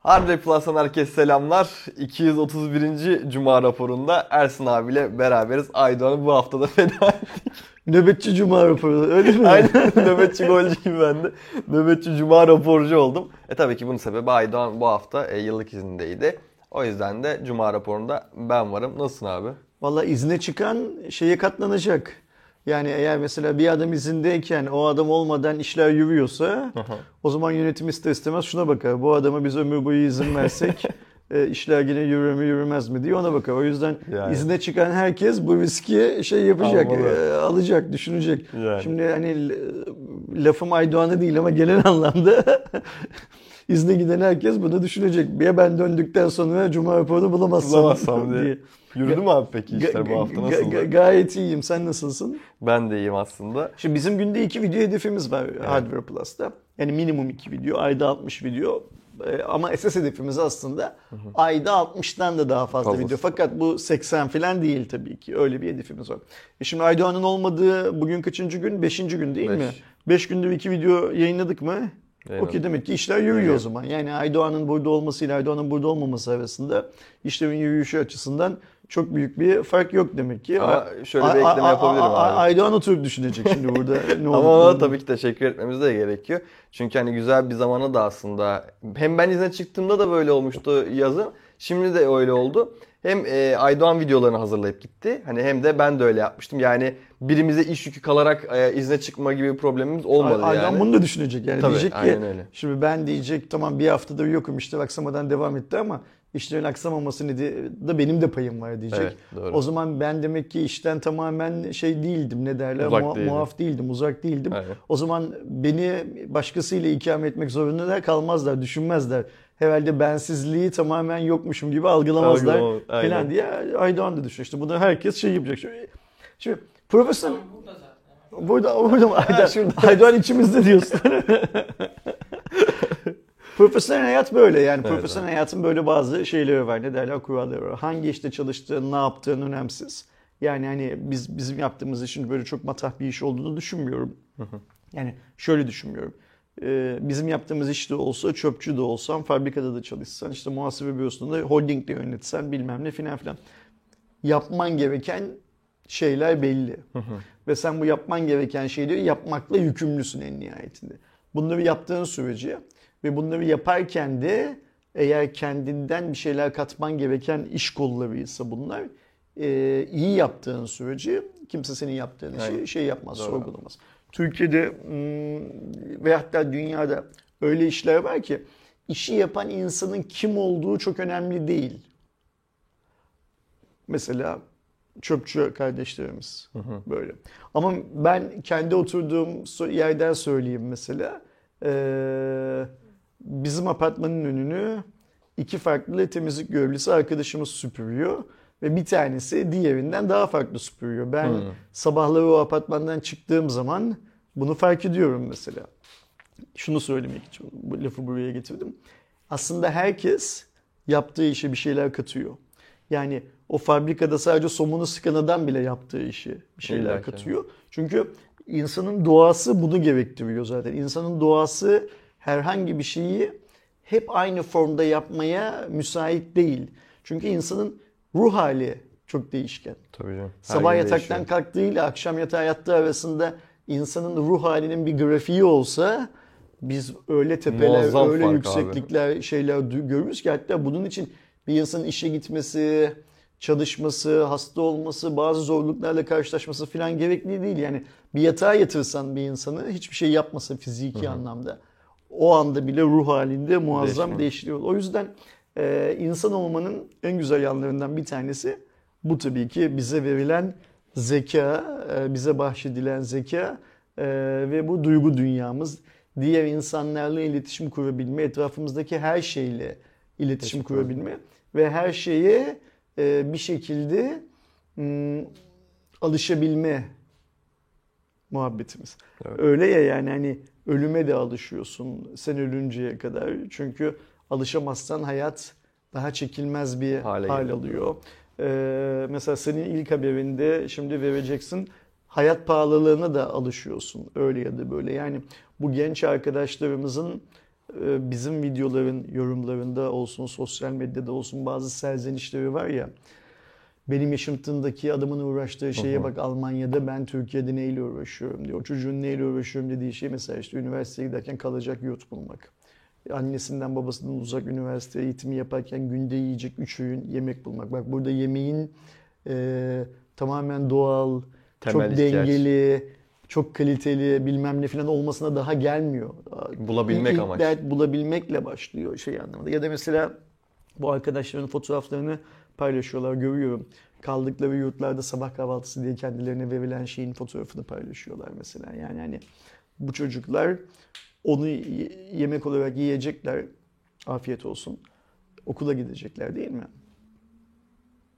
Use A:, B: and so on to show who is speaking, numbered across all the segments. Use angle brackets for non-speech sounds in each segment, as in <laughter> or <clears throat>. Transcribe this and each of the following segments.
A: Hardware Plus'tan herkese selamlar. 231. Cuma raporunda Ersin abiyle beraberiz. Aydoğan'ı bu haftada feda <laughs> ettik.
B: Nöbetçi Cuma raporu öyle mi?
A: Aynen nöbetçi golcü gibi ben de. Nöbetçi Cuma raporcu oldum. E tabii ki bunun sebebi Aydoğan bu hafta e, yıllık izindeydi. O yüzden de Cuma raporunda ben varım. Nasılsın abi?
B: Valla izne çıkan şeye katlanacak. Yani eğer mesela bir adam izindeyken o adam olmadan işler yürüyorsa o zaman yönetim ister istemez şuna bakar. Bu adama biz ömür boyu izin <laughs> versek e, işler yine yürür mü yürümez mi diye ona bakar. O yüzden
A: Yani.
B: izne çıkan herkes bu riski şey yapacak, e, alacak, düşünecek.
A: Yani.
B: Şimdi hani l- lafım Aydoğan'a değil ama genel <laughs> anlamda izne giden herkes bunu düşünecek. Ya ben döndükten sonra Cuma raporunu bulamazsam,
A: Bulamazsam <laughs> diye. Yürüdü mü abi peki işler bu hafta
B: ga- gayet iyiyim. Sen nasılsın?
A: Ben de iyiyim aslında.
B: Şimdi bizim günde iki video hedefimiz var Hardware Plus'ta. Yani minimum iki video, ayda 60 video. Ee, Ama esas hedefimiz aslında ayda 60'tan da daha fazla
A: Fazlası.
B: video. Fakat bu 80 falan değil tabii ki. Öyle bir hedefimiz var. E şimdi Aydoğan'ın olmadığı bugün kaçıncı gün? Beşinci gün değil
A: Beş.
B: mi? Beş günde iki video yayınladık mı? Okey demek ki işler yürüyor o zaman. Yani Aydoğan'ın burada olmasıyla Aydoğan'ın burada olmaması arasında işlerin yürüyüşü açısından çok büyük bir fark yok demek ki.
A: Ama şöyle bir ekleme yapabilirim abi.
B: Aydoğan oturup düşünecek şimdi burada <laughs> ne
A: Ama
B: olur.
A: ona tabii ki teşekkür etmemiz de gerekiyor. Çünkü hani güzel bir zamana da aslında hem ben izne çıktığımda da böyle olmuştu yazın. Şimdi de öyle oldu. Hem e, Aydoğan videolarını hazırlayıp gitti. Hani hem de ben de öyle yapmıştım. Yani birimize iş yükü kalarak e, izne çıkma gibi bir problemimiz olmadı
B: Aydoğan
A: yani.
B: bunu da düşünecek yani
A: Tabii,
B: diyecek ki
A: öyle.
B: şimdi ben diyecek tamam bir haftadır yokum işte aksamadan devam etti ama işlerin aksamaması da benim de payım var diyecek.
A: Evet, doğru.
B: O zaman ben demek ki işten tamamen şey değildim ne derler
A: Uzak
B: muha-
A: değildin.
B: muaf değildim uzak değildim.
A: Aynen.
B: O zaman beni başkasıyla ikame etmek zorundalar kalmazlar düşünmezler. Herhalde bensizliği tamamen yokmuşum gibi algılamazlar
A: Algılamaz, aynen.
B: falan diye Aydoğan da düşünüyor. İşte bunu herkes şey yapacak. Şimdi, şimdi profesyonel Burada, burada mı? Aydoğan, Aydoğan içimizde diyorsun. <laughs> profesyonel hayat böyle yani.
A: Evet,
B: profesyonel hayatın böyle bazı şeyleri var. Ne derler? Kuralları var. Hangi işte çalıştığın, ne yaptığın önemsiz. Yani hani biz bizim yaptığımız işin böyle çok matah bir iş olduğunu düşünmüyorum. Yani şöyle düşünmüyorum. Ee, bizim yaptığımız işte olsa, çöpçü de olsan, fabrikada da çalışsan, işte muhasebe bürosunda holdingle yönetsen bilmem ne filan filan. Yapman gereken şeyler belli. Ve sen bu yapman gereken şeyleri yapmakla yükümlüsün en nihayetinde. Bunları yaptığın sürece ve bunları yaparken de eğer kendinden bir şeyler katman gereken iş kollarıysa bunlar e, iyi yaptığın sürece kimse senin yaptığın işi
A: Aynen.
B: şey yapmaz,
A: Doğru.
B: sorgulamaz. Türkiye'de hmm, ve hatta dünyada öyle işler var ki işi yapan insanın kim olduğu çok önemli değil. Mesela çöpçü kardeşlerimiz böyle. Ama ben kendi oturduğum yerden söyleyeyim mesela. Ee, bizim apartmanın önünü iki farklı temizlik görevlisi arkadaşımız süpürüyor. Ve bir tanesi diğerinden daha farklı süpürüyor. Ben sabahları o apartmandan çıktığım zaman bunu fark ediyorum mesela. Şunu söylemek için bu lafı buraya getirdim. Aslında herkes yaptığı işe bir şeyler katıyor. Yani o fabrikada sadece somunu sıkan adam bile yaptığı işi bir şeyler katıyor. Çünkü insanın doğası bunu gerektiriyor zaten. İnsanın doğası herhangi bir şeyi hep aynı formda yapmaya müsait değil. Çünkü insanın ruh hali çok değişken.
A: Tabii canım. Her
B: Sabah yataktan
A: değişiyor.
B: kalktığıyla akşam yatağa yattığı arasında insanın ruh halinin bir grafiği olsa biz öyle tepeler,
A: Muazzam
B: öyle yükseklikler, şeyler du- görürüz ki hatta bunun için bir insanın işe gitmesi, çalışması, hasta olması, bazı zorluklarla karşılaşması falan gerekli değil. Yani bir yatağa yatırsan bir insanı hiçbir şey yapmasa fiziki anlamda o anda bile ruh halinde muazzam değiştiriyor. O yüzden e, insan olmanın en güzel yanlarından bir tanesi bu tabii ki bize verilen zeka, e, bize bahşedilen zeka e, ve bu duygu dünyamız. Diğer insanlarla iletişim kurabilme, etrafımızdaki her şeyle iletişim kurabilme ve her şeye e, bir şekilde mm, alışabilme muhabbetimiz.
A: Evet.
B: Öyle ya yani hani ölüme de alışıyorsun sen ölünceye kadar. Çünkü alışamazsan hayat daha çekilmez bir
A: Hale
B: hal
A: geliyor.
B: alıyor. Ee, mesela senin ilk haberinde şimdi vereceksin hayat pahalılığına da alışıyorsun öyle ya da böyle. Yani bu genç arkadaşlarımızın e, bizim videoların yorumlarında olsun, sosyal medyada olsun bazı serzenişleri var ya. Benim yaşantımdaki adamın uğraştığı şeye bak Almanya'da ben Türkiye'de neyle uğraşıyorum diyor. O çocuğun neyle uğraşıyorum dediği şey mesela işte üniversiteye giderken kalacak yurt bulmak. Annesinden babasından uzak üniversite eğitimi yaparken günde yiyecek üç öğün yemek bulmak. Bak burada yemeğin e, tamamen doğal,
A: Temel
B: çok
A: ihtiyaç.
B: dengeli, çok kaliteli bilmem ne falan olmasına daha gelmiyor.
A: Bulabilmek amaç.
B: dert bulabilmekle başlıyor şey anlamında. Ya da mesela bu arkadaşların fotoğraflarını paylaşıyorlar görüyorum. Kaldıkları yurtlarda sabah kahvaltısı diye kendilerine verilen şeyin fotoğrafını paylaşıyorlar mesela. Yani hani bu çocuklar onu yemek olarak yiyecekler. Afiyet olsun. Okula gidecekler değil mi?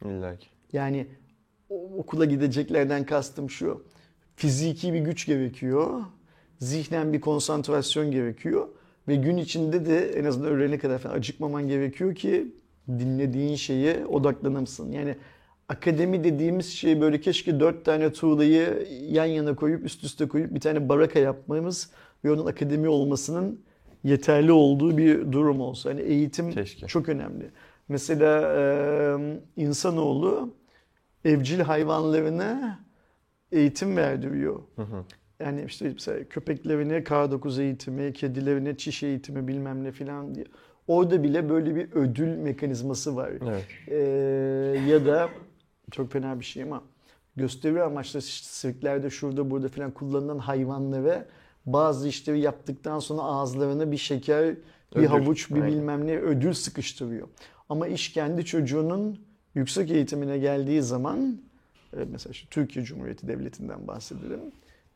A: İlla ki.
B: Yani okula gideceklerden kastım şu. Fiziki bir güç gerekiyor. Zihnen bir konsantrasyon gerekiyor. Ve gün içinde de en azından öğlene kadar falan acıkmaman gerekiyor ki dinlediğin şeye odaklanamsın. Yani akademi dediğimiz şey böyle keşke dört tane tuğlayı yan yana koyup üst üste koyup bir tane baraka yapmamız ve onun akademi olmasının yeterli olduğu bir durum olsa. Hani eğitim
A: Keşke.
B: çok önemli. Mesela e, insanoğlu evcil hayvanlarına eğitim verdiriyor.
A: Hı hı.
B: Yani işte mesela köpeklerine K9 eğitimi, kedilerine çiş eğitimi bilmem ne filan diye. Orada bile böyle bir ödül mekanizması var.
A: Evet.
B: Ee, ya da çok fena bir şey ama gösteri amaçlı sirklerde şurada burada filan kullanılan hayvanlara bazı işleri yaptıktan sonra ağızlarına bir şeker, bir
A: Ödül.
B: havuç, bir
A: Aynen.
B: bilmem ne ödül sıkıştırıyor. Ama iş kendi çocuğunun yüksek eğitimine geldiği zaman e, mesela işte Türkiye Cumhuriyeti Devleti'nden bahsedelim.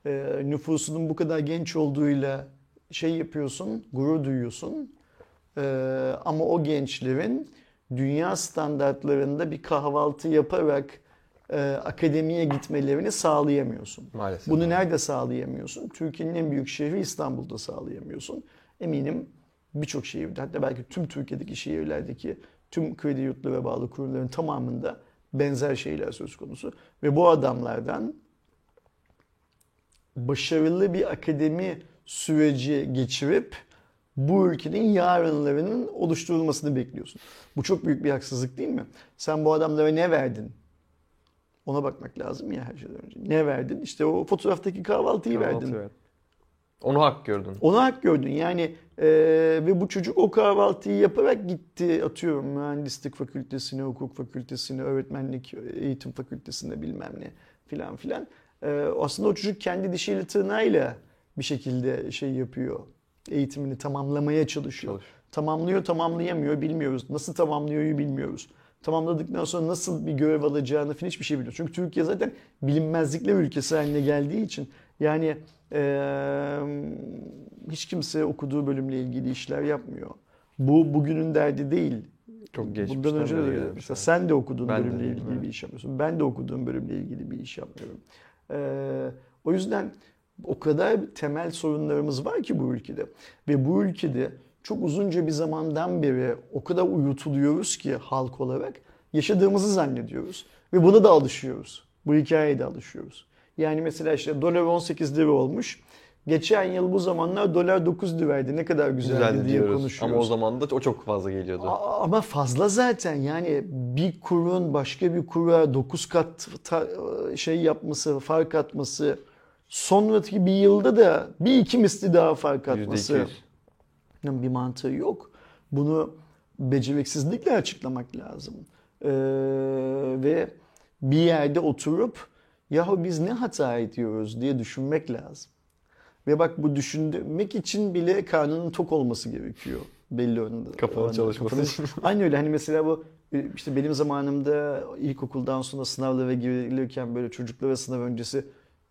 B: E, nüfusunun bu kadar genç olduğuyla şey yapıyorsun, gurur duyuyorsun. E, ama o gençlerin dünya standartlarında bir kahvaltı yaparak e, akademiye gitmelerini sağlayamıyorsun.
A: Maalesef.
B: Bunu nerede sağlayamıyorsun? Türkiye'nin en büyük şehri İstanbul'da sağlayamıyorsun. Eminim birçok şehirde hatta belki tüm Türkiye'deki şehirlerdeki tüm kredi yurtları ve bağlı kurumların tamamında benzer şeyler söz konusu. Ve bu adamlardan başarılı bir akademi süreci geçirip bu ülkenin yarınlarının oluşturulmasını bekliyorsun. Bu çok büyük bir haksızlık değil mi? Sen bu adamlara ne verdin? Ona bakmak lazım ya her şeyden önce. Ne verdin? İşte o fotoğraftaki kahvaltıyı
A: Kahvaltı
B: verdin.
A: ver. Onu hak gördün.
B: Ona hak gördün. Yani e, ve bu çocuk o kahvaltıyı yaparak gitti atıyorum mühendislik fakültesine, hukuk fakültesine, öğretmenlik eğitim fakültesine bilmem ne filan filan. E, aslında o çocuk kendi dişiyle tırnağıyla bir şekilde şey yapıyor. Eğitimini tamamlamaya çalışıyor.
A: Çalış.
B: Tamamlıyor, tamamlayamıyor bilmiyoruz. Nasıl tamamlıyor bilmiyoruz. Tamamladıktan sonra nasıl bir görev alacağını falan hiçbir şey bilmiyoruz. Çünkü Türkiye zaten bilinmezlikler ülkesi haline geldiği için yani eee, hiç kimse okuduğu bölümle ilgili işler yapmıyor. Bu bugünün derdi değil.
A: Çok geçmişten
B: Bundan önce de öyle. Mesela
A: yani.
B: sen de okuduğun
A: Ben de
B: bölümle
A: değilim,
B: ilgili
A: evet.
B: bir iş yapıyorsun. Ben de okuduğum bölümle ilgili bir iş yapmıyorum. Eee, o yüzden o kadar temel sorunlarımız var ki bu ülkede. Ve bu ülkede çok uzunca bir zamandan beri o kadar uyutuluyoruz ki halk olarak yaşadığımızı zannediyoruz. Ve buna da alışıyoruz. Bu hikayeye de alışıyoruz. Yani mesela işte dolar 18 lira olmuş. Geçen yıl bu zamanlar dolar 9 liraydı. Ne kadar güzeldi
A: Güzeldi
B: diye
A: diyoruz.
B: konuşuyoruz.
A: Ama o zaman da o çok fazla geliyordu.
B: A- Ama fazla zaten yani bir kurun başka bir kura 9 kat şey yapması, fark atması, sonraki bir yılda da bir iki misli daha fark atması
A: %200.
B: bir mantığı yok. Bunu beceriksizlikle açıklamak lazım. Ee, ve bir yerde oturup yahu biz ne hata ediyoruz diye düşünmek lazım. Ve bak bu düşünmek için bile karnının tok olması gerekiyor belli.
A: Kafanın
B: oranda.
A: çalışması için.
B: Aynı öyle hani mesela bu işte benim zamanımda ilkokuldan sonra sınavlara girilirken böyle çocuklara sınav öncesi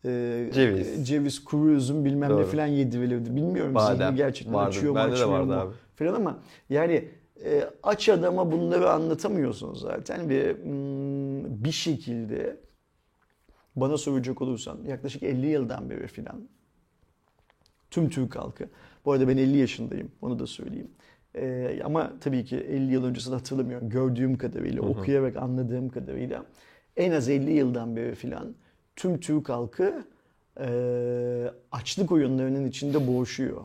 B: e,
A: Ceviz.
B: ceviz, kuru üzüm bilmem ne
A: Doğru.
B: falan yedirilirdi. Bilmiyorum
A: Badem.
B: zihni gerçekten
A: Vardı.
B: açıyor mu
A: Bende de
B: açmıyor mu
A: abi.
B: falan ama yani e, aç adama bunları anlatamıyorsun zaten ve mm, bir şekilde bana soracak olursan yaklaşık 50 yıldan beri filan tüm Türk halkı. Bu arada ben 50 yaşındayım onu da söyleyeyim. Ee, ama tabii ki 50 yıl öncesini hatırlamıyorum. Gördüğüm kadarıyla,
A: Hı hı.
B: okuyarak anladığım kadarıyla en az 50 yıldan beri filan tüm Türk halkı e, açlık oyunlarının içinde boğuşuyor.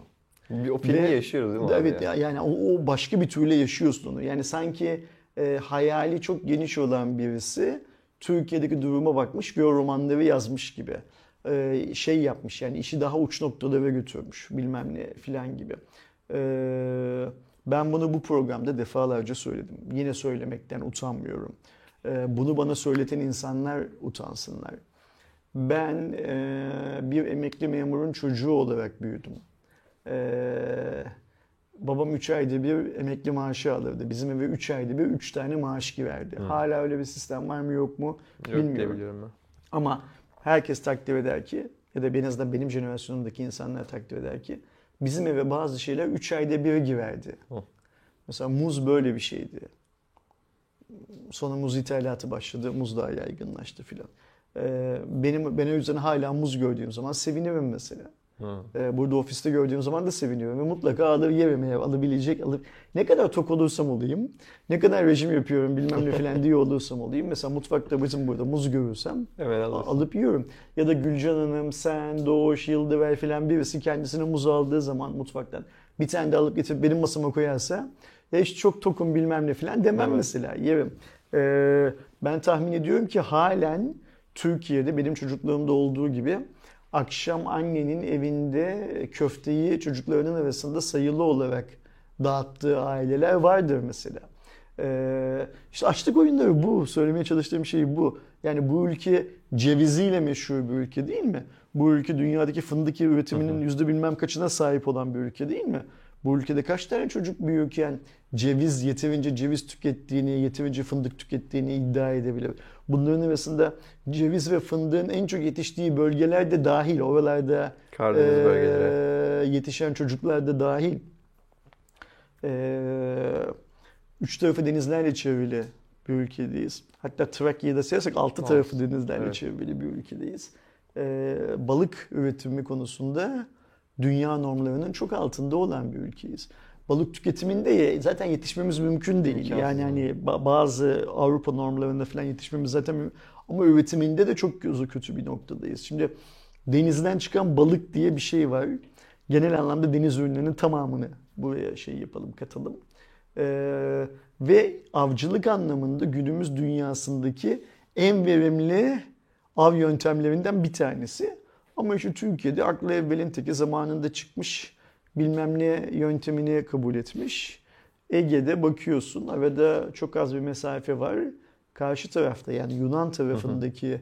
A: Bir, o filmi
B: Ve-
A: yaşıyoruz değil mi?
B: Evet
A: ya?
B: ya- yani o, o başka bir türlü yaşıyorsun onu. Yani sanki e, hayali çok geniş olan birisi Türkiye'deki duruma bakmış ve romanları yazmış gibi. E, şey yapmış yani işi daha uç noktalara götürmüş bilmem ne filan gibi. E, ben bunu bu programda defalarca söyledim. Yine söylemekten utanmıyorum. E, bunu bana söyleten insanlar utansınlar. Ben e, bir emekli memurun çocuğu olarak büyüdüm. Ee, babam 3 ayda bir emekli maaşı alırdı. Bizim eve 3 ayda bir 3 tane maaş girerdi. Hala öyle bir sistem var mı yok mu
A: Yok
B: bilmiyorum.
A: biliyorum ben.
B: Ama herkes takdir eder ki ya da en azından benim jenerasyonumdaki insanlar takdir eder ki bizim eve bazı şeyler 3 ayda bir girerdi.
A: Hı.
B: Mesela muz böyle bir şeydi. Sonra muz ithalatı başladı. Muz daha yaygınlaştı filan. Ee, benim ben o yüzden hala muz gördüğüm zaman sevinirim mesela.
A: Hı.
B: Ee, Burada ofiste gördüğüm zaman da seviniyorum ve mutlaka alır yerim alabilecek alıp ne kadar tok olursam olayım, ne kadar rejim yapıyorum bilmem ne falan diye olursam olayım. Mesela mutfakta bizim burada muz görürsem a-
A: alırsın.
B: alıp yiyorum. Ya da Gülcan Hanım, sen, Doğuş, Yıldıver falan birisi kendisine muz aldığı zaman mutfaktan bir tane de alıp getirip benim masama koyarsa ya işte çok tokum bilmem ne falan demem
A: Evet.
B: mesela yerim. Ee, ben tahmin ediyorum ki halen Türkiye'de benim çocukluğumda olduğu gibi akşam annenin evinde köfteyi çocuklarının arasında sayılı olarak dağıttığı aileler vardır mesela. Ee, işte açlık oyunları bu. Söylemeye çalıştığım şey bu. Yani bu ülke ceviziyle meşhur bir ülke değil mi? Bu ülke dünyadaki fındık üretiminin yüzde bilmem kaçına sahip olan bir ülke değil mi? Bu ülkede kaç tane çocuk büyürken ceviz, yeterince ceviz tükettiğini, yeterince fındık tükettiğini iddia edebilir. Bunların arasında ceviz ve fındığın en çok yetiştiği bölgeler de dahil. Oralarda
A: Karadeniz bölgeleri.
B: yetişen çocuklar da dahil. Eee, üç tarafı denizlerle çevrili bir ülkedeyiz. Hatta Trakya'yı da sayarsak altı tarafı denizlerle
A: Evet.
B: çevrili bir ülkedeyiz. Eee, balık üretimi konusunda dünya normlarının çok altında olan bir ülkeyiz. Balık tüketiminde zaten yetişmemiz mümkün değil.
A: İmkansız.
B: Yani hani ba- bazı Avrupa normlarında falan yetişmemiz zaten mümkün. Ama üretiminde de çok kötü bir noktadayız. Şimdi denizden çıkan balık diye bir şey var. Genel anlamda deniz ürünlerinin tamamını buraya şey yapalım, katalım. Ee, ve avcılık anlamında günümüz dünyasındaki en verimli av yöntemlerinden bir tanesi. Ama işte Türkiye'de aklı evvelin teki zamanında çıkmış bilmem ne yöntemini kabul etmiş. Ege'de bakıyorsun arada çok az bir mesafe var. Karşı tarafta yani Yunan tarafındaki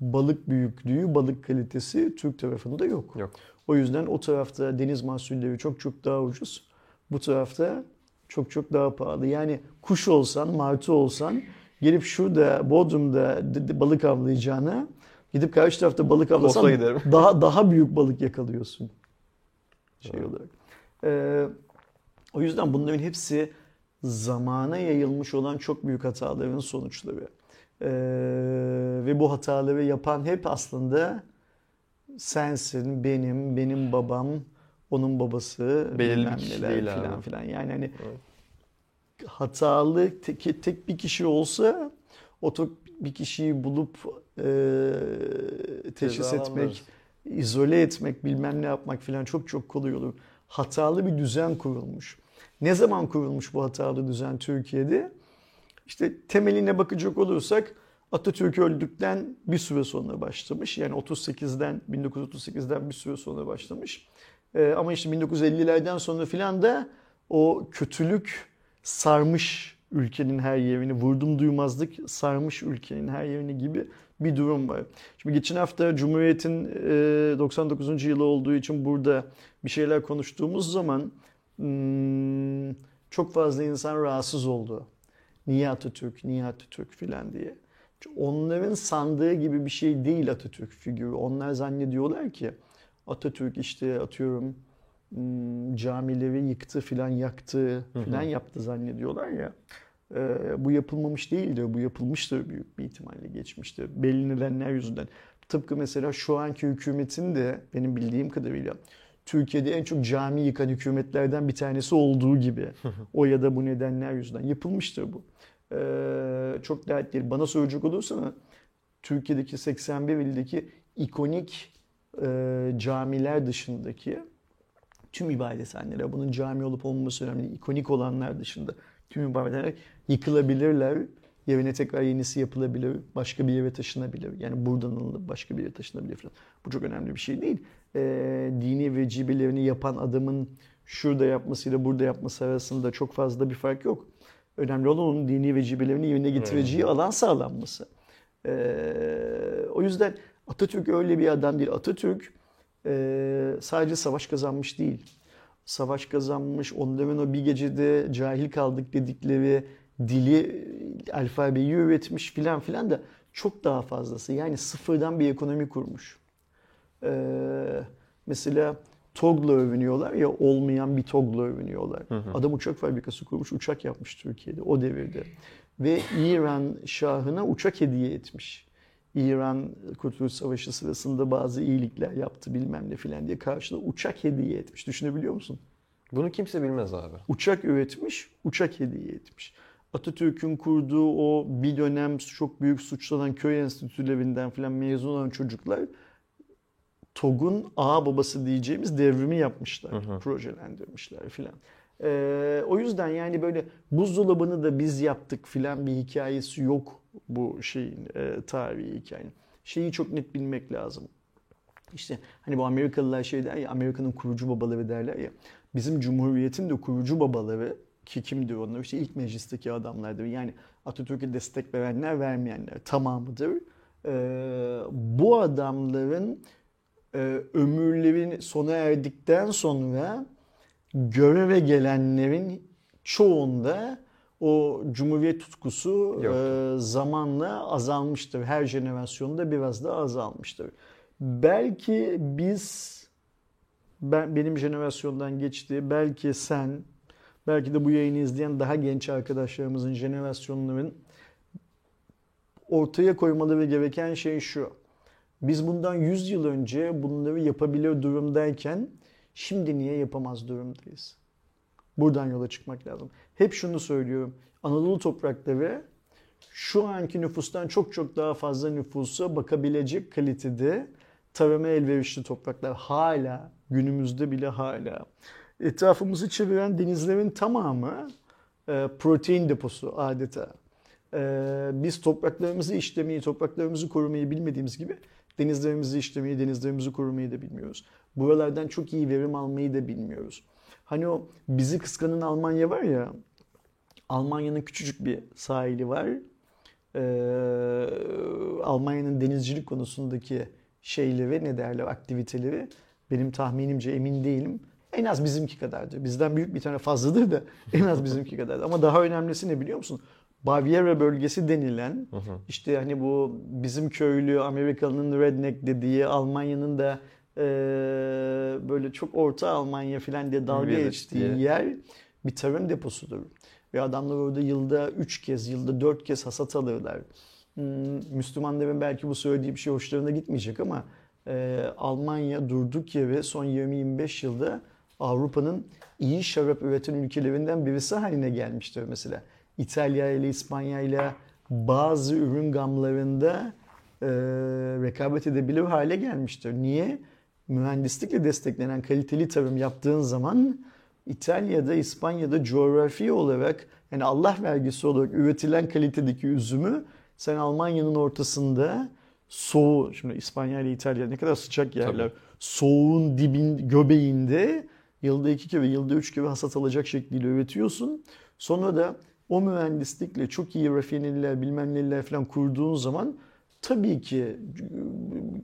B: balık büyüklüğü, balık kalitesi Türk tarafında yok.
A: Yok.
B: O yüzden o tarafta deniz mahsulleri çok çok daha ucuz. Bu tarafta çok çok daha pahalı. Yani kuş olsan, martı olsan gelip şurada Bodrum'da balık avlayacağına gidip karşı tarafta balık avlasan daha daha büyük balık yakalıyorsun. Şey olarak. Ee, o yüzden bunların hepsi zamana yayılmış olan çok büyük hataların sonuçları. Ee, ve bu hataları yapan hep aslında sensin, benim, benim babam, onun babası,
A: Belirli bir
B: bilmem
A: kişi
B: neler
A: değil
B: filan
A: abi.
B: filan. Yani hani
A: Evet.
B: hatalı tek, tek bir kişi olsa o tek bir kişiyi bulup e, teşhis etmek,
A: Cezalandırırız.
B: İzole etmek, bilmem ne yapmak filan çok çok kolay olur. Hatalı bir düzen kurulmuş. Ne zaman kurulmuş bu hatalı düzen Türkiye'de? İşte temeline bakacak olursak Atatürk öldükten bir süre sonra başlamış. Yani 38'den 1938'den bir süre sonra başlamış. Ee, ama işte 1950'lerden sonra filan da o kötülük sarmış ülkenin her yerini, vurdum duymazlık sarmış ülkenin her yerini gibi bir durum var. Şimdi geçen hafta Cumhuriyet'in e, 99. yılı olduğu için burada bir şeyler konuştuğumuz zaman hmm, çok fazla insan rahatsız oldu. Niye Atatürk, niye Atatürk filan diye. Onların sandığı gibi bir şey değil Atatürk figürü. Onlar zannediyorlar ki Atatürk işte atıyorum hmm, camileri yıktı filan yaktı filan yaptı zannediyorlar ya. Ee, bu yapılmamış değildir. Bu yapılmıştır büyük bir ihtimalle geçmişte. Belli nedenler yüzünden. Tıpkı mesela şu anki hükümetin de benim bildiğim kadarıyla Türkiye'de en çok cami yıkan hükümetlerden bir tanesi olduğu gibi. <laughs> o ya da bu nedenler yüzünden yapılmıştır bu. Ee, çok dert değil. Bana soracak olursa Türkiye'deki 81 ildeki ikonik e, camiler dışındaki tüm ibadethaneler, bunun cami olup olmaması önemli, ikonik olanlar dışında tüm ibadethaneler yıkılabilirler. Yerine tekrar yenisi yapılabilir, başka bir yere taşınabilir. Yani buradan alınıp başka bir yere taşınabilir falan. Bu çok önemli bir şey değil. Ee, dini vecibelerini yapan adamın şurada yapmasıyla burada yapması arasında çok fazla bir fark yok. Önemli olan onun dini vecibelerini yerine getireceği alan sağlanması. Ee, o yüzden Atatürk öyle bir adam değil. Atatürk e, sadece savaş kazanmış değil. Savaş kazanmış, onların o bir gecede cahil kaldık dedikleri dili, alfabeyi üretmiş filan filan da çok daha fazlası. Yani sıfırdan bir ekonomi kurmuş. Ee, mesela TOG'la övünüyorlar ya olmayan bir TOG'la övünüyorlar. Hı hı. Adam uçak fabrikası kurmuş, uçak yapmış Türkiye'de o devirde. Ve İran Şahı'na uçak hediye etmiş. İran Kurtuluş Savaşı sırasında bazı iyilikler yaptı bilmem ne filan diye karşılığı uçak hediye etmiş. Düşünebiliyor musun?
A: Bunu kimse bilmez abi.
B: Uçak üretmiş, uçak hediye etmiş. Atatürk'ün kurduğu o bir dönem çok büyük suçlanan köy enstitülerinden filan mezun olan çocuklar TOG'un ağa babası diyeceğimiz devrimi yapmışlar, hı hı. projelendirmişler filan. Ee, o yüzden yani böyle buzdolabını da biz yaptık filan bir hikayesi yok bu şeyin e, tarihi hikayenin. Şeyi çok net bilmek lazım. İşte hani bu Amerikalılar şey der ya Amerika'nın kurucu babaları derler ya. Bizim Cumhuriyet'in de kurucu babaları ki kimdir onlar? İşte ilk meclisteki adamlardır. Yani Atatürk'e destek verenler vermeyenler tamamıdır. Ee, bu adamların e, ömürlerin sona erdikten sonra göreve gelenlerin çoğunda o cumhuriyet tutkusu e, zamanla azalmıştır. Her jenerasyonda biraz da azalmıştır. Belki biz ben benim jenerasyondan geçti. Belki sen, belki de bu yayını izleyen daha genç arkadaşlarımızın jenerasyonların ortaya koymaları gereken şey şu. Biz bundan 100 yıl önce bunları yapabilir durumdayken şimdi niye yapamaz durumdayız? Buradan yola çıkmak lazım. Hep şunu söylüyorum. Anadolu toprakları şu anki nüfustan çok çok daha fazla nüfusa bakabilecek kalitede tarıma elverişli topraklar hala günümüzde bile hala. Etrafımızı çeviren denizlerin tamamı e, protein deposu adeta. E, biz topraklarımızı işlemeyi, topraklarımızı korumayı bilmediğimiz gibi denizlerimizi işlemeyi, denizlerimizi korumayı da bilmiyoruz. Buralardan çok iyi verim almayı da bilmiyoruz. Hani o bizi kıskanan Almanya var ya, Almanya'nın küçücük bir sahili var. Ee, Almanya'nın denizcilik konusundaki şeyleri, ne derler, aktiviteleri benim tahminimce emin değilim. En az bizimki kadardır. Bizden büyük bir tane fazladır da en az bizimki kadardır. Ama daha önemlisi ne biliyor musun? Baviera bölgesi denilen işte hani bu bizim köylü Amerika'nın redneck dediği Almanya'nın da e, böyle çok orta Almanya falan diye dalga geçtiği yer bir tarım deposudur. Ve adamlar orada yılda 3 kez, yılda 4 kez hasat alırlar. Hmm, Müslümanların belki bu söylediği bir şey hoşlarına gitmeyecek ama e, Almanya durduk yere son 20-25 yılda Avrupa'nın iyi şarap üreten ülkelerinden birisi haline gelmiştir mesela. İtalya ile İspanya ile bazı ürün gamlarında e, rekabet edebilir hale gelmiştir. Niye? Mühendislikle desteklenen kaliteli tarım yaptığın zaman İtalya'da, İspanya'da coğrafi olarak yani Allah vergisi olarak üretilen kalitedeki üzümü sen Almanya'nın ortasında soğuğu, şimdi İspanya ile İtalya ne kadar sıcak yerler. Tabii. Soğuğun dibin göbeğinde yılda iki kere, yılda üç kere hasat alacak şekliyle üretiyorsun. Sonra da o mühendislikle çok iyi rafineriler, bilmem neler falan kurduğun zaman tabii ki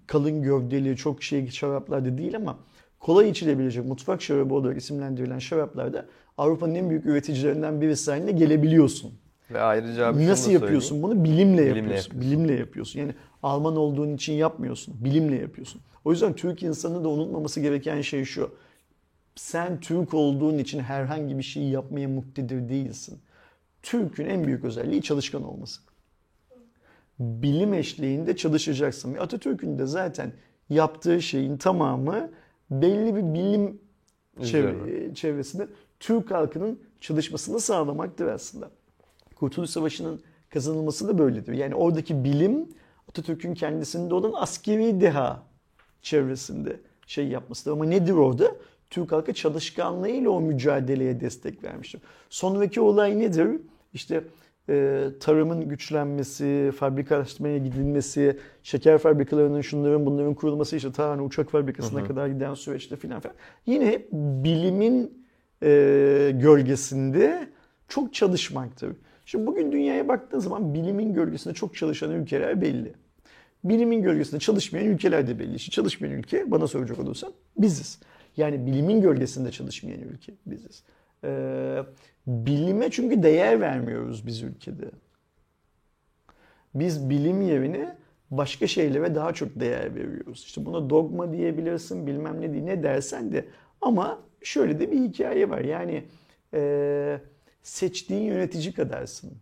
B: kalın gövdeli çok şey şaraplarda değil ama kolay içilebilecek mutfak şarabı olarak isimlendirilen şaraplarda Avrupa'nın en büyük üreticilerinden birisi haline gelebiliyorsun.
A: Ve ayrıca bir
B: Nasıl yapıyorsun bunu? Bilimle, bilimle yapıyorsun. yapıyorsun. Bilimle yapıyorsun. Yani Alman olduğun için yapmıyorsun. Bilimle yapıyorsun. O yüzden Türk insanı da unutmaması gereken şey şu. Sen Türk olduğun için herhangi bir şeyi yapmaya muktedir değilsin. Türk'ün en büyük özelliği çalışkan olması. Bilim eşliğinde çalışacaksın. Ve Atatürk'ün de zaten yaptığı şeyin tamamı belli bir bilim çevre, çevresinde Türk halkının çalışmasını sağlamaktır aslında. Kurtuluş Savaşı'nın kazanılması da böyledir. Yani oradaki bilim Atatürk'ün kendisinde olan askeri deha çevresinde şey yapmasıdır. Ama nedir orada? Türk halkı çalışkanlığıyla o mücadeleye destek vermiştir. Sonraki olay nedir? İşte e, tarımın güçlenmesi, fabrikalaşmaya gidilmesi, şeker fabrikalarının şunların bunların kurulması işte ta hani uçak fabrikasına kadar giden süreçte filan filan. Yine hep bilimin e, gölgesinde çok çalışmaktır. Şimdi bugün dünyaya baktığın zaman bilimin gölgesinde çok çalışan ülkeler belli. Bilimin gölgesinde çalışmayan ülkeler de belli. İşte çalışmayan ülke bana soracak olursan biziz. Yani bilimin gölgesinde çalışmayan ülke biziz. Ee, bilime çünkü değer vermiyoruz biz ülkede. Biz bilim yerine başka şeylere daha çok değer veriyoruz. İşte buna dogma diyebilirsin, bilmem ne diye ne dersen de. Ama şöyle de bir hikaye var. Yani e, seçtiğin yönetici kadarsın.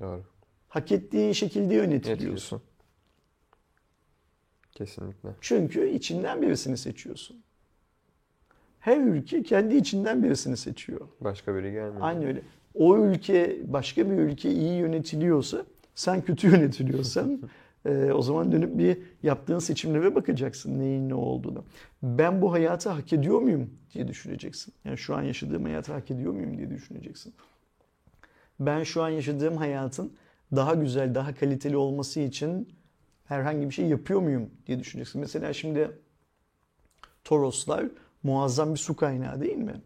A: Doğru.
B: Hak ettiğin şekilde yönetiliyorsun.
A: Kesinlikle.
B: Çünkü içinden birisini seçiyorsun. Her ülke kendi içinden birisini seçiyor.
A: Başka biri gelmiyor.
B: Aynı öyle. O ülke başka bir ülke iyi yönetiliyorsa sen kötü <laughs> yönetiliyorsan e, o zaman dönüp bir yaptığın seçimlere bakacaksın neyin ne olduğunu. Ben bu hayatı hak ediyor muyum diye düşüneceksin. Yani şu an yaşadığım hayatı hak ediyor muyum diye düşüneceksin. Ben şu an yaşadığım hayatın daha güzel, daha kaliteli olması için herhangi bir şey yapıyor muyum diye düşüneceksin. Mesela şimdi Toroslar muazzam bir su kaynağı değil mi?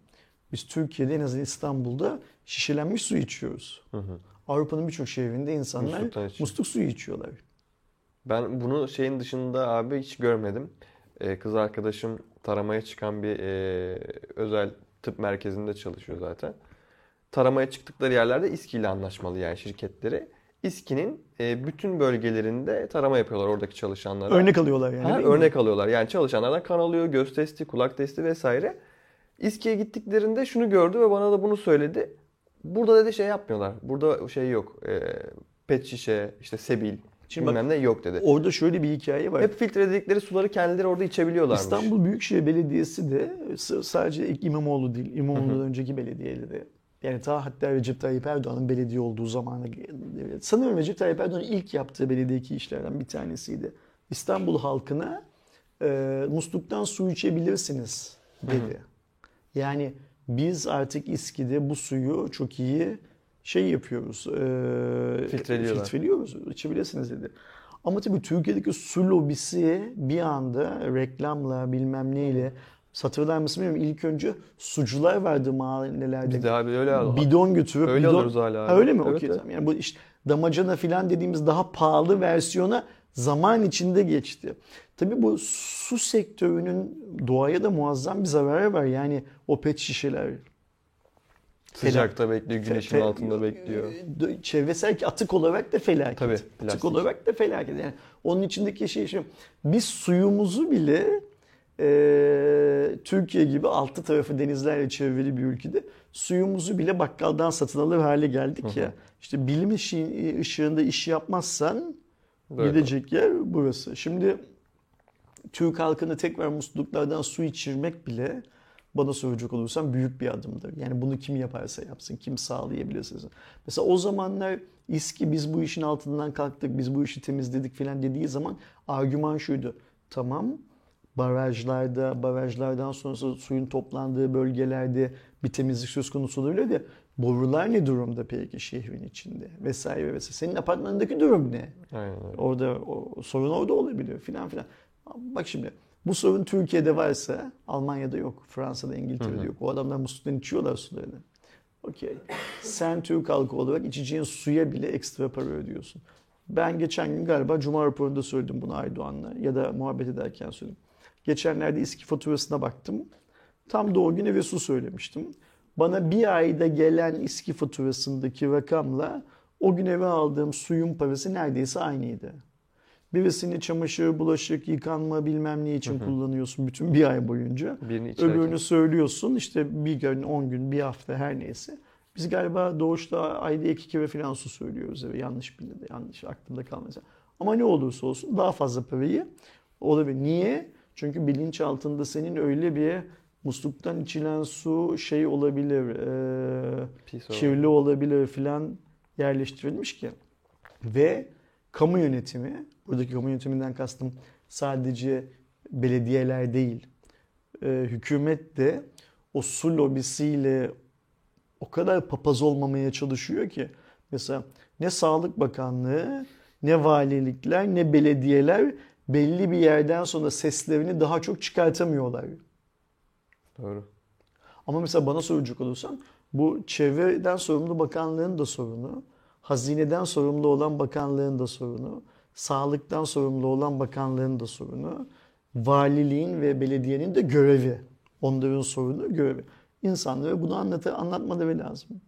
B: Biz Türkiye'de en azından İstanbul'da şişelenmiş su içiyoruz.
A: Hı hı.
B: Avrupa'nın birçok şehrinde insanlar musluk suyu içiyorlar.
A: Ben bunu şeyin dışında abi hiç görmedim. Ee, kız arkadaşım taramaya çıkan bir e, özel tıp merkezinde çalışıyor zaten. Taramaya çıktıkları yerlerde İSKİ ile anlaşmalı yani şirketleri. İSKİ'nin e, bütün bölgelerinde tarama yapıyorlar oradaki çalışanlara.
B: Örnek alıyorlar yani.
A: Ha,
B: değil mi?
A: örnek alıyorlar. Yani çalışanlardan kan alıyor, göz testi, kulak testi vesaire. İSKİ'ye gittiklerinde şunu gördü ve bana da bunu söyledi. Burada dedi şey yapmıyorlar. Burada şey yok. E, pet şişe, işte sebil,
B: Şimdi bak,
A: bilmem ne yok dedi.
B: Orada şöyle bir hikaye var.
A: Hep filtreledikleri suları kendileri orada içebiliyorlarmış.
B: İstanbul Büyükşehir Belediyesi de sadece İmamoğlu değil, İmamoğlu'dan önceki belediyeleri. Yani ta hatta Recep Tayyip Erdoğan'ın belediye olduğu zamana sanıyorum Recep Tayyip Erdoğan'ın ilk yaptığı belediyeki işlerden bir tanesiydi. İstanbul halkına e, musluktan su içebilirsiniz dedi. Yani biz artık İSKİ'de bu suyu çok iyi şey yapıyoruz. E, filtreliyoruz. İçebilirsiniz dedi. Ama tabii Türkiye'deki su lobisi bir anda reklamla bilmem neyle hatırlar mısın bilmiyorum. İlk önce sucular vardı mahallelerde.
A: Biz de abi öyle al-
B: Bidon götürüp
A: Öyle
B: bidon...
A: alırız hala abi.
B: Ha, öyle mi?
A: Evet,
B: Okey
A: evet.
B: tamam. Yani bu işte damacana filan dediğimiz daha pahalı versiyona zaman içinde geçti. Tabii bu su sektörünün doğaya da muazzam bir zararı var. Yani o pet şişeler.
A: Sıcakta bekliyor, güneşin
B: Fe-
A: altında bekliyor.
B: e, Çevresel atık olarak da felaket.
A: Tabii,
B: atık olarak da felaket. Yani onun içindeki şey şu. Biz suyumuzu bile e, Türkiye gibi altı tarafı denizlerle çevrili bir ülkede suyumuzu bile bakkaldan satın alır hale geldik ya. İşte bilim işi, ışığında iş yapmazsan
A: Böyle.
B: gidecek yer burası. Şimdi Türk halkını tekrar musluklardan su içirmek bile bana soracak olursan büyük bir adımdır. Yani bunu kim yaparsa yapsın, kim sağlayabilirse. Mesela o zamanlar İSKİ biz bu işin altından kalktık, biz bu işi temizledik falan dediği zaman argüman şuydu. Tamam barajlarda, barajlardan sonrası suyun toplandığı bölgelerde bir temizlik söz konusu olabilir de borular ne durumda peki şehrin içinde vesaire vesaire. Senin apartmanındaki durum ne?
A: Aynen.
B: Orada o, sorun orada olabiliyor filan filan. Bak şimdi bu sorun Türkiye'de varsa Almanya'da yok, Fransa'da, İngiltere'de yok. O adamlar musluktan içiyorlar sularını. Okey. Sen Türk halkı olarak içeceğin suya bile ekstra para ödüyorsun. Ben geçen gün galiba Cuma raporunda söyledim bunu Aydoğan'la ya da muhabbet ederken söyledim. Geçenlerde İSKİ faturasına baktım. Tam da o gün eve su söylemiştim. Bana bir ayda gelen İSKİ faturasındaki rakamla o gün eve aldığım suyun parası neredeyse aynıydı. Birisini çamaşır, bulaşık, yıkanma bilmem ne için kullanıyorsun bütün bir ay boyunca.
A: Birini.
B: Öbürünü söylüyorsun işte bir gün, on gün, bir hafta her neyse. Biz galiba doğuşta ayda iki kere falan su söylüyoruz eve. Yanlış bildi, yanlış aklımda kalmasa. Ama ne olursa olsun daha fazla parayı olabilir. Niye? Çünkü bilinç altında senin öyle bir musluktan içilen su şey olabilir, e,
A: Pis
B: kirli olabilir filan yerleştirilmiş ki. Ve kamu yönetimi, buradaki kamu yönetiminden kastım sadece belediyeler değil, e, hükümet de o su lobisiyle o kadar papaz olmamaya çalışıyor ki. Mesela ne Sağlık Bakanlığı, ne valilikler, ne belediyeler belli bir yerden sonra seslerini daha çok çıkartamıyorlar.
A: Doğru.
B: Ama mesela bana soracak olursan bu çevreden sorumlu bakanlığın da sorunu, hazineden sorumlu olan bakanlığın da sorunu, sağlıktan sorumlu olan bakanlığın da sorunu, valiliğin ve belediyenin de görevi. Onların sorunu görevi. İnsanlara bunu anlat anlatmaları lazım.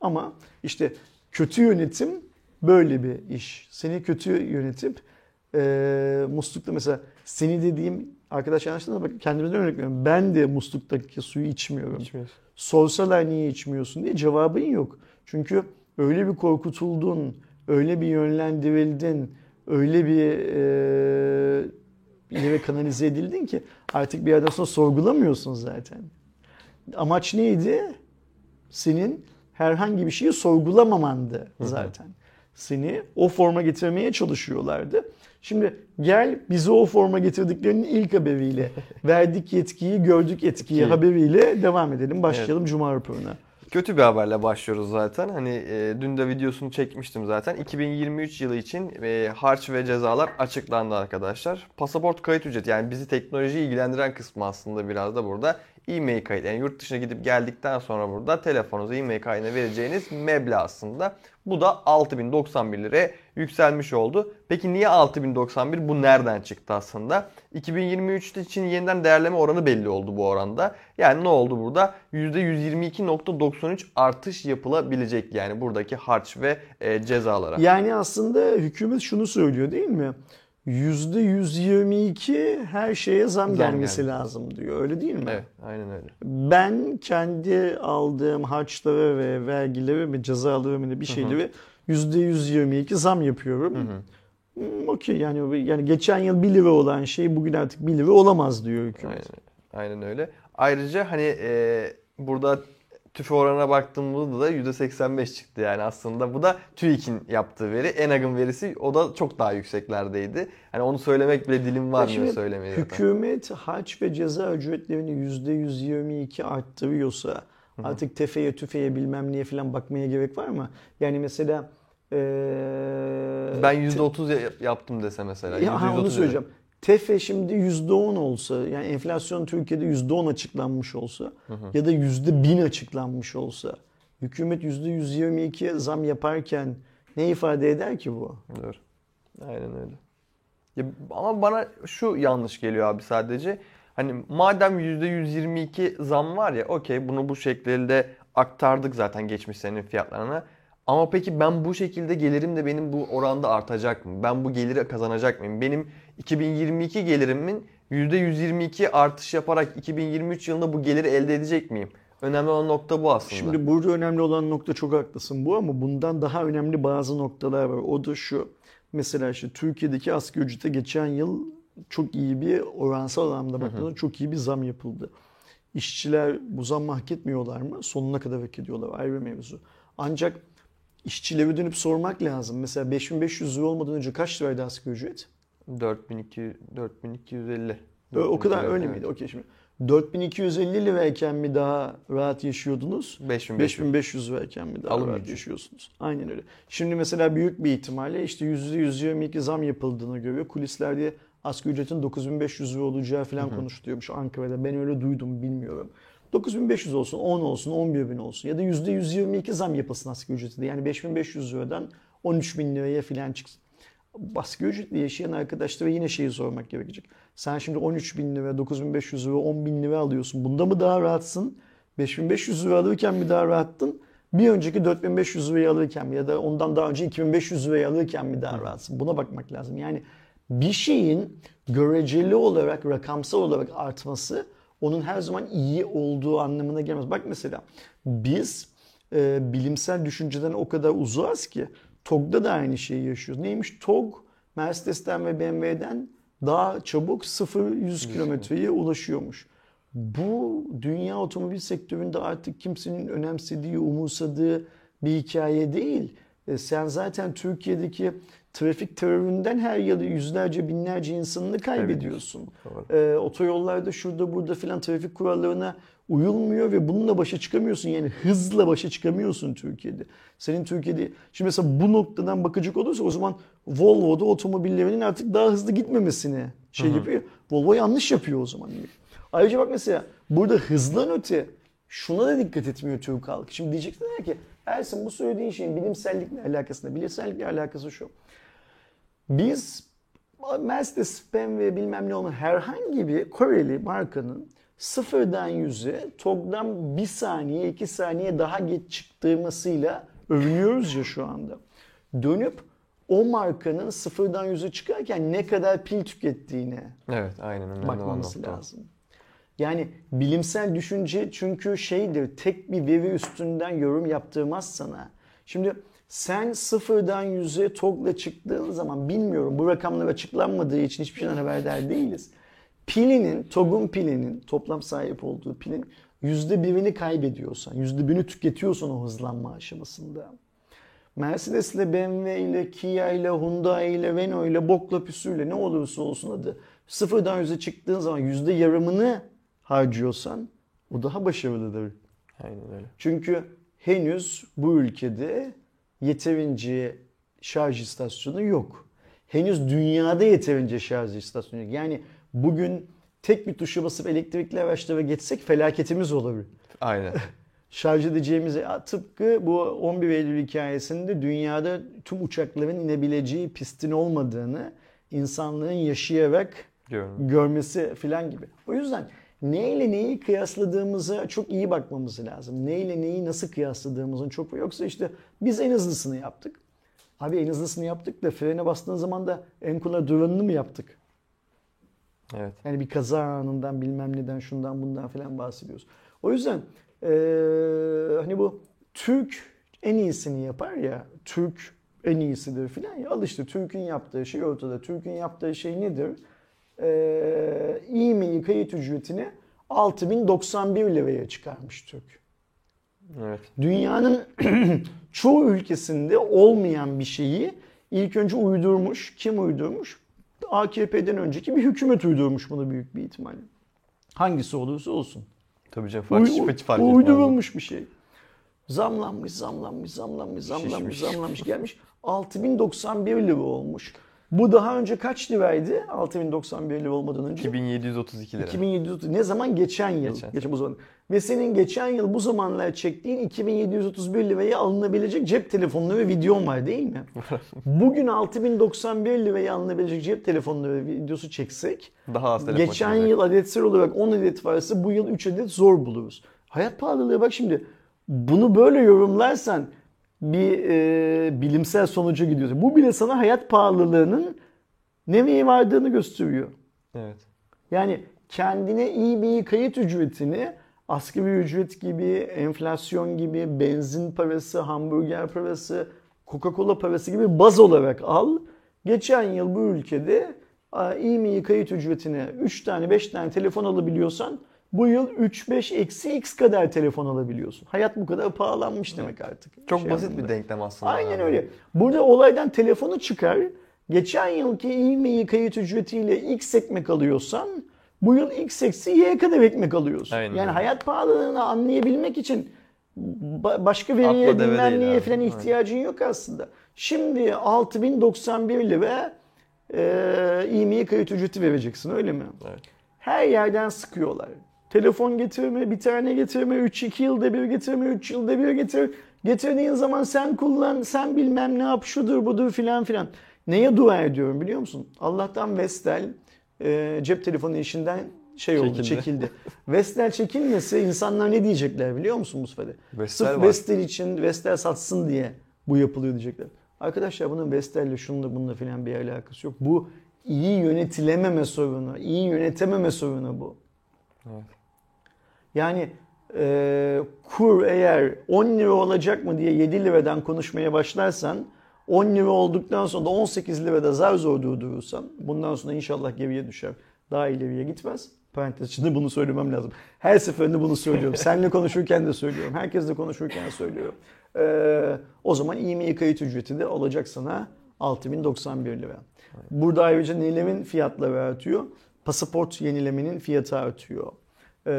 B: Ama işte kötü yönetim böyle bir iş. Seni kötü yönetip e, muslukta mesela seni dediğim arkadaş yanlışlıkla bak kendimden örnek veriyorum. Ben de musluktaki suyu içmiyorum. Sorsalar niye içmiyorsun diye cevabın yok. Çünkü öyle bir korkutuldun, öyle bir yönlendirildin, öyle bir e, ileri kanalize edildin ki artık bir yerden sonra sorgulamıyorsun zaten. Amaç neydi? Senin herhangi bir şeyi sorgulamamandı zaten. Seni o forma getirmeye çalışıyorlardı. Şimdi gel bizi o forma getirdiklerinin ilk haberiyle <laughs> verdik yetkiyi gördük etkiyi haberiyle devam edelim. Başlayalım Cuma raporuna.
A: Kötü bir haberle başlıyoruz zaten. Hani e, dün de videosunu çekmiştim zaten. 2023 yılı için e, harç ve cezalar açıklandı arkadaşlar. Pasaport kayıt ücreti yani bizi teknoloji ilgilendiren kısmı aslında biraz da burada. E-mail kayıt yani yurt dışına gidip geldikten sonra burada telefonunuza e-mail kaydına vereceğiniz meblağ aslında. Bu da 6091 liraya yükselmiş oldu. Peki niye 6091? Bu nereden çıktı aslında? 2023 için yeniden değerleme oranı belli oldu bu oranda. Yani ne oldu burada? %122.93 artış yapılabilecek yani buradaki harç ve e, cezalara.
B: Yani aslında hükümet şunu söylüyor değil mi? %122 her şeye zam,
A: Zam
B: gelmesi
A: geldi.
B: lazım diyor. Öyle değil mi?
A: Evet, aynen öyle.
B: Ben kendi aldığım harçlara ve vergilere ve cezalara ve bir şeyleri %122 zam yapıyorum. Hmm, Okey yani yani geçen yıl 1 lira olan şey bugün artık 1 lira olamaz diyor hükümet.
A: Aynen, aynen öyle. Ayrıca hani e, burada tüfe oranına baktığımızda da %85 çıktı yani aslında. Bu da TÜİK'in yaptığı veri. ENAG'ın verisi o da çok daha yükseklerdeydi. Hani onu söylemek bile dilim varmıyor
B: Şimdi
A: söylemeye. zaten.
B: Hükümet harç ve ceza ücretlerini %122 arttırıyorsa artık tefeye tüfeye bilmem niye falan bakmaya gerek var mı? Yani mesela eee,
A: Ben %30 ya- yaptım dese mesela.
B: ya ha,
A: %130
B: onu söyleyeceğim. Tefe şimdi %10 olsa yani enflasyon Türkiye'de %10 açıklanmış olsa ya da %1000 açıklanmış olsa hükümet %122 zam yaparken ne ifade eder ki bu?
A: Doğru. Aynen öyle. Ya, ama bana şu yanlış geliyor abi sadece. Hani madem %122 zam var ya okey bunu bu şekilde aktardık zaten geçmiş senenin fiyatlarına. Ama peki ben bu şekilde gelirim de benim bu oranda artacak mı? Ben bu geliri kazanacak mıyım? Benim 2022 gelirimin %122 artış yaparak 2023 yılında bu geliri elde edecek miyim? Önemli olan nokta bu aslında.
B: Şimdi burada önemli olan nokta çok haklısın bu ama bundan daha önemli bazı noktalar var. O da şu. Mesela işte Türkiye'deki asgari ücrete geçen yıl çok iyi bir oransal anlamda baktığında çok iyi bir zam yapıldı. İşçiler bu zammı hak etmiyorlar mı? Sonuna kadar hak ediyorlar. Ayrı mevzu. Ancak işçilere dönüp sormak lazım. Mesela 5500 lira olmadan önce kaç liraydı asgari ücret?
A: 4200 4250.
B: Ö- O kadar öyle
A: Evet.
B: miydi? Okey şimdi. 4250 lirayken mi daha rahat yaşıyordunuz?
A: 5500.
B: 5500 lirayken mi daha
A: Alım
B: rahat
A: gücü.
B: yaşıyorsunuz? Aynen öyle. Şimdi mesela büyük bir ihtimalle işte %122 zam yapıldığına göre kulislerde asgari ücretin 9500 lira olacağı falan konuşuluyormuş Ankara'da. Ben öyle duydum bilmiyorum. 9500 olsun, 10 olsun, 11 bin olsun ya da %122 zam yapılsın asgari ücretinde. Yani 5500 liradan 13 bin liraya falan çıksın. Asgari ücretle yaşayan arkadaşlara yine şeyi sormak gerekecek. Sen şimdi 13 bin lira, 9500 lira, 10 bin lira alıyorsun. Bunda mı daha rahatsın? 5500 lira alırken mi daha rahattın? Bir önceki 4500 lirayı alırken mi ya da ondan daha önce 2500 lirayı alırken mi daha rahatsın? Buna bakmak lazım. Yani bir şeyin göreceli olarak, rakamsal olarak artması onun her zaman iyi olduğu anlamına gelmez. Bak mesela biz e, bilimsel düşünceden o kadar uzağız ki TOG'da da aynı şeyi yaşıyoruz. Neymiş? TOG Mercedes'ten ve BMW'den daha çabuk 0-100 kilometreye ulaşıyormuş. Bu dünya otomobil sektöründe artık kimsenin önemsediği, umursadığı bir hikaye değil. E, sen zaten Türkiye'deki trafik teröründen her yıl yüzlerce binlerce insanını kaybediyorsun.
A: Doğru.
B: E, otoyollarda şurada burada filan trafik kurallarına uyulmuyor ve bununla başa çıkamıyorsun. Yani hızla başa çıkamıyorsun Türkiye'de. Senin Türkiye'de şimdi mesela bu noktadan bakacak olursa o zaman Volvo'da otomobillerinin artık daha hızlı gitmemesini şey yapıyor. Volvo yanlış yapıyor o zaman. Ayrıca bak mesela burada hızdan öte şuna da dikkat etmiyor Türk halkı. Şimdi diyecekler ki Ersin bu söylediğin şeyin bilimsellikle alakası ne? Bilimsellikle alakası şu. Biz Mercedes, BMW bilmem ne olan herhangi bir Koreli markanın sıfırdan yüze toplam bir saniye, iki saniye daha geç çıktırmasıyla övünüyoruz ya şu anda. Dönüp o markanın sıfırdan yüze çıkarken ne kadar pil tükettiğine
A: Evet aynen önemli
B: bakmamız lazım. Yani bilimsel düşünce çünkü şeydir tek bir veri üstünden yorum yaptırmaz sana. Şimdi sen sıfırdan yüze TOG'la çıktığın zaman bilmiyorum bu rakamlar açıklanmadığı için hiçbir şeyden haberdar değiliz. Pilinin, TOG'un pilinin toplam sahip olduğu pilin yüzde birini kaybediyorsan, yüzde birini tüketiyorsan o hızlanma aşamasında. Mercedes ile BMW ile Kia ile Hyundai ile Renault ile Bokla püsüyle ne olursa olsun adı sıfırdan yüze çıktığın zaman yüzde yarımını harcıyorsan o daha başarılıdır.
A: Aynen öyle.
B: Çünkü henüz bu ülkede yeterince şarj istasyonu yok. Henüz dünyada yeterince şarj istasyonu yok. Yani bugün tek bir tuşa basıp elektrikli araçlara geçsek felaketimiz olabilir.
A: Aynen. <laughs>
B: Şarj edeceğimiz tıpkı bu 11 Eylül hikayesinde dünyada tüm uçakların inebileceği pistin olmadığını insanlığın yaşayarak
A: Diyorum.
B: görmesi filan gibi. O yüzden neyle neyi kıyasladığımıza çok iyi bakmamız lazım. Neyle neyi nasıl kıyasladığımızın çok yoksa işte biz en hızlısını yaptık. Abi en hızlısını yaptık da frene bastığın zaman da en kolay duranını mı yaptık?
A: Evet.
B: Yani bir kaza anından bilmem neden şundan bundan falan bahsediyoruz. O yüzden eee, hani bu Türk en iyisini yapar ya Türk en iyisidir filan ya al işte Türk'ün yaptığı şey ortada. Türk'ün yaptığı şey nedir? Eee e-mail kayıt ücretini 6091 liraya çıkarmış Türk.
A: Evet.
B: Dünyanın <clears throat> çoğu ülkesinde olmayan bir şeyi ilk önce uydurmuş. Kim uydurmuş? AKP'den önceki bir hükümet uydurmuş bunu büyük bir ihtimalle. Hangisi olursa olsun.
A: Tabii canım fark,
B: Uy-
A: hiç fark etmez.
B: uydurulmuş bir şey. Zamlanmış, zamlanmış, zamlanmış, zamlanmış,
A: Şişmiş.
B: zamlanmış gelmiş. 6091 lira olmuş. Bu daha önce kaç liraydı? 6091 lira olmadan önce.
A: 2732 lira.
B: 2730 ne zaman geçen yıl.
A: Geçen.
B: Geçen bu zaman. Ve senin geçen yıl bu zamanlar çektiğin 2731 liraya alınabilecek cep telefonları ve videon var değil mi? <laughs> Bugün 6091 liraya alınabilecek cep telefonları ve videosu çeksek
A: Daha az telefon
B: geçen
A: çıkacak.
B: yıl adetsel olarak 10 adet varsa bu yıl 3 adet zor buluruz. Hayat pahalılığı bak şimdi bunu böyle yorumlarsan bir e, bilimsel sonuca gidiyorsun. Bu bile sana hayat pahalılığının nereye vardığını gösteriyor.
A: Evet.
B: Yani kendine iyi bir kayıt ücretini asgari ücret gibi, enflasyon gibi, benzin parası, hamburger parası, Coca-Cola parası gibi baz olarak al. Geçen yıl bu ülkede iyi mi kayıt ücretine 3 tane 5 tane telefon alabiliyorsan bu yıl 3-5 eksi x kadar telefon alabiliyorsun. Hayat bu kadar pahalanmış demek artık.
A: Çok
B: Şey
A: basit
B: anlamında.
A: bir denklem aslında.
B: Aynen öyle. Burada olaydan telefonu çıkar. Geçen yılki e-mail kayıt ücretiyle X ekmek alıyorsan bu yıl X eksi Y kadar ekmek alıyorsun.
A: Aynen
B: yani hayat pahalılığını anlayabilmek için ba- başka veriye bilmem neye falan
A: Aynen.
B: ihtiyacın yok aslında. Şimdi 6091 lira e, e-mail kayıt ücreti vereceksin öyle mi?
A: Evet.
B: Her yerden sıkıyorlar. Telefon getirme, bir tane getirme, 3-2 yılda bir getirme, 3 yılda bir getir. Getirdiğin zaman sen kullan, sen bilmem ne yap, şudur budur filan filan. Neye dua ediyorum biliyor musun? Allah'tan Vestel e, cep telefonu işinden şey oldu,
A: Çekildi.
B: çekildi. <laughs> Vestel çekilmese insanlar ne diyecekler biliyor musun bu sefer?
A: Vestel
B: Sırf
A: var.
B: Vestel için, Vestel satsın diye bu yapılıyor diyecekler. Arkadaşlar bunun Vestel'le şununla bununla filan bir alakası yok. Bu iyi yönetilememe sorunu, iyi yönetememe sorunu bu.
A: Evet.
B: Yani e, kur eğer 10 lira olacak mı diye 7 liradan konuşmaya başlarsan 10 lira olduktan sonra da 18 lirada zar zor durdurursan bundan sonra inşallah geriye düşer. Daha ileriye gitmez. Parantez içinde bunu söylemem lazım. Her seferinde bunu söylüyorum. Seninle konuşurken de söylüyorum. Herkesle konuşurken söylüyorum. Ee, o zaman IMEI kayıt ücreti de olacak sana 6091 lira. Burada ayrıca Nilem'in fiyatları artıyor. Pasaport yenilemenin fiyatı artıyor. Ee,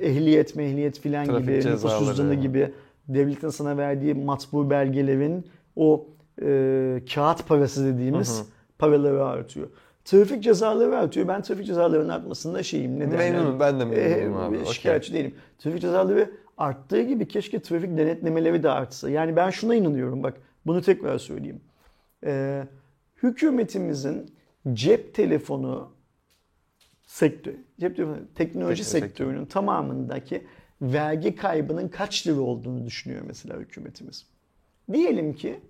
B: ehliyet mehliyet filan
A: Trafik
B: gibi, nüfus cüzdanı gibi devletin sana verdiği matbu belgelerin o e, kağıt parası dediğimiz
A: Hı hı.
B: paraları artıyor. Trafik cezaları artıyor. Ben trafik cezalarının artmasında şeyim. Ne derler?
A: Memnunum ben de memnunum
B: Ee,
A: abi.
B: Şikayetçi değilim. Trafik cezaları arttığı gibi keşke trafik denetlemeleri de artsa. Yani ben şuna inanıyorum bak. Bunu tekrar söyleyeyim. Ee, hükümetimizin cep telefonu sektörü, cep telefonu teknoloji
A: Tekno
B: sektörünün tamamındaki vergi kaybının kaç lira olduğunu düşünüyor mesela hükümetimiz. Diyelim ki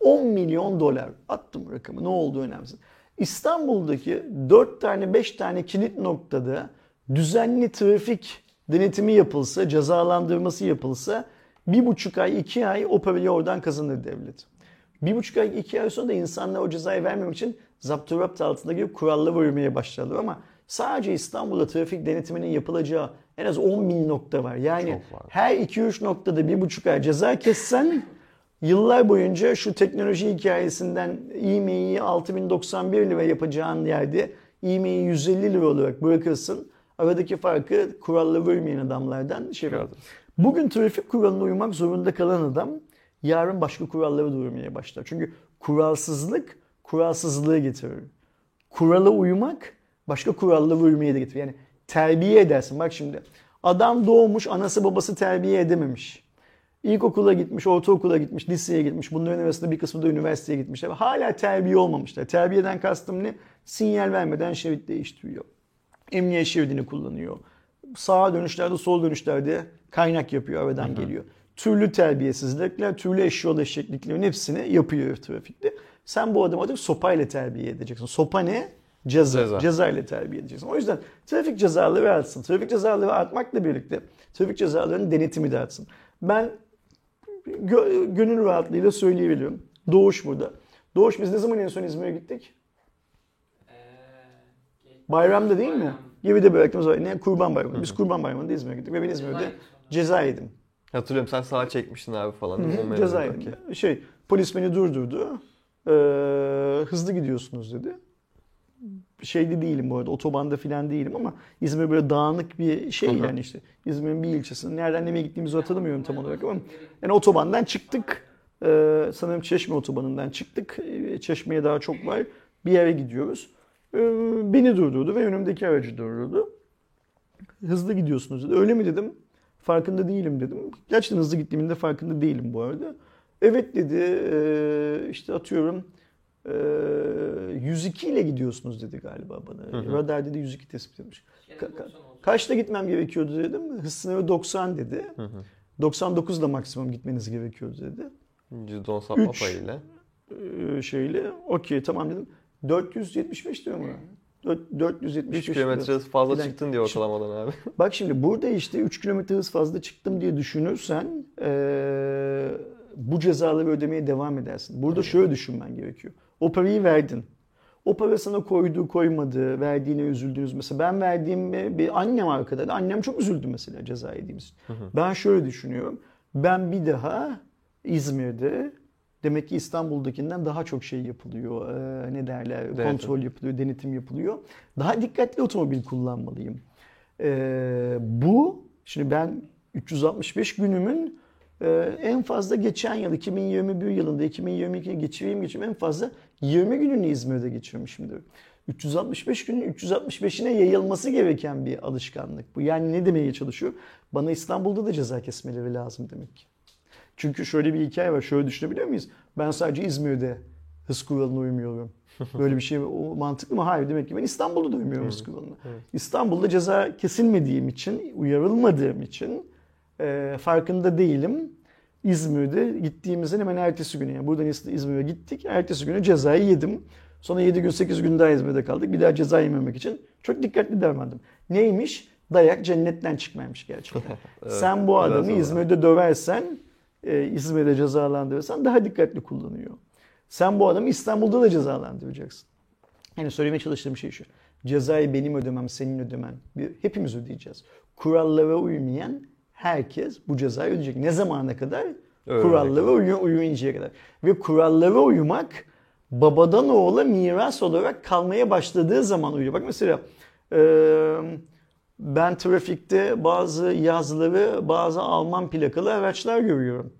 B: 10 milyon dolar attım rakamı ne olduğu önemsiz. İstanbul'daki 4 tane 5 tane kilit noktada düzenli trafik denetimi yapılsa, cezalandırması yapılsa bir buçuk ay, iki ay o parayı oradan kazanır devlet. Bir buçuk ay, iki ay sonra da insanlar o cezayı vermemek için zapturapt altında gibi kurallar uymaya başladılar ama sadece İstanbul'da trafik denetiminin yapılacağı en az 10 bin nokta var. Yani
A: var.
B: her 2-3 noktada bir buçuk ay ceza kessen yıllar boyunca şu teknoloji hikayesinden IMEI'yi 6091 lira yapacağın yerde IMEI'yi 150 lira olarak bırakırsın. Aradaki farkı kurallara uymayan adamlardan şey var. Bugün trafik kuralına uymak zorunda kalan adam yarın başka kurallara da uymaya başlar. Çünkü kuralsızlık kuralsızlığı getirir. Kurala uymak başka kurallara uymaya da getirir. Yani terbiye edersin. Bak şimdi adam doğmuş anası babası terbiye edememiş. İlkokula gitmiş, ortaokula gitmiş, liseye gitmiş. Bunların arasında bir kısmı da üniversiteye gitmişler. Hala terbiye olmamışlar. Terbiyeden kastım ne? Sinyal vermeden şerit değiştiriyor. Emniyet şeridini kullanıyor. Sağa dönüşlerde, sol dönüşlerde kaynak yapıyor, aradan geliyor. Türlü terbiyesizlikler, türlü eşyol eşekliklerin hepsini yapıyor trafikte. Sen bu adamı artık sopayla terbiye edeceksin. Sopa ne? Ceza.
A: Ceza.
B: Ceza ile terbiye edeceksin. O yüzden trafik cezaları artsın. Trafik cezaları artmakla birlikte trafik cezalarının denetimi de artsın. Ben gö- gönül rahatlığıyla söyleyebiliyorum. Doğuş burada. Doğuş biz ne zaman en son İzmir'e gittik? Bayramda değil mi? Gibi de bıraktığımız var. Ne? Kurban bayramı. Biz kurban bayramında İzmir'e gittik ve ben İzmir'de
C: Ceza
B: ceza yedim.
A: Hatırlıyorum sen sağa çekmiştin abi falan.
B: Hı hı,
A: O mevzu.
B: ceza yedim. Şey, polis beni durdurdu. Ee, hızlı gidiyorsunuz dedi. Şeyde değilim bu arada, otobanda falan değilim ama İzmir böyle dağınık bir şey
A: hı.
B: yani işte. İzmir'in bir ilçesinin nereden nereye gittiğimizi hatırlamıyorum tam olarak ama yani otobandan çıktık. Ee, sanırım Çeşme otobanından çıktık. Ee, Çeşme'ye daha çok var. Bir yere gidiyoruz. Ee, beni durdurdu ve önümdeki aracı durdurdu. Hızlı gidiyorsunuz dedi. Öyle mi dedim. Farkında değilim dedim. Gerçekten hızlı gittiğimin de farkında değilim bu arada. Evet dedi. Ee, işte atıyorum 102 ile gidiyorsunuz dedi galiba bana.
A: Hı hı.
B: Radar dedi 102 tespit etmiş. Ka- ka-
C: 90 olsun.
B: Kaçta gitmem gerekiyordu dedim. Hız sınırı 90 dedi.
A: Hı hı.
B: 99 da maksimum gitmeniz gerekiyordu dedi.
A: %10 sapma payıyla.
B: Ee, şeyle okey tamam dedim. 475 diyor mu? Dört- 475
A: 3 kilometre hız fazla
B: Filan.
A: çıktın diye ortalamadan abi. <laughs>
B: Bak şimdi burada işte 3 kilometre hız fazla çıktım diye düşünürsen eee, bu cezaları ödemeye devam edersin. Burada şöyle düşünmen gerekiyor. O parayı verdin. O para sana koydu koymadı, verdiğine üzüldünüz. Mesela ben verdiğim bir annem arkada. Annem çok üzüldü mesela ceza yediğimiz. Ben şöyle düşünüyorum. Ben bir daha İzmir'de demek ki İstanbul'dakinden daha çok şey yapılıyor. Ee, ne derler?
A: Denetim.
B: Kontrol yapılıyor, denetim yapılıyor. Daha dikkatli otomobil kullanmalıyım. Ee, bu şimdi ben 365 günümün e, en fazla geçen yıl 2021 yılında 2022'ye geçireyim geçireyim en fazla 20 gününü İzmir'de geçirmişimdir. 365 günün 365'ine yayılması gereken bir alışkanlık bu. Yani ne demeye çalışıyor? Bana İstanbul'da da ceza kesmeleri lazım demek ki. Çünkü şöyle bir hikaye var. Şöyle düşünebiliyor muyuz? Ben sadece İzmir'de hız kuralına uymuyorum. <laughs> Böyle bir şey o mantıklı mı? Hayır. Demek ki ben İstanbul'da da uymuyorum hız kuralına. İstanbul'da ceza kesilmediğim için, uyarılmadığım için e, farkında değilim. İzmir'de gittiğimizden hemen ertesi günü yani buradan İz- İzmir'e gittik. Ertesi günü cezayı yedim. Sonra 7 gün 8 gün daha İzmir'de kaldık. Bir daha ceza yememek için çok dikkatli davrandım. Neymiş? Dayak cennetten çıkmaymış gerçekten. <laughs>
A: Evet,
B: Sen bu adamı. İzmir'de döversen, e, İzmir'de cezalandırırsan daha dikkatli kullanıyor. Sen bu adamı İstanbul'da da cezalandıracaksın. Yani söylemeye çalıştığım şey şu. Cezayı benim ödemem, senin ödemen. Bir- Hepimiz ödeyeceğiz. Kurallara uymayan herkes bu cezayı ödeyecek. Ne zamana kadar?
A: Öyle
B: Kurallara uyu, uyuyuncaya kadar. Ve kurallara uymak babadan oğula miras olarak kalmaya başladığı zaman uyuyor. Bak mesela eee, ben trafikte bazı yazları, bazı Alman plakalı araçlar görüyorum.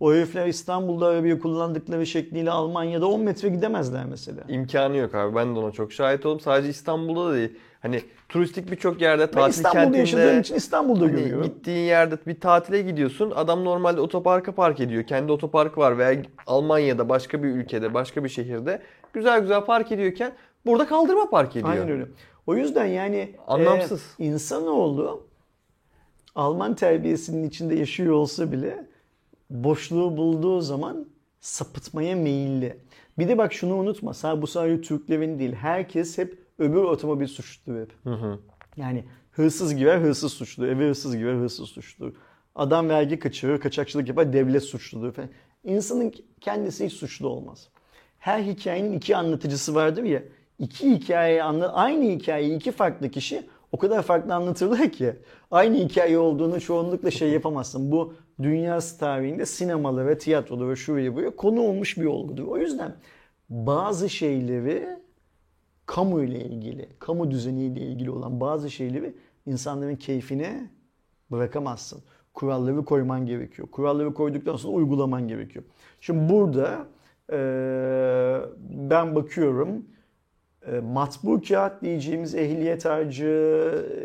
B: O herifler İstanbul'da arabayı kullandıkları şekliyle Almanya'da 10 metre gidemezler mesela.
A: İmkanı yok abi. Ben de ona çok şahit oldum. Sadece İstanbul'da da değil. Hani turistik birçok yerde tatil
B: İstanbul'da yaşadığım
A: kentinde
B: için İstanbul'da
A: hani
B: görüyorum.
A: gittiğin yerde bir tatile gidiyorsun. Adam normalde otoparka park ediyor. Kendi otoparkı var veya Almanya'da başka bir ülkede, başka bir şehirde güzel güzel park ediyorken burada kaldırma park ediyor.
B: Aynen öyle. O yüzden yani
A: Anlamsız.
B: e, insanoğlu Alman terbiyesinin içinde yaşıyor olsa bile boşluğu bulduğu zaman sapıtmaya meyilli. Bir de bak şunu unutma. Sadece bu sadece Türklerin değil. Herkes hep öbür otomobil suçludur hep.
A: Hı hı.
B: Yani hırsız girer hırsız suçlu. Eve hırsız girer hırsız suçlu. Adam vergi kaçırır, kaçakçılık yapar, devlet suçludur falan. İnsanın kendisi hiç suçlu olmaz. Her hikayenin iki anlatıcısı vardır ya. İki hikayeyi anla aynı hikayeyi iki farklı kişi o kadar farklı anlatırlar ki aynı hikaye olduğunu çoğunlukla şey yapamazsın. Bu dünya tarihinde sinemalı ve tiyatroda ve şuraya buraya konu olmuş bir olgudur. O yüzden bazı şeyleri kamu ile ilgili, kamu düzeniyle ilgili olan bazı şeyleri insanların keyfine bırakamazsın. Kuralları koyman gerekiyor. Kuralları koyduktan sonra uygulaman gerekiyor. Şimdi burada eee, ben bakıyorum e, matbu kağıt diyeceğimiz ehliyet harcı,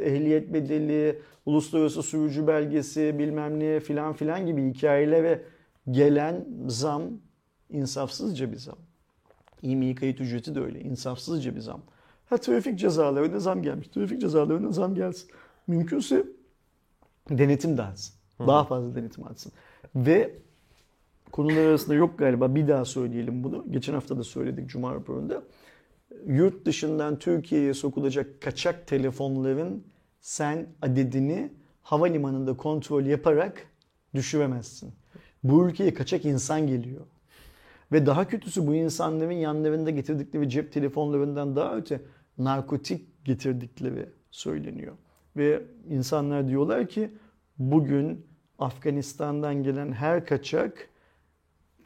B: ehliyet bedeli, uluslararası sürücü belgesi bilmem ne filan filan gibi hikayelere gelen zam insafsızca bir zam. İMİ kayıt ücreti de öyle. insafsızca bir zam. Ha trafik cezalarına zam gelmiş. Trafik cezalarına zam gelsin. Mümkünse denetim de artsın. Daha fazla denetim artsın. Ve konular arasında yok galiba bir daha söyleyelim bunu. Geçen hafta da söyledik Cuma raporunda. Yurt dışından Türkiye'ye sokulacak kaçak telefonların sen adedini havalimanında kontrol yaparak düşüremezsin. Bu ülkeye kaçak insan geliyor. Ve daha kötüsü bu insanların yanlarında getirdikleri cep telefonlarından daha öte narkotik getirdikleri söyleniyor. Ve insanlar diyorlar ki bugün Afganistan'dan gelen her kaçak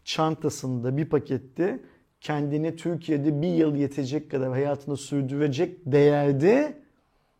B: çantasında bir pakette kendini Türkiye'de bir yıl yetecek kadar hayatını sürdürecek değerde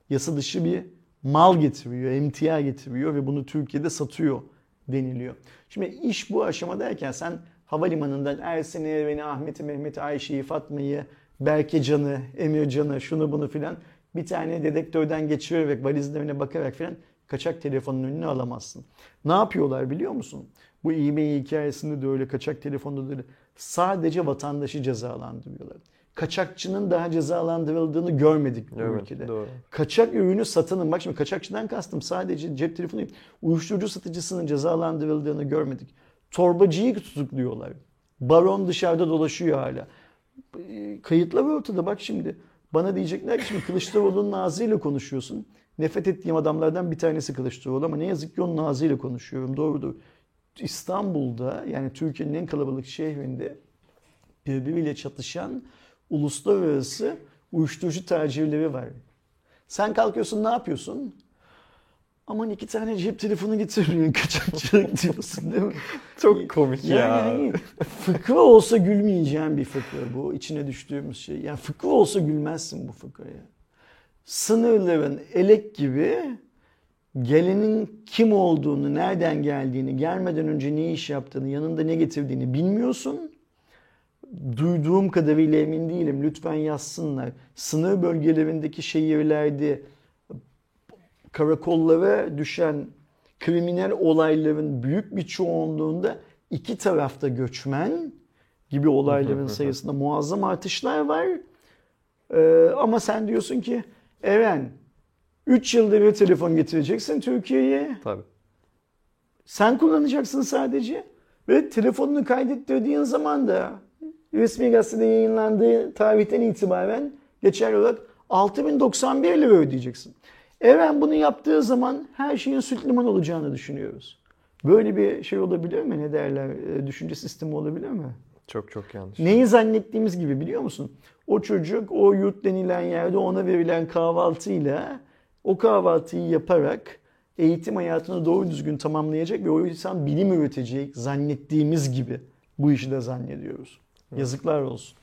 B: yasa dışı bir mal getiriyor, emtia getiriyor ve bunu Türkiye'de satıyor deniliyor. Şimdi iş bu aşamadayken sen havalimanından Ersin'i, Erven'i, Ahmet'i, Mehmet'i, Ayşe'yi, Fatma'yı, Berke Can'ı, Emir Can'ı, şunu bunu filan bir tane dedektörden geçirerek, valizlerine bakarak filan kaçak telefonun önüne alamazsın. Ne yapıyorlar biliyor musun? Bu e-mail hikayesinde de öyle, kaçak telefonda da öyle. Sadece vatandaşı cezalandırıyorlar. Kaçakçının daha cezalandırıldığını görmedik bu
A: Evet,
B: ülkede.
A: doğru.
B: Kaçak ürünü satanın, bak şimdi kaçakçıdan kastım sadece cep telefonu değil, uyuşturucu satıcısının cezalandırıldığını görmedik. Torbacıyı tutukluyorlar. Baron dışarıda dolaşıyor hala. Kayıtlar ortada bak şimdi. Bana diyecekler ki şimdi Kılıçdaroğlu'nun ağzıyla konuşuyorsun. Nefret ettiğim adamlardan bir tanesi Kılıçdaroğlu ama ne yazık ki onun ağzıyla konuşuyorum. Doğrudur. İstanbul'da yani Türkiye'nin en kalabalık şehrinde birbiriyle çatışan uluslararası uyuşturucu tacirleri var. Sen kalkıyorsun ne yapıyorsun? Aman iki tane cep telefonu getiriyorsun <laughs> kaçakçılık diyorsun değil mi?
A: Çok komik
B: Yani
A: ya.
B: hani fıkra olsa gülmeyeceğim bir fıkra bu. içine düştüğümüz şey. Yani fıkra olsa gülmezsin bu fıkraya. Sınırların elek gibi gelenin kim olduğunu, nereden geldiğini, gelmeden önce ne iş yaptığını, yanında ne getirdiğini bilmiyorsun. Duyduğum kadarıyla emin değilim. Lütfen yazsınlar. Sınır bölgelerindeki şehirlerde karakollara düşen kriminal olayların büyük bir çoğunluğunda iki tarafta göçmen gibi olayların sayısında muazzam artışlar var. Ee, ama sen diyorsun ki Eren 3 yılda bir telefon getireceksin Türkiye'ye.
A: Tabii.
B: Sen kullanacaksın sadece. Ve telefonunu kaydettirdiğin zaman da resmi gazetede yayınlandığı tarihten itibaren geçerli olarak 6091 lira ödeyeceksin. Eren bunu yaptığı zaman her şeyin süt liman olacağını düşünüyoruz. Böyle bir şey olabilir mi? Ne derler? E, Düşünce sistemi olabilir mi?
A: Çok çok yanlış.
B: Neyi zannettiğimiz gibi biliyor musun? O çocuk o yurt denilen yerde ona verilen kahvaltıyla o kahvaltıyı yaparak eğitim hayatını doğru düzgün tamamlayacak ve o insan bilim üretecek zannettiğimiz gibi bu işi de zannediyoruz. Yazıklar olsun.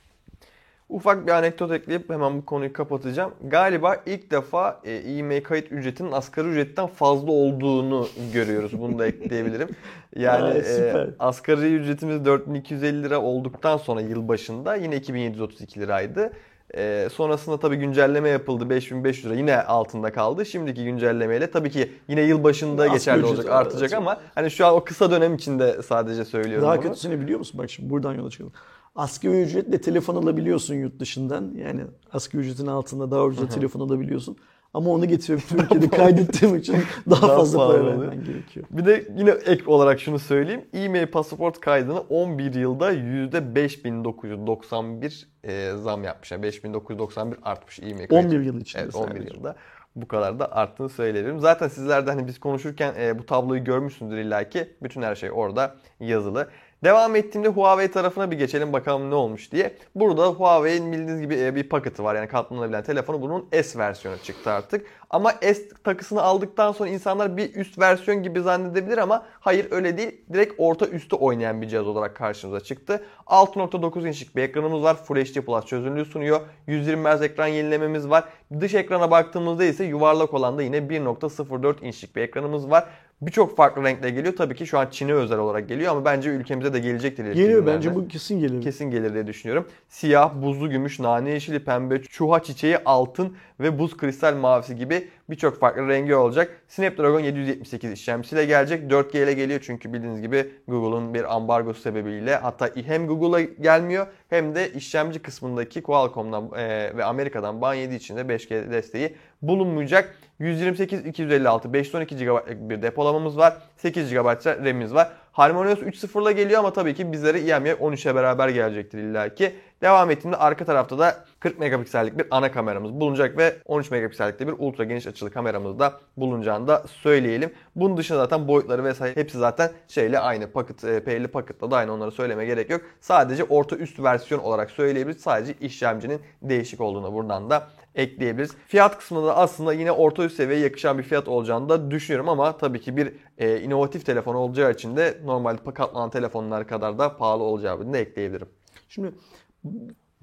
A: Ufak bir anekdot ekleyip hemen bu konuyu kapatacağım. Galiba ilk defa e, e-mail kayıt ücretinin asgari ücretten fazla olduğunu görüyoruz. Bunu da ekleyebilirim. <laughs> Yani
B: Aa,
A: e, asgari ücretimiz 4250 lira olduktan sonra yıl başında yine 2732 liraydı. E, sonrasında tabii güncelleme yapıldı 5500 lira yine altında kaldı. Şimdiki güncellemeyle tabii ki yine yıl başında
B: Asgari
A: geçerli olacak artacak
B: artacak.
A: ama hani şu an o kısa dönem içinde sadece söylüyorum
B: Daha
A: bunu.
B: kötüsünü biliyor musun? Bak şimdi buradan yola çıkalım. Asgari ücretle telefon alabiliyorsun yurt dışından. Yani asgari ücretin altında daha ucuza telefon alabiliyorsun. Ama onu getirip <laughs> Türkiye'de kaydettiğim için daha,
A: Daha
B: fazla para vermen gerekiyor.
A: Bir de yine ek olarak şunu söyleyeyim. E-mail pasaport kaydını 11 yılda %5991 e, zam yapmış. Yani 5991 artmış e-mail kaydı.
B: 11 yıl içinde
A: Evet 11
B: sadece.
A: yılda bu kadar da arttığını söyleyebilirim. Zaten sizler de hani biz konuşurken e, bu tabloyu görmüşsündür illaki. Bütün her şey orada yazılı. Devam ettiğimde Huawei tarafına bir geçelim bakalım ne olmuş diye. Burada Huawei'nin bildiğiniz gibi e, bir paketi var. Yani katlanabilen telefonu bunun S versiyonu çıktı artık. Ama S takısını aldıktan sonra insanlar bir üst versiyon gibi zannedebilir ama hayır öyle değil. Direkt orta üstü oynayan bir cihaz olarak karşımıza çıktı. 6.9 inçlik bir ekranımız var. Full HD Plus çözünürlüğü sunuyor. 120 Hz ekran yenilememiz var. Dış ekrana baktığımızda ise yuvarlak olan da yine 1.04 inçlik bir ekranımız var. Birçok farklı renkle geliyor. Tabii ki şu an Çin'e özel olarak geliyor ama bence ülkemize de gelecektir. ileriki
B: Geliyor
A: günlerde.
B: bence bu kesin gelir.
A: Kesin gelir diye düşünüyorum. Siyah, buzlu gümüş, nane yeşili, pembe, çuha çiçeği, altın ve buz kristal mavisi gibi birçok farklı rengi olacak. Snapdragon 778 işlemcisiyle gelecek. 4G ile geliyor çünkü bildiğiniz gibi Google'un bir ambargosu sebebiyle hatta hem Google'a gelmiyor hem de işlemci kısmındaki Qualcomm'dan e, ve Amerika'dan ban yediği için de 5G desteği bulunmayacak. 128 256 512 GB'lık bir depolamamız var. 8 GB RAM'imiz var. HarmonyOS 3.0 ile geliyor ama tabii ki bizlere EMUI 13'e beraber gelecektir illaki. Devam ettiğimde arka tarafta da 40 megapiksellik bir ana kameramız bulunacak ve 13 megapiksellikte bir ultra geniş açılı kameramız da bulunacağını da söyleyelim. Bunun dışında zaten boyutları vesaire hepsi zaten şeyle aynı. Paket, e, P50 Pocket'la da aynı onları söyleme gerek yok. Sadece orta üst versiyon olarak söyleyebiliriz. Sadece işlemcinin değişik olduğunu buradan da ekleyebiliriz. Fiyat kısmında da aslında yine orta üst seviyeye yakışan bir fiyat olacağını da düşünüyorum ama tabii ki bir e, inovatif telefon olacağı için de normal katlanan telefonlar kadar da pahalı olacağını da ekleyebilirim.
B: Şimdi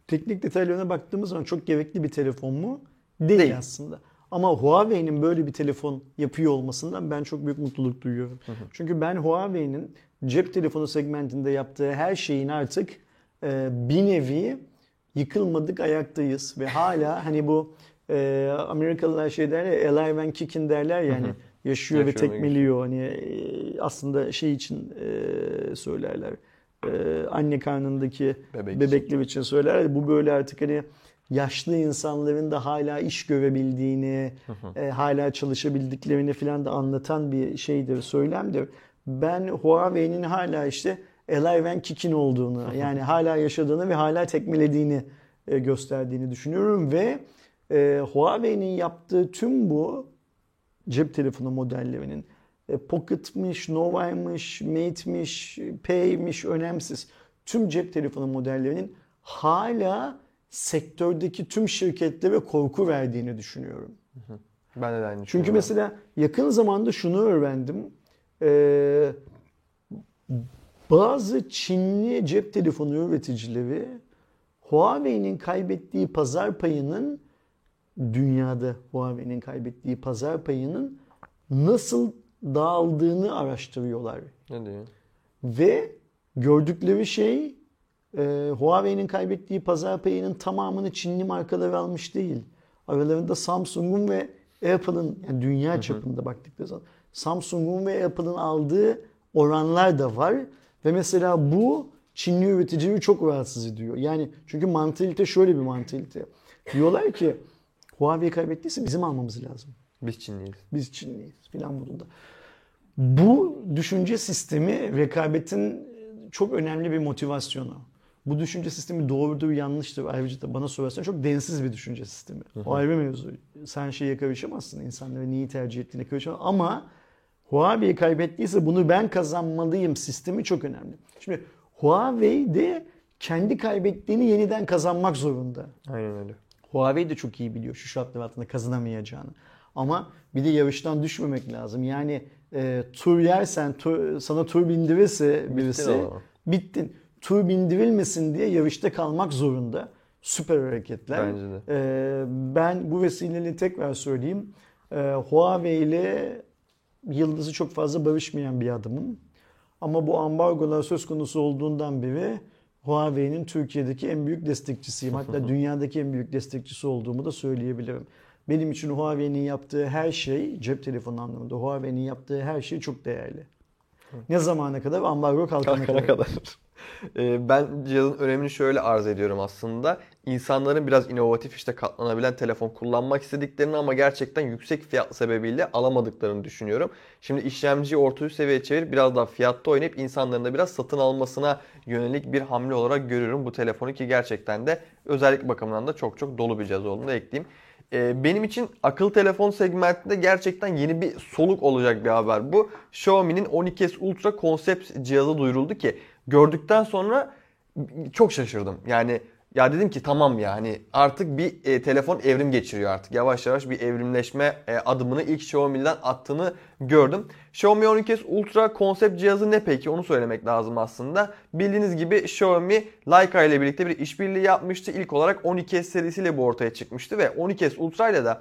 B: teknik detaylarına baktığımız zaman çok gerekli bir telefon mu? Değil,
A: Değil.
B: aslında. Ama Huawei'nin böyle bir telefon yapıyor olmasından ben çok büyük mutluluk duyuyorum. Çünkü ben Huawei'nin cep telefonu segmentinde yaptığı her şeyin artık e, bir nevi yıkılmadık ayaktayız. Ve hala hani bu e, Amerikalılar şey derler ya, alive and kicking derler ya hani yaşıyor ve
A: Yaşıyor ve
B: tekmeliyor hani e, aslında şey için e, söylerler. E, anne karnındaki
A: Bebek
B: bebekler için söylerler. Bu böyle artık hani yaşlı insanların da hala iş görebildiğini e, hala çalışabildiklerini falan da anlatan bir şeydir söylemdir. Ben Huawei'nin hala işte alive and kicking olduğunu yani hala yaşadığını ve hala tekmelediğini e, gösterdiğini düşünüyorum ve e, Huawei'nin yaptığı tüm bu cep telefonu modellerinin e, Pocket'mış, Nova'ymış, Mate'miş, Pay'miş önemsiz. Tüm cep telefonu modellerinin hala sektördeki tüm şirketlere korku verdiğini düşünüyorum.
A: Ben de aynı
B: Çünkü mesela yakın zamanda şunu öğrendim. Ee, bazı Çinli cep telefonu üreticileri Huawei'nin kaybettiği pazar payının dünyada Huawei'nin kaybettiği pazar payının nasıl dağıldığını araştırıyorlar.
A: Ne diyor?
B: Ve gördükleri şey e, Huawei'nin kaybettiği pazar payının tamamını Çinli markalar almış değil. Aralarında Samsung'un ve Apple'ın yani dünya çapında baktıkları zaman Samsung'un ve Apple'ın aldığı oranlar da var. Ve mesela bu Çinli üreticiyi çok rahatsız ediyor. Yani çünkü mantalite şöyle bir mantalite. Diyorlar ki Huawei kaybettiyse bizim almamız lazım.
A: Biz Çinliyiz.
B: Biz Çinliyiz filan modunda. Bu düşünce sistemi rekabetin çok önemli bir motivasyonu. Bu düşünce sistemi doğrudur yanlıştır ayrıca da bana sorarsan çok densiz bir düşünce sistemi. O ayrı mevzu. Sen şeye karışamazsın insanlara neyi tercih ettiğine karışamazsın ama Huawei kaybettiyse bunu ben kazanmalıyım sistemi çok önemli. Şimdi Huawei'de kendi kaybettiğini yeniden kazanmak zorunda.
A: Aynen öyle.
B: Huawei de çok iyi biliyor şu şartlar altında kazanamayacağını. Ama bir de yarıştan düşmemek lazım. Yani e, tur yersen, tur, sana tur bindirirse birisi
A: zaman.
B: bittin. Tur bindirilmesin diye yarışta kalmak zorunda. Süper hareketler.
A: Bence de.
B: E, ben bu vesileyle tekrar söyleyeyim. E, Huawei ile yıldızı çok fazla barışmayan bir adamım. Ama bu ambargolar söz konusu olduğundan beri Huawei'nin Türkiye'deki en büyük destekçisiyim. <laughs> Hatta dünyadaki en büyük destekçisi olduğumu da söyleyebilirim. Benim için Huawei'nin yaptığı her şey, cep telefonu anlamında Huawei'nin yaptığı her şey çok değerli. Ne zamana kadar? Ambargo kalkana
A: Kalkana
B: kadar.
A: kadar. Ee, ben cihazın önemini şöyle arz ediyorum aslında. İnsanların biraz inovatif işte katlanabilen telefon kullanmak istediklerini ama gerçekten yüksek fiyat sebebiyle alamadıklarını düşünüyorum. Şimdi işlemciyi orta üst seviyeye çevirip biraz daha fiyatta oynayıp insanların da biraz satın almasına yönelik bir hamle olarak görüyorum bu telefonu ki gerçekten de özellik bakımından da çok çok dolu bir cihaz olduğunu da ekleyeyim. Ee, benim için akıllı telefon segmentinde gerçekten yeni bir soluk olacak bir haber bu. Xiaomi'nin 12S Ultra konsept cihazı duyuruldu ki gördükten sonra çok şaşırdım. Yani ya dedim ki tamam ya hani artık bir e, telefon evrim geçiriyor artık. Yavaş yavaş bir evrimleşme e, adımını ilk Xiaomi'den attığını gördüm. Xiaomi 12S Ultra konsept cihazı ne peki onu söylemek lazım aslında. Bildiğiniz gibi Xiaomi Leica ile birlikte bir işbirliği yapmıştı. İlk olarak 12S serisiyle bu ortaya çıkmıştı ve 12S Ultra ile de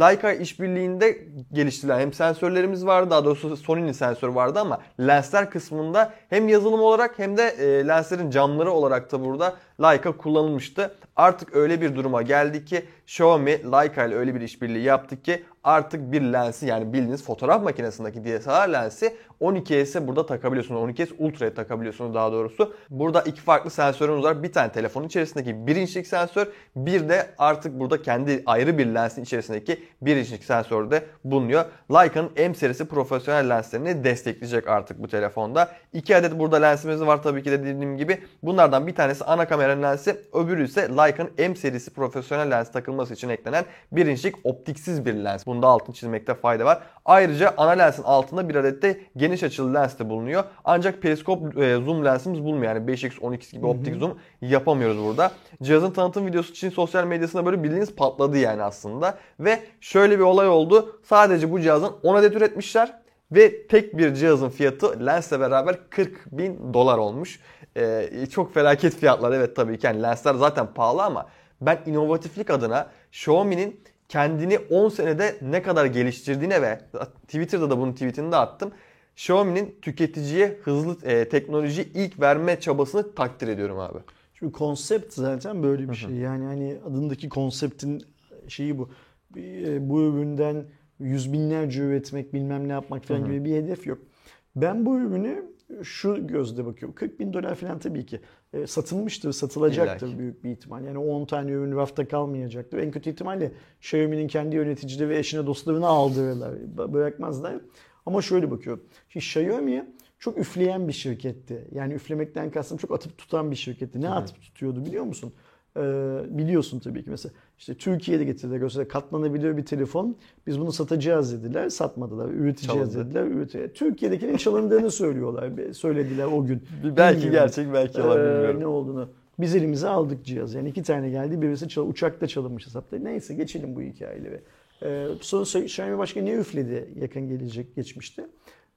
A: Leica işbirliğinde geliştirilen hem sensörlerimiz vardı daha doğrusu Sony'nin sensörü vardı ama lensler kısmında hem yazılım olarak hem de e, lenslerin camları olarak da burada Leica kullanılmıştı. Artık öyle bir duruma geldi ki Xiaomi Leica ile öyle bir işbirliği yaptı ki artık bir lensi yani bildiğiniz fotoğraf makinesindeki DSLR lensi 12S'e burada takabiliyorsunuz. 12S Ultra'ya takabiliyorsunuz daha doğrusu. Burada iki farklı sensörümüz var. Bir tane telefonun içerisindeki 1 inçlik sensör, bir de artık burada kendi ayrı bir lensin içerisindeki 1 inçlik sensör de bulunuyor. Leica'nın M serisi profesyonel lenslerini destekleyecek artık bu telefonda. İki adet burada lensimiz var tabii ki de dediğim gibi. Bunlardan bir tanesi ana kameranın lensi, öbürü ise Leica'nın M serisi profesyonel lens takılması için eklenen 1 inçlik optiksiz bir lens. Bunda altını çizmekte fayda var. Ayrıca ana lensin altında bir adet de geniş açılı lens de bulunuyor. Ancak periskop e, zoom lensimiz bulunmuyor. Yani 5x 12x gibi optik zoom yapamıyoruz burada. Cihazın tanıtım videosu için sosyal medyasında böyle bildiğiniz patladı yani aslında. Ve şöyle bir olay oldu. Sadece bu cihazın 10 adet üretmişler. Ve tek bir cihazın fiyatı lensle beraber 40 bin dolar olmuş. Ee, çok felaket fiyatlar evet tabii ki. Yani lensler zaten pahalı ama ben inovatiflik adına Xiaomi'nin kendini 10 senede ne kadar geliştirdiğine ve Twitter'da da bunun tweetini de attım. Xiaomi'nin tüketiciye hızlı e, teknoloji ilk verme çabasını takdir ediyorum abi.
B: Çünkü konsept zaten böyle bir şey. Yani hani adındaki konseptin şeyi bu. Bir- Bu üründen yüz binlerce üretmek bilmem ne yapmak falan gibi bir hedef yok. Ben bu ürünü şu gözle bakıyorum. 40 bin dolar falan tabii ki e, satılmıştır, satılacaktır
A: İlla ki.
B: büyük bir ihtimal. Yani 10 tane ürün rafta kalmayacaktır. En kötü ihtimalle Xiaomi'nin kendi yöneticileri ve eşine dostlarına aldırırlar. Bırakmazlar. Ama şöyle bakıyorum. Şimdi Xiaomi çok üfleyen bir şirketti. Yani üflemekten kastım çok atıp tutan bir şirketti. Ne atıp tutuyordu biliyor musun? Ee, biliyorsun tabii ki mesela işte Türkiye'de getirdiler gösterdiler katlanabilir bir telefon biz bunu satacağız dediler satmadılar üreteceğiz
A: Çalındı.
B: dediler üreteceğiz. Türkiye'dekinin çalındığını söylüyorlar söylediler o gün.
A: Belki
B: Bilmiyorum.
A: gerçek belki yalan
B: Ee,
A: bilmiyorum.
B: ne olduğunu. Biz elimize aldık cihaz. Yani iki tane geldi. Birisi çal- uçakta çalınmış hesapta. Neyse geçelim bu hikayeleri. Ee, sonra Xiaomi başka ne üfledi yakın gelecek geçmişte?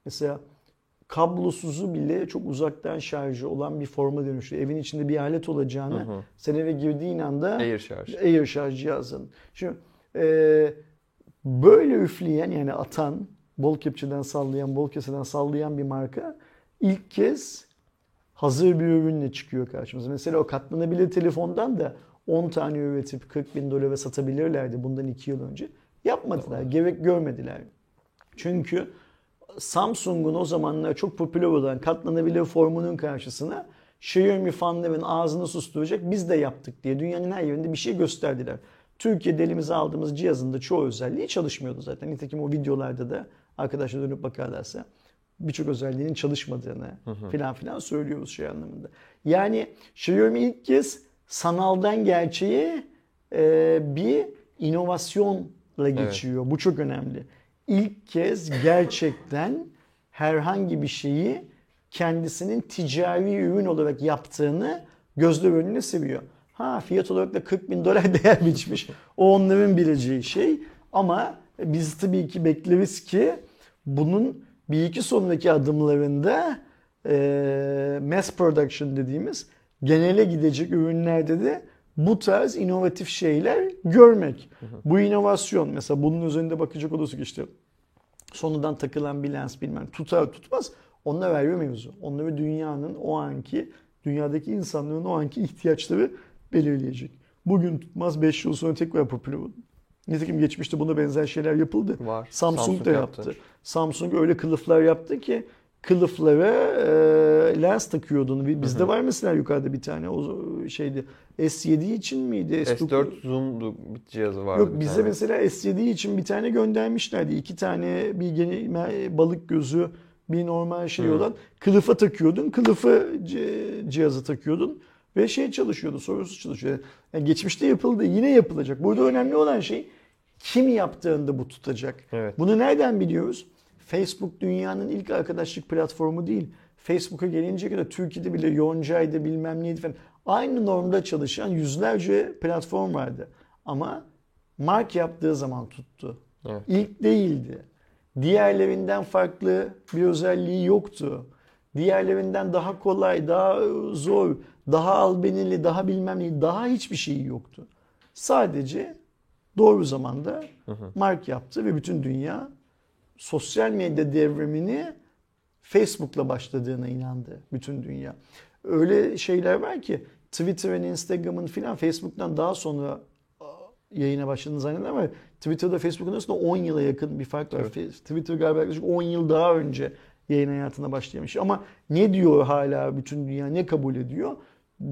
B: Mesela kablosuzu bile çok uzaktan şarjı olan bir forma dönüştü. Evin içinde bir alet olacağını
A: Hı hı.
B: sen eve girdiğin anda
A: Air şarj.
B: Air şarj cihazın. Şimdi e, böyle üfleyen yani atan, bol kepçeden sallayan, bol keseden sallayan bir marka ilk kez hazır bir ürünle çıkıyor karşımıza. Mesela o katlanabilir telefondan da 10 tane üretip 40 bin dolara satabilirlerdi bundan 2 yıl önce. Yapmadılar, gerek görmediler. Çünkü Samsung'un o zamanlar çok popüler olan katlanabilir formunun karşısına Xiaomi fanların ağzını susturacak biz de yaptık diye dünyanın her yerinde bir şey gösterdiler. Türkiye'de elimize aldığımız cihazın da çoğu özelliği çalışmıyordu zaten. Nitekim o videolarda da arkadaşlar dönüp bakarlarsa birçok özelliğinin çalışmadığını filan filan söylüyoruz şey anlamında. Yani Xiaomi ilk kez sanaldan gerçeğe e, bir inovasyonla geçiyor. Bu çok önemli. İlk kez gerçekten herhangi bir şeyi kendisinin ticari ürün olarak yaptığını gözler önüne seviyor. Ha fiyat olarak da 40 bin dolar <laughs> değer biçmiş. O onların bileceği şey. Ama biz tabii ki bekleriz ki bunun bir iki sonraki adımlarında e, mass production dediğimiz genele gidecek ürünlerde de bu tarz inovatif şeyler görmek. Bu inovasyon mesela bunun üzerinde bakacak olursak işte sonradan takılan bir lens bilmem tutar tutmaz onlar ayrı mevzu. Onları dünyanın o anki dünyadaki insanların o anki ihtiyaçları belirleyecek. Bugün tutmaz 5 yıl sonra tekrar popüler olur. Nitekim geçmişte buna benzer şeyler yapıldı.
A: Var.
B: Samsung,
A: Samsung
B: da
A: yaptı.
B: yaptı. Samsung öyle kılıflar yaptı ki kılıflara e, lens takıyordun. Bizde var mesela yukarıda bir tane o şeydi. S7 için miydi?
A: S4 zoom'du bir cihazı vardı.
B: Yok bize
A: tane.
B: mesela S7 için bir tane göndermişlerdi. İki tane bir gene, balık gözü bir normal şey
A: Hı.
B: olan kılıfa takıyordun. Kılıfı cihazı takıyordun ve şey çalışıyordu. Sorunsuz çalışıyordu. Yani geçmişte yapıldı. Yine yapılacak. Burada önemli olan şey kim yaptığında bu tutacak.
A: Evet.
B: Bunu nereden biliyoruz? Facebook dünyanın ilk arkadaşlık platformu değil. Facebook'a gelince kadar Türkiye'de bile Yonca'ydı bilmem neydi falan. Aynı normda çalışan yüzlerce platform vardı. Ama Mark yaptığı zaman tuttu.
A: Evet.
B: İlk değildi. Diğerlerinden farklı bir özelliği yoktu. Diğerlerinden daha kolay, daha zor, daha albenili, daha bilmem ne, daha hiçbir şeyi yoktu. Sadece doğru zamanda Mark yaptı ve bütün dünya sosyal medya devrimini Facebook'la başladığına inandı bütün dünya. Öyle şeyler var ki Twitter'ın, Instagram'ın filan Facebook'tan daha sonra yayına başladığını zanneder ama Twitter'da Facebook'un arasında 10 yıla yakın bir fark var. Fe- Twitter galiba yaklaşık 10 yıl daha önce yayın hayatına başlamış. Ama ne diyor hala bütün dünya, ne kabul ediyor?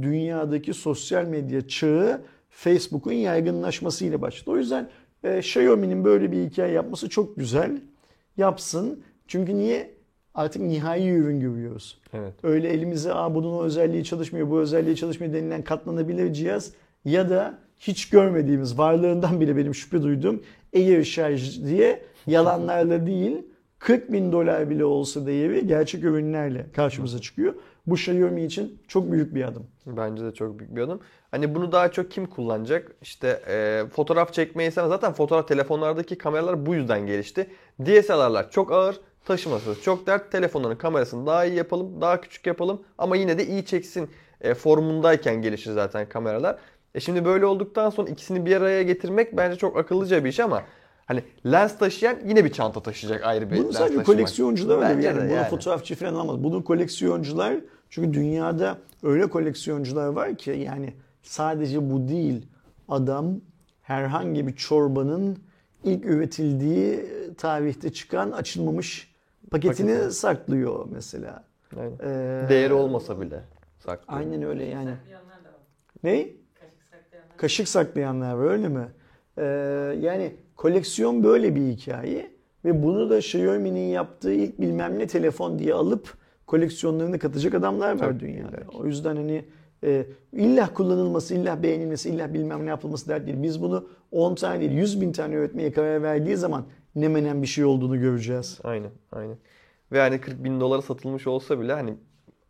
B: Dünyadaki sosyal medya çağı Facebook'un yaygınlaşmasıyla başladı. O yüzden e, Xiaomi'nin böyle bir hikaye yapması çok güzel. Yapsın. Çünkü niye? Artık nihai ürün görüyoruz.
A: Evet.
B: Öyle elimize Aa, bunun o özelliği çalışmıyor, bu özelliği çalışmıyor denilen katlanabilir cihaz ya da hiç görmediğimiz, varlığından bile benim şüphe duyduğum Air şarj diye yalanlarla değil 40 bin dolar bile olsa değeri gerçek ürünlerle karşımıza çıkıyor. Bu Xiaomi için çok büyük bir adım.
A: Bence de çok büyük bir adım. Hani bunu daha çok kim kullanacak? İşte e, fotoğraf çekmeyi seven zaten fotoğraf telefonlardaki kameralar bu yüzden gelişti. DSLR'lar çok ağır, taşıması çok dert. Telefonların kamerasını daha iyi yapalım, daha küçük yapalım ama yine de iyi çeksin e, formundayken gelişir zaten kameralar. E şimdi böyle olduktan sonra ikisini bir araya getirmek bence çok akıllıca bir iş ama hani lens taşıyan yine bir çanta taşıyacak ayrı bir
B: Bunu
A: lens
B: sadece
A: taşımak.
B: koleksiyoncular öyle yani. Bunu
A: yani.
B: fotoğrafçı falan alamaz. Bunun koleksiyoncular çünkü dünyada öyle koleksiyoncular var ki yani sadece bu değil. Adam herhangi bir çorbanın ilk üretildiği tarihte çıkan açılmamış paketini
A: Paketini.
B: saklıyor mesela.
A: Aynen.
B: Ee,
A: Değeri olmasa bile saklıyor.
B: Aynen öyle yani.
C: Saklayanlar da var.
B: Ne?
C: Kaşık saklayanlar.
B: Kaşık saklayanlar var öyle mi? Ee, yani koleksiyon böyle bir hikaye ve bunu da Xiaomi'nin yaptığı ilk bilmem ne telefon diye alıp koleksiyonlarını katacak adamlar var
A: Tabii,
B: dünyada.
A: illa ki.
B: O yüzden hani e, illa kullanılması, illa beğenilmesi, illa bilmem ne yapılması dert değil. Biz bunu 10 tane değil 100 bin tane üretmeye karar verdiği zaman ne menen bir şey olduğunu göreceğiz.
A: Aynen, aynen. Ve hani 40 bin dolara satılmış olsa bile hani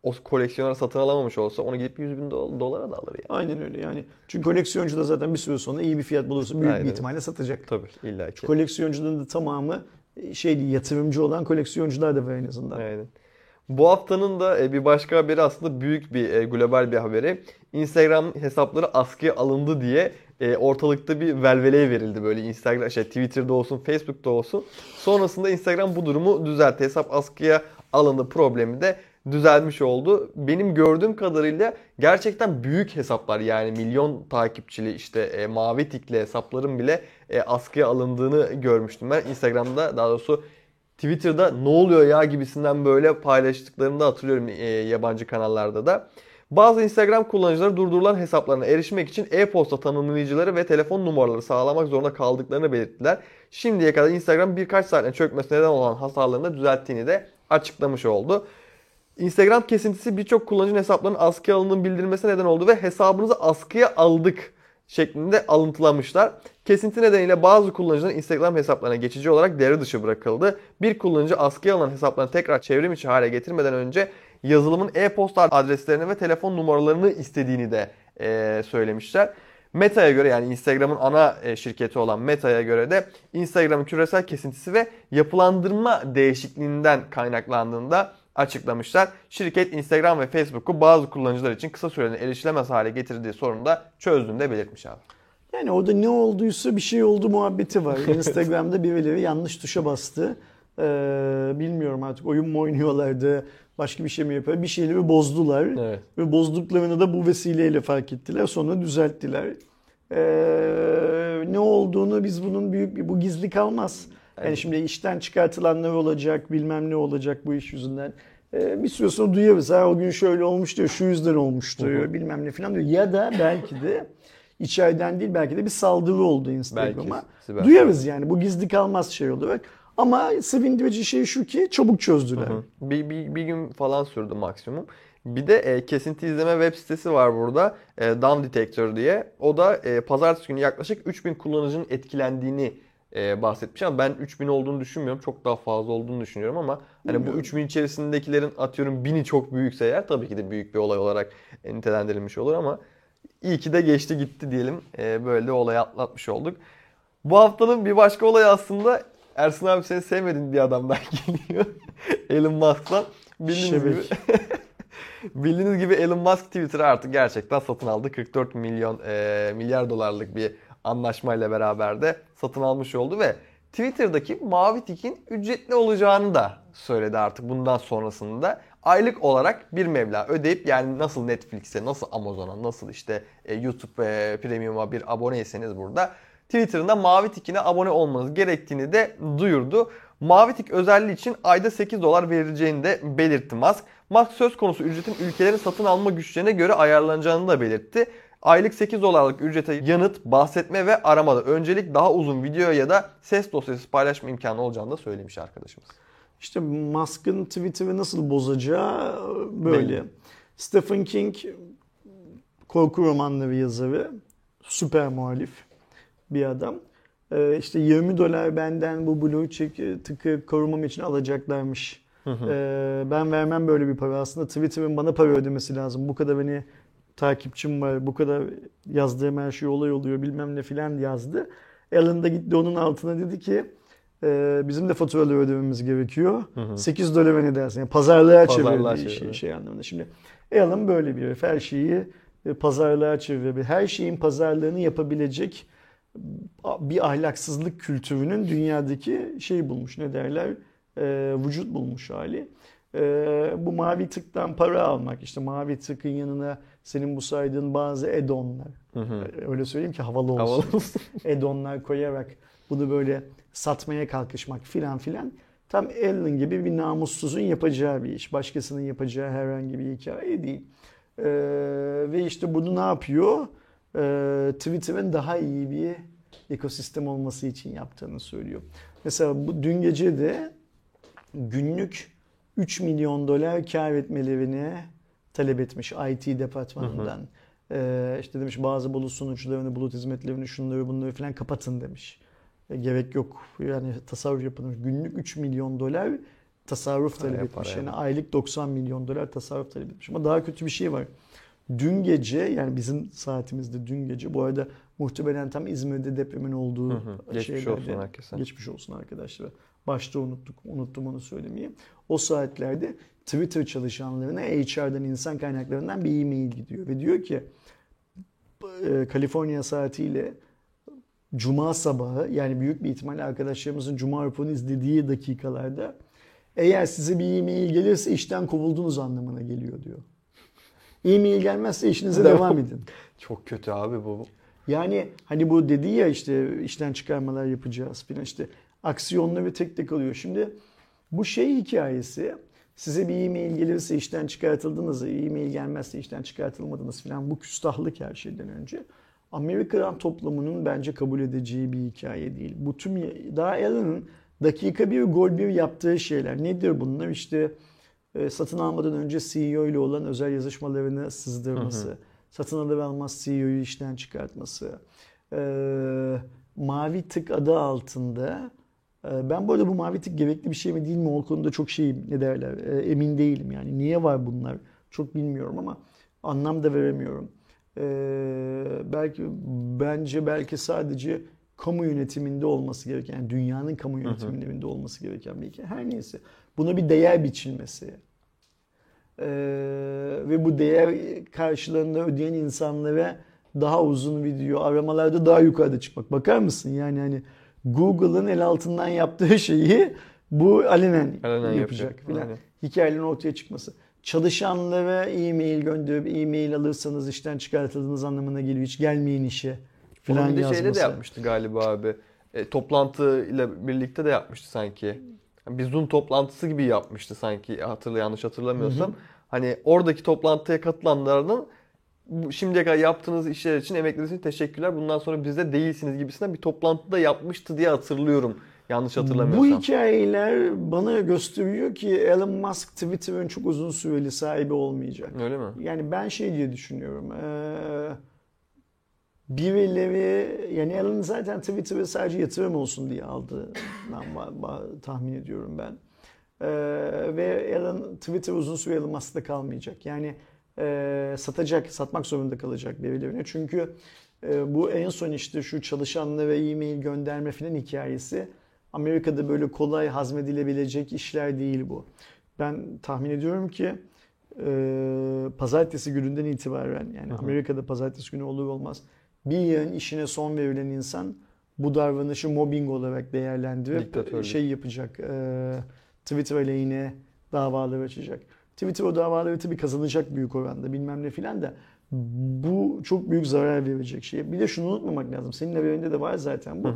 A: o koleksiyonlar satın alamamış olsa onu gidip 100 bin do- dolara da alır yani.
B: Aynen öyle yani. Çünkü koleksiyoncu da zaten bir süre sonra iyi bir fiyat bulursa büyük
A: Aynen.
B: bir ihtimalle satacak.
A: Tabii illa ki.
B: Koleksiyoncuların da tamamı şey yatırımcı olan koleksiyoncular da var en azından.
A: Aynen. Bu haftanın da e, bir başka haberi aslında büyük bir e, global bir haberi. Instagram hesapları askıya alındı diye e, ortalıkta bir velveleye verildi böyle Instagram şey Twitter'da olsun, Facebook'ta olsun. Sonrasında Instagram bu durumu düzeltti. Hesap askıya alındı problemi de düzelmiş oldu. Benim gördüğüm kadarıyla gerçekten büyük hesaplar yani milyon takipçili işte e, mavi tikli hesapların bile e, askıya alındığını görmüştüm ben. Instagram'da daha doğrusu Twitter'da ne oluyor ya gibisinden böyle paylaştıklarını da hatırlıyorum e, yabancı kanallarda da. Bazı Instagram kullanıcıları durdurulan hesaplarına erişmek için e-posta tanımlayıcıları ve telefon numaraları sağlamak zorunda kaldıklarını belirttiler. Şimdiye kadar Instagram birkaç saatin çökmesine neden olan hasarlarını da düzelttiğini de açıklamış oldu. Instagram kesintisi birçok kullanıcının hesaplarının askıya alındığını bildirmesine neden oldu ve hesabınızı askıya aldık şeklinde alıntılamışlar. Kesinti nedeniyle bazı kullanıcıların Instagram hesaplarına geçici olarak devre dışı bırakıldı. Bir kullanıcı askıya alınan hesaplarını tekrar çevrim içi hale getirmeden önce yazılımın e-posta adreslerini ve telefon numaralarını istediğini de e, söylemişler. Meta'ya göre yani Instagram'ın ana e, şirketi olan Meta'ya göre de Instagram'ın küresel kesintisi ve yapılandırma değişikliğinden kaynaklandığında açıklamışlar. Şirket Instagram ve Facebook'u bazı kullanıcılar için kısa süreli erişilemez hale getirdiği sorunu da çözdüğünü de belirtmiş abi.
B: Yani orada ne olduysa bir şey oldu muhabbeti var. <laughs> Instagram'da birileri yanlış tuşa bastı. Ee, bilmiyorum artık oyun mu oynuyorlardı, başka bir şey mi yapıyor? Bir şeyleri bozdular.
A: Evet.
B: Ve bozduklarını da bu vesileyle fark ettiler. Sonra düzelttiler. Ee, ne olduğunu biz bunun büyük bir bu gizli kalmaz. Yani
A: Evet.
B: şimdi işten çıkartılanlar olacak, bilmem ne olacak bu iş yüzünden. Ee, bir süre sonra duyarız. Ha o gün şöyle olmuş diyor, şu yüzden olmuş diyor, bilmem ne falan diyor. Ya da belki de <laughs> içeriden değil belki de bir saldırı oldu Instagram'a. Duyarız yani bu gizli kalmaz şey olarak. Ama sevindirici şey şu ki çabuk çözdüler.
A: Bir, bir, bir gün falan sürdü maksimum. Bir de e, kesinti izleme web sitesi var burada. E, Down Detector diye. O da e, pazartesi günü yaklaşık 3000 kullanıcının etkilendiğini e, bahsetmiş ama ben 3000 olduğunu düşünmüyorum. Çok daha fazla olduğunu düşünüyorum ama hani bu
B: Bilmiyorum.
A: 3000 içerisindekilerin atıyorum 1000'i çok büyükse eğer tabii ki de büyük bir olay olarak nitelendirilmiş olur ama iyi ki de geçti gitti diyelim. E, böyle de olayı atlatmış olduk. Bu haftanın bir başka olayı aslında Ersin abi seni sevmediğin bir adamdan <laughs> geliyor. Elon Musk'tan. Bildiğiniz
B: Şebek.
A: gibi <laughs> Bildiğiniz gibi Elon Musk Twitter'ı artık gerçekten satın aldı. 44 milyon e, milyar dolarlık bir anlaşmayla beraber de satın almış oldu ve Twitter'daki mavi tikin ücretli olacağını da söyledi artık bundan sonrasında. Aylık olarak bir meblağ ödeyip yani nasıl Netflix'e, nasıl Amazon'a, nasıl işte e, YouTube Premium'a bir aboneyseniz burada Twitter'ın da mavi tikine abone olmanız gerektiğini de duyurdu. Mavi tik özelliği için ayda 8 dolar verileceğini de belirtti Musk. Musk söz konusu ücretin ülkelerin satın alma güçlerine göre ayarlanacağını da belirtti. Aylık 8 dolarlık ücrete yanıt, bahsetme ve aramada öncelik daha uzun video ya da ses dosyası paylaşma imkanı olacağını da söylemiş arkadaşımız.
B: İşte Musk'ın Twitter'ı nasıl bozacağı böyle.
A: Belli.
B: Stephen King korku romanları yazarı, süper muhalif bir adam. Ee, işte 20 dolar benden bu blue check tıkı korumam için alacaklarmış. Ee, ben vermem böyle bir para. Aslında Twitter'ın bana para ödemesi lazım. Bu kadar beni takipçim var, bu kadar yazdığım her şey olay oluyor bilmem ne filan yazdı. Alan da gitti onun altına dedi ki e, bizim de faturaları ödememiz gerekiyor. 8 dolar ne dersin? Yani pazarlığa
A: Pazarlığa
B: şey,
A: çeviriyor.
B: şey anlamında. Şimdi Alan böyle bir herif. Her şeyi e, pazarlığa çeviriyor. Her şeyin pazarlığını yapabilecek bir ahlaksızlık kültürünün dünyadaki şey bulmuş ne derler e, vücut bulmuş hali. E, bu mavi tıktan para almak işte mavi tıkın yanına senin bu saydığın bazı edonlar öyle söyleyeyim ki havalı olsun.
A: Havalı olsun. <laughs>
B: edonlar koyarak bunu böyle satmaya kalkışmak filan filan tam Ellen gibi bir namussuzun yapacağı bir iş. Başkasının yapacağı herhangi bir hikaye değil. E, ve işte bunu ne yapıyor? e, Twitter'ın daha iyi bir ekosistem olması için yaptığını söylüyor. Mesela bu dün gece de günlük 3 milyon dolar kar etmelerini talep etmiş IT departmanından. E, işte demiş bazı bulut sunucularını, bulut hizmetlerini, şunları bunları falan kapatın demiş. E, gerek yok. Yani tasarruf yapın. Günlük 3 milyon dolar tasarruf talep etmiş.
A: paraya.
B: Yani aylık 90 milyon dolar tasarruf talep etmiş. Ama daha kötü bir şey var. Dün gece yani bizim saatimizde dün gece bu arada muhtemelen tam İzmir'de depremin olduğu
A: Hı hı. Geçmiş
B: şeylerde-
A: olsun herkese.
B: Geçmiş olsun arkadaşlar. Başta unuttuk, unuttum onu söylemeyi. O saatlerde Twitter çalışanlarına HR'dan, insan kaynaklarından bir e-mail gidiyor. Ve diyor ki e, Kaliforniya saatiyle Cuma sabahı yani büyük bir ihtimalle arkadaşlarımızın Cuma raporunu izlediği dakikalarda eğer size bir e-mail gelirse işten kovuldunuz anlamına geliyor diyor. E-mail gelmezse işinize
A: Devam.
B: devam edin. <laughs>
A: Çok kötü abi bu.
B: Yani hani bu dedi ya işte işten çıkarmalar yapacağız filan işte aksiyonları tek tek alıyor. Şimdi bu şey hikayesi size bir e-mail gelirse işten çıkartıldınız, e-mail gelmezse işten çıkartılmadınız filan bu küstahlık her şeyden önce. Amerikan toplumunun bence kabul edeceği bir hikaye değil. Bu tüm daha Allen'ın dakika bir gol bir yaptığı şeyler. Nedir bunlar? İşte e, satın almadan önce CEO ile olan özel yazışmalarını sızdırması. satın alır almaz CEO'yu işten çıkartması, e, mavi tık adı altında ben bu arada bu mavi tık gerekli bir şey mi değil mi o konuda çok şeyim ne derler e, emin değilim yani niye var bunlar çok bilmiyorum ama anlam da veremiyorum. E, belki bence belki sadece kamu yönetiminde olması gereken, yani dünyanın kamu yönetiminde olması gereken bir hikaye. Her neyse. Buna bir değer biçilmesi. Ee, ve bu değer karşılığında ödeyen insanlara daha uzun video aramalarda daha yukarıda çıkmak. Bakar mısın? Yani hani Google'ın el altından yaptığı şeyi bu alenen,
A: Alenen
B: yapacak
A: yapacak.
B: filan.
A: Aynen.
B: Hikayelerin ortaya çıkması. Çalışanlara e-mail gönderip e-mail alırsanız işten çıkartıldığınız anlamına geliyor. Hiç gelmeyin işe filan
A: bir de şeyde de
B: yazması.
A: yapmıştı galiba abi. E, toplantıyla birlikte de yapmıştı sanki. Yani bir Zoom toplantısı gibi yapmıştı sanki hatırla yanlış hatırlamıyorsam. Hani oradaki toplantıya katılanların şimdiye kadar yaptığınız işler için emekleriniz için teşekkürler. Bundan sonra bizde değilsiniz gibisinden bir toplantıda yapmıştı diye hatırlıyorum. Yanlış hatırlamıyorsam.
B: Bu hikayeler bana gösteriyor ki Elon Musk Twitter'ın çok uzun süreli sahibi olmayacak.
A: Öyle mi?
B: Yani ben şey diye düşünüyorum. Ee, birileri yani Elon zaten Twitter'ı sadece yatırım olsun diye aldığından tahmin ediyorum ben. Ee, ve Elon Twitter uzun süre Elon Musk'ta kalmayacak. Yani e, satacak, satmak zorunda kalacak birilerine. Çünkü e, bu en son işte şu çalışanlara e-mail gönderme filan hikayesi Amerika'da böyle kolay hazmedilebilecek işler değil bu. Ben tahmin ediyorum ki e, pazartesi gününden itibaren yani Amerika'da pazartesi günü olur olmaz bir yığın işine son verilen insan bu davranışı mobbing olarak değerlendirip
A: Diktatörlük.
B: şey yapacak. E, Twitter aleyhine davalar açacak. Twitter o davaları tabii kazanacak büyük oranda bilmem ne filan da bu çok büyük zarar verecek şey. Bir de şunu unutmamak lazım. Senin haberinde de var zaten bu.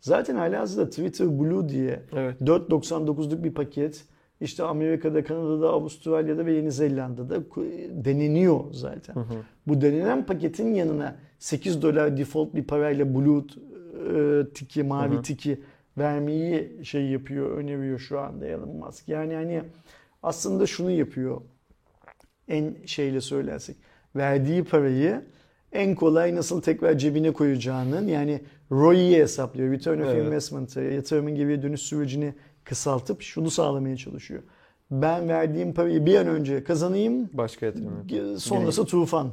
B: Zaten halihazırda Twitter Blue diye
A: Evet.
B: 4.99'luk bir paket işte Amerika'da, Kanada'da, Avustralya'da ve Yeni Zelanda'da deneniyor zaten. Bu denenen paketin yanına 8 dolar default bir parayla Blue e, tiki, mavi tiki vermeyi şey yapıyor, öneriyor şu anda Elon Musk. Yani hani aslında şunu yapıyor. En şeyle söylersek. Verdiği parayı en kolay nasıl tekrar cebine koyacağının yani ROI'yi hesaplıyor. Return of
A: Evet.
B: Investment'ı, yatırımın geriye dönüş sürecini kısaltıp şunu sağlamaya çalışıyor. Ben verdiğim parayı bir an önce kazanayım,
A: Başka yatırım.
B: sonrası tufan.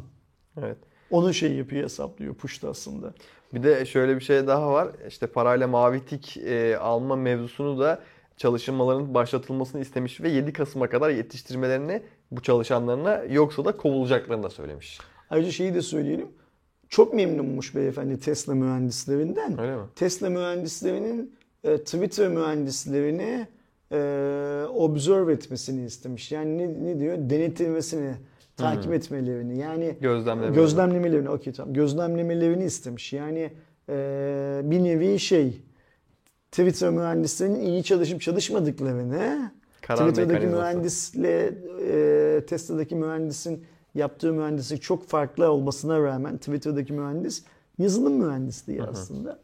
A: Evet.
B: Onu şey yapıyor, hesaplıyor puşta aslında.
A: Bir de şöyle bir şey daha var. İşte parayla mavi tik e, alma mevzusunu da çalışmaların başlatılmasını istemiş ve 7 Kasım'a kadar yetiştirmelerini bu çalışanlarına yoksa da kovulacaklarını da söylemiş.
B: Ayrıca şeyi de söyleyelim. Çok memnunmuş beyefendi Tesla mühendislerinden.
A: Öyle mi?
B: Tesla mühendislerinin e, Twitter mühendislerini e, observe etmesini istemiş. Yani ne, ne diyor? Denetilmesini, takip etmelerini. Yani
A: Gözlemleme.
B: gözlemlemelerini. Okey tamam. Gözlemlemelerini istemiş. Yani e, bir nevi şey Twitter mühendislerinin iyi çalışıp çalışmadıklarını
A: Karar
B: Twitter'daki
A: mekanizması.
B: mühendisle e, Tesla'daki mühendisin yaptığı mühendislik çok farklı olmasına rağmen Twitter'daki mühendis yazılım mühendisliği aslında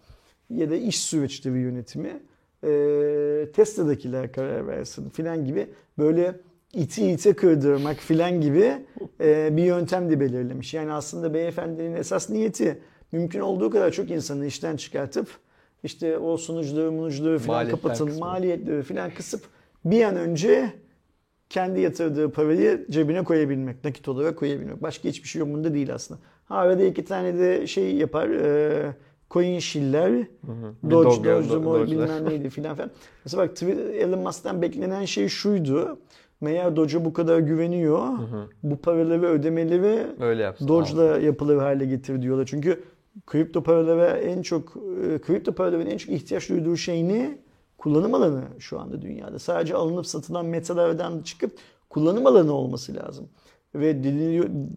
B: ya da iş süreçleri yönetimi e, Tesla'dakiler karar versin filan gibi böyle iti ite kırdırmak filan gibi e, bir yöntem de belirlemiş. Yani aslında beyefendinin esas niyeti mümkün olduğu kadar çok insanı işten çıkartıp işte o sunucuları munucuları filan
A: Maliyetler
B: kapatın,
A: kısmı.
B: maliyetleri filan kısıp bir an önce kendi yatırdığı parayı cebine koyabilmek, nakit olarak koyabilmek. Başka hiçbir şey umurunda değil aslında. Ha arada iki tane de şey yapar, e, coin shiller, Doge,
A: Doge,
B: Doge,
A: Do-
B: Doge,
A: Doge'lar.
B: bilmem neydi filan filan. Mesela bak Elon Musk'tan beklenen şey şuydu. Meğer Doge'a bu kadar güveniyor. Bu paraları ödemeleri
A: Öyle yapsın.
B: Doge'la yapılır hale getir diyorlar. Çünkü kripto paralara en çok e, kripto paraların en çok ihtiyaç duyduğu şey ne? Kullanım alanı şu anda dünyada. Sadece alınıp satılan metalardan çıkıp kullanım alanı olması lazım. Ve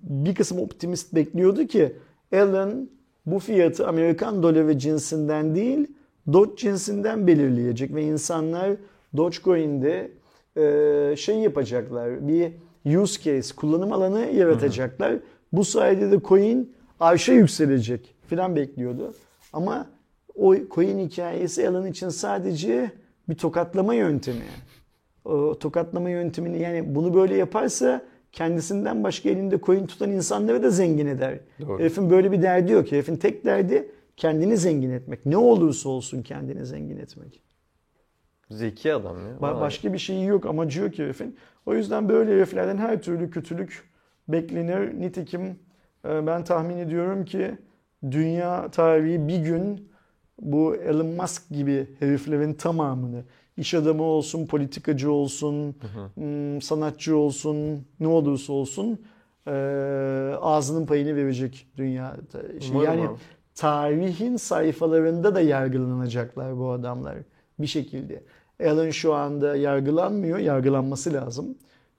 B: bir kısım optimist bekliyordu ki Elon bu fiyatı Amerikan doları cinsinden değil Doge cinsinden belirleyecek ve insanlar Dogecoin'de e, şey yapacaklar. Bir use case, kullanım alanı yaratacaklar. Bu sayede de coin arşa yükselecek filan bekliyordu. Ama o coin hikayesi Elon için sadece bir tokatlama yöntemi. O tokatlama yöntemini yani bunu böyle yaparsa kendisinden başka elinde coin tutan insanları da zengin eder.
A: Doğru.
B: Herifin böyle bir derdi yok. Herifin tek derdi kendini zengin etmek. Ne olursa olsun kendini zengin etmek.
A: Zeki adam ya.
B: Ba- başka bir şeyi yok, amacı yok herifin. O yüzden böyle heriflerden her türlü kötülük beklenir. Nitekim e, ben tahmin ediyorum ki dünya tarihi bir gün bu Elon Musk gibi heriflerin tamamını iş adamı olsun, politikacı olsun, hmm, sanatçı olsun, ne olursa olsun e, ağzının payını verecek dünya. Şey, yani
A: abi.
B: tarihin sayfalarında da yargılanacaklar bu adamlar bir şekilde. Alan şu anda yargılanmıyor, yargılanması lazım.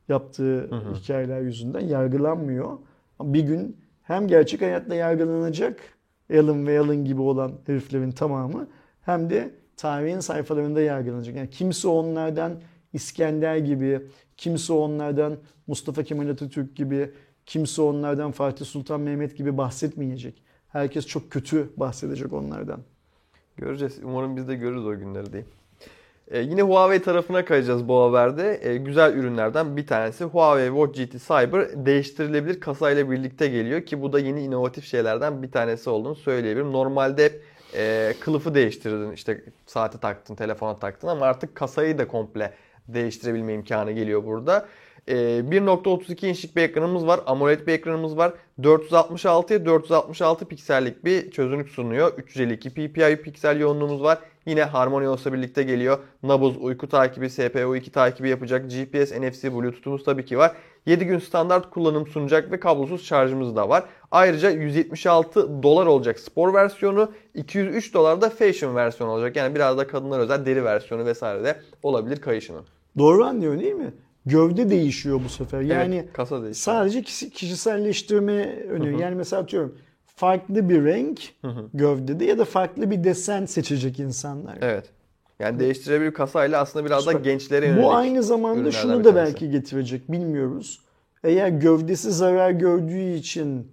B: Yaptığı hikayeler yüzünden yargılanmıyor. Bir gün hem gerçek hayatta yargılanacak Alan ve Alan gibi olan heriflerin tamamı hem de tarihin sayfalarında yargılanacak. Yani kimse onlardan İskender gibi, kimse onlardan Mustafa Kemal Atatürk gibi, kimse onlardan Fatih Sultan Mehmet gibi bahsetmeyecek. Herkes çok kötü bahsedecek onlardan.
A: Göreceğiz. Umarım biz de görürüz o günleri diyeyim. Ee, yine Huawei tarafına kayacağız bu haberde. Ee, güzel ürünlerden bir tanesi Huawei Watch GT Cyber değiştirilebilir kasayla birlikte geliyor ki bu da yeni inovatif şeylerden bir tanesi olduğunu söyleyebilirim. Normalde hep e, kılıfı değiştirdin işte saati taktın, telefona taktın ama artık kasayı da komple değiştirebilme imkanı geliyor burada. Ee, 1.32 inçlik bir ekranımız var. AMOLED bir ekranımız var. 466'ya 466 piksellik bir çözünürlük sunuyor. 352 ppi piksel yoğunluğumuz var. Yine HarmonyOS'la birlikte geliyor. Nabız, uyku takibi, CPU2 takibi yapacak. GPS, NFC, Bluetooth'umuz tabii ki var. 7 gün standart kullanım sunacak ve kablosuz şarjımız da var. Ayrıca 176 dolar olacak spor versiyonu, 203 dolar da fashion versiyonu olacak. Yani biraz da kadınlar özel deri versiyonu vesaire de olabilir kayışının.
B: Doğru anlıyor değil mi? Gövde değişiyor bu sefer. Yani
A: Evet, kasa değişiyor.
B: sadece kişi- kişiselleştirme öneriyor. Yani mesela atıyorum farklı bir renk gövdede ya da farklı bir desen seçecek insanlar.
A: Evet. Yani değiştirebilir kasayla aslında biraz da
B: Süper.
A: gençlere yönelik.
B: Bu aynı zamanda şunu da belki getirecek bilmiyoruz. Eğer gövdesi zarar gördüğü için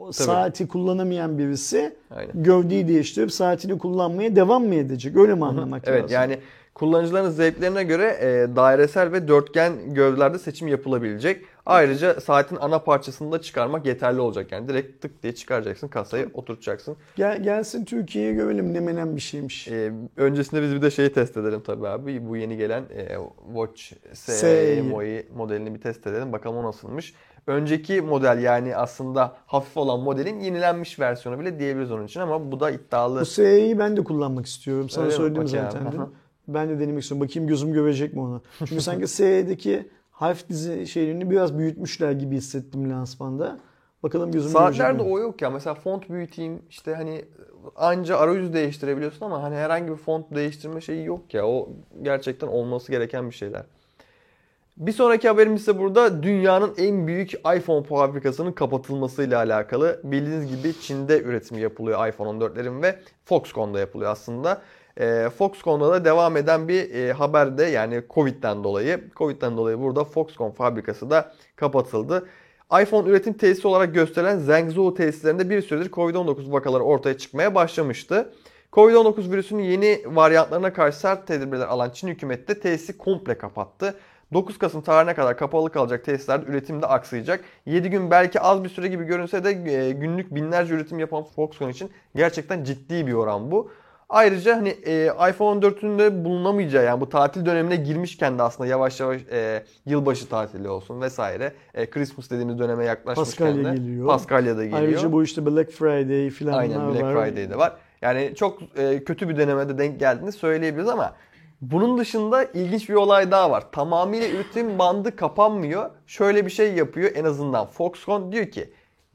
B: o saati kullanamayan birisi
A: Aynen.
B: gövdeyi değiştirip saatini kullanmaya devam mı edecek? Öyle mi anlamak
A: Evet
B: lazım?
A: yani kullanıcıların zevklerine göre e, dairesel ve dörtgen gövdelerde seçim yapılabilecek. Ayrıca saatin ana parçasını da çıkarmak yeterli olacak. Yani direkt tık diye çıkaracaksın kasayı oturtacaksın.
B: Gel, gelsin Türkiye'ye görelim ne menen bir şeymiş.
A: E, öncesinde biz bir de şeyi test edelim tabii abi. Bu yeni gelen e, Watch
B: SE.
A: Modelini bir test edelim. Bakalım o nasılmış. Önceki model yani aslında hafif olan modelin yenilenmiş versiyonu bile diyebiliriz onun için ama bu da iddialı.
B: Bu SE'yi ben de kullanmak istiyorum. Sana
A: Öyle
B: söyledim zaten.
A: Aha.
B: Ben de denemek istiyorum. Bakayım gözüm görecek mi onu. Çünkü sanki <laughs> SE'deki harf dizi şeylerini biraz büyütmüşler gibi hissettim lansmanda. Bakalım gözüm görecek
A: Saatlerde o yok ya. Mesela font büyüteyim işte hani anca arayüz değiştirebiliyorsun ama hani herhangi bir font değiştirme şeyi yok ya. O gerçekten olması gereken bir şeyler. Bir sonraki haberimiz ise burada dünyanın en büyük iPhone fabrikasının kapatılmasıyla alakalı. Bildiğiniz gibi Çin'de üretimi yapılıyor iPhone 14'lerin ve Foxconn'da yapılıyor aslında. Ee, Foxconn'da da devam eden bir e, haber de yani Covid'den dolayı. Covid'den dolayı burada Foxconn fabrikası da kapatıldı. iPhone üretim tesisi olarak gösterilen Zhengzhou tesislerinde bir süredir Covid-19 vakaları ortaya çıkmaya başlamıştı. Covid-19 virüsünün yeni varyantlarına karşı sert tedbirler alan Çin hükümeti de tesisi komple kapattı. 9 Kasım tarihine kadar kapalı kalacak tesislerde üretim de aksayacak. 7 gün belki az bir süre gibi görünse de e, günlük binlerce üretim yapan Foxconn için gerçekten ciddi bir oran bu. Ayrıca hani e, iPhone 14'ün de bulunamayacağı yani bu tatil dönemine girmişken de aslında yavaş yavaş e, yılbaşı tatili olsun vesaire. E, Christmas dediğimiz döneme yaklaşmışken
B: Paskalya
A: de
B: geliyor.
A: Paskalya da geliyor.
B: Ayrıca bu işte Black Friday falan
A: Aynen Black
B: var.
A: Friday'de var. Yani çok e, kötü bir dönemede denk geldiğini söyleyebiliriz ama bunun dışında ilginç bir olay daha var. Tamamıyla üretim bandı kapanmıyor. Şöyle bir şey yapıyor en azından Foxconn diyor ki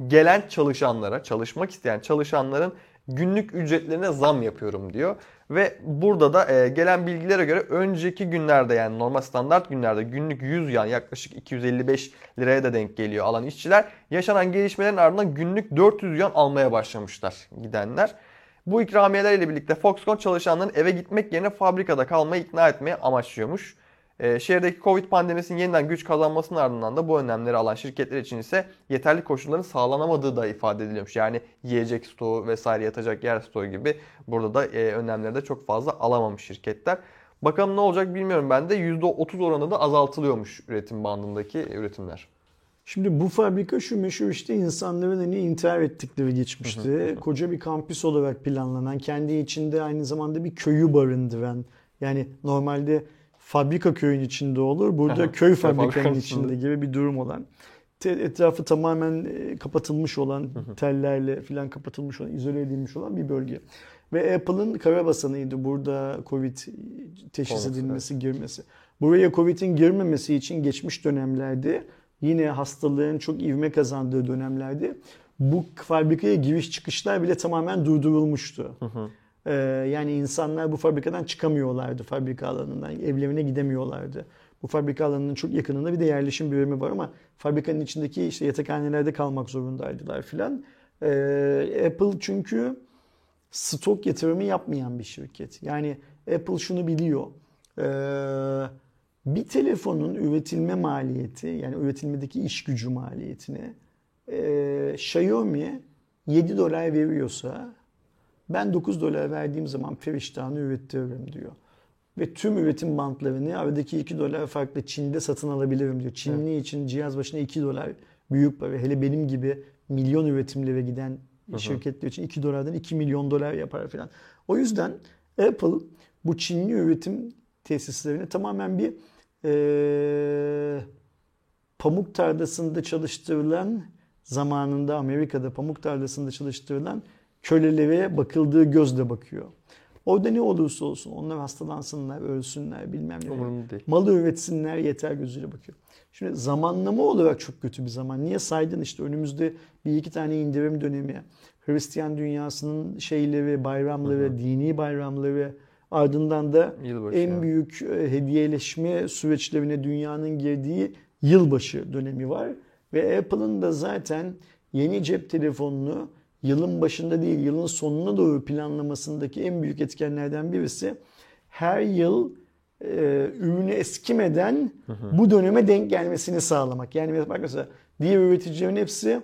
A: gelen çalışanlara, çalışmak isteyen çalışanların günlük ücretlerine zam yapıyorum diyor. Ve burada da e, gelen bilgilere göre önceki günlerde yani normal standart günlerde günlük 100 yan yaklaşık 255 liraya da denk geliyor alan işçiler. Yaşanan gelişmelerin ardından günlük 400 yan almaya başlamışlar gidenler. Bu ikramiyeler ile birlikte Foxconn çalışanların eve gitmek yerine fabrikada kalmayı ikna etmeye amaçlıyormuş. Ee, şehirdeki Covid pandemisinin yeniden güç kazanmasının ardından da bu önlemleri alan şirketler için ise yeterli koşulların sağlanamadığı da ifade ediliyormuş. Yani yiyecek stoğu vesaire yatacak yer stoğu gibi burada da e, önlemleri de çok fazla alamamış şirketler. Bakalım ne olacak bilmiyorum ben de %30 oranı da azaltılıyormuş üretim bandındaki üretimler.
B: Şimdi bu fabrika şu meşhur işte insanların hani intihar ettikleri geçmişti. Koca bir kampüs olarak planlanan, kendi içinde aynı zamanda bir köyü barındıran. Yani normalde fabrika köyün içinde olur. Burada
A: Aha,
B: köy fabrikanın içinde gibi bir durum olan. Etrafı tamamen e, kapatılmış olan, tellerle falan kapatılmış olan, izole edilmiş olan bir bölge. Ve Apple'ın karabasanıydı burada Covid teşhis
A: Covid,
B: edilmesi, girmesi. Buraya Covid'in girmemesi için geçmiş dönemlerde yine hastalığın çok ivme kazandığı dönemlerde bu fabrikaya giriş çıkışlar bile tamamen durdurulmuştu. Ee, yani insanlar bu fabrikadan çıkamıyorlardı fabrika alanından, evlerine gidemiyorlardı. Bu fabrika alanının çok yakınında bir de yerleşim birimi var ama fabrikanın içindeki işte yatakhanelerde kalmak zorundaydılar filan. Ee, Apple çünkü stok yatırımı yapmayan bir şirket. Yani Apple şunu biliyor. Ee, bir telefonun üretilme maliyeti yani üretilmedeki iş gücü maliyetini e, Xiaomi 7 dolar veriyorsa ben 9 dolar verdiğim zaman periştahını ürettiririm diyor. Ve tüm üretim bantlarını aradaki 2 dolar farklı Çin'de satın alabilirim diyor. Çinli için cihaz başına 2 dolar büyük para. Hele benim gibi milyon üretimlere giden şirketler için 2 dolardan 2 milyon dolar yapar falan. O yüzden Apple bu Çinli üretim tesislerini tamamen bir eee, pamuk tarlasında çalıştırılan zamanında Amerika'da pamuk tarlasında çalıştırılan kölelere bakıldığı gözle bakıyor. Orada ne olursa olsun onlar hastalansınlar, ölsünler bilmem ne.
A: Umurumda değil.
B: Malı üretsinler yeter gözüyle bakıyor. Şimdi zamanlama olarak çok kötü bir zaman. Niye saydın işte önümüzde bir iki tane indirim dönemi. Hristiyan dünyasının şeyleri, bayramları, dini bayramları ardından da
A: Yılbaşı.
B: en büyük e, hediyeleşme süreçlerine dünyanın girdiği yılbaşı dönemi var. Ve Apple'ın da zaten yeni cep telefonunu yılın başında değil yılın sonuna doğru planlamasındaki en büyük etkenlerden birisi her yıl e, ürünü eskimeden bu döneme denk gelmesini sağlamak. Yani bak mesela diğer üreticilerin hepsi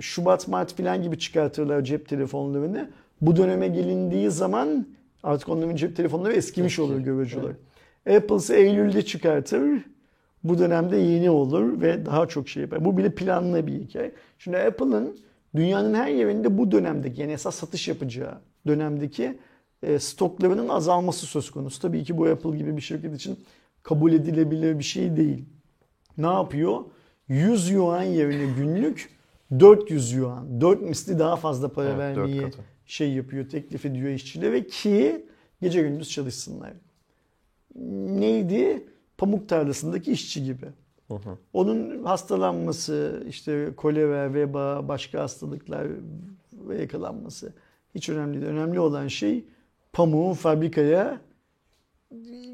B: Şubat, Mart falan gibi çıkartırlar cep telefonlarını. Bu döneme gelindiği zaman artık onların cep telefonları eskimiş olur görücü olarak. Apple ise Eylül'de çıkartır. Bu dönemde yeni olur ve daha çok şey yapar. Bu bile planlı bir hikaye. Şimdi Apple'ın dünyanın her yerinde bu dönemdeki yani esas satış yapacağı dönemdeki e, stoklarının azalması söz konusu. Tabii ki bu Apple gibi bir şirket için kabul edilebilir bir şey değil. Ne yapıyor? 100 yuan yerine günlük 400 yuan, 4 misli daha fazla para
A: Evet,
B: vermeyi şey yapıyor, teklif ediyor işçilere ki gece gündüz çalışsınlar. Neydi? Pamuk tarlasındaki işçi gibi. Onun hastalanması, işte kolera, veba, başka hastalıklar ve yakalanması hiç önemli değil. Önemli olan şey pamuğun fabrikaya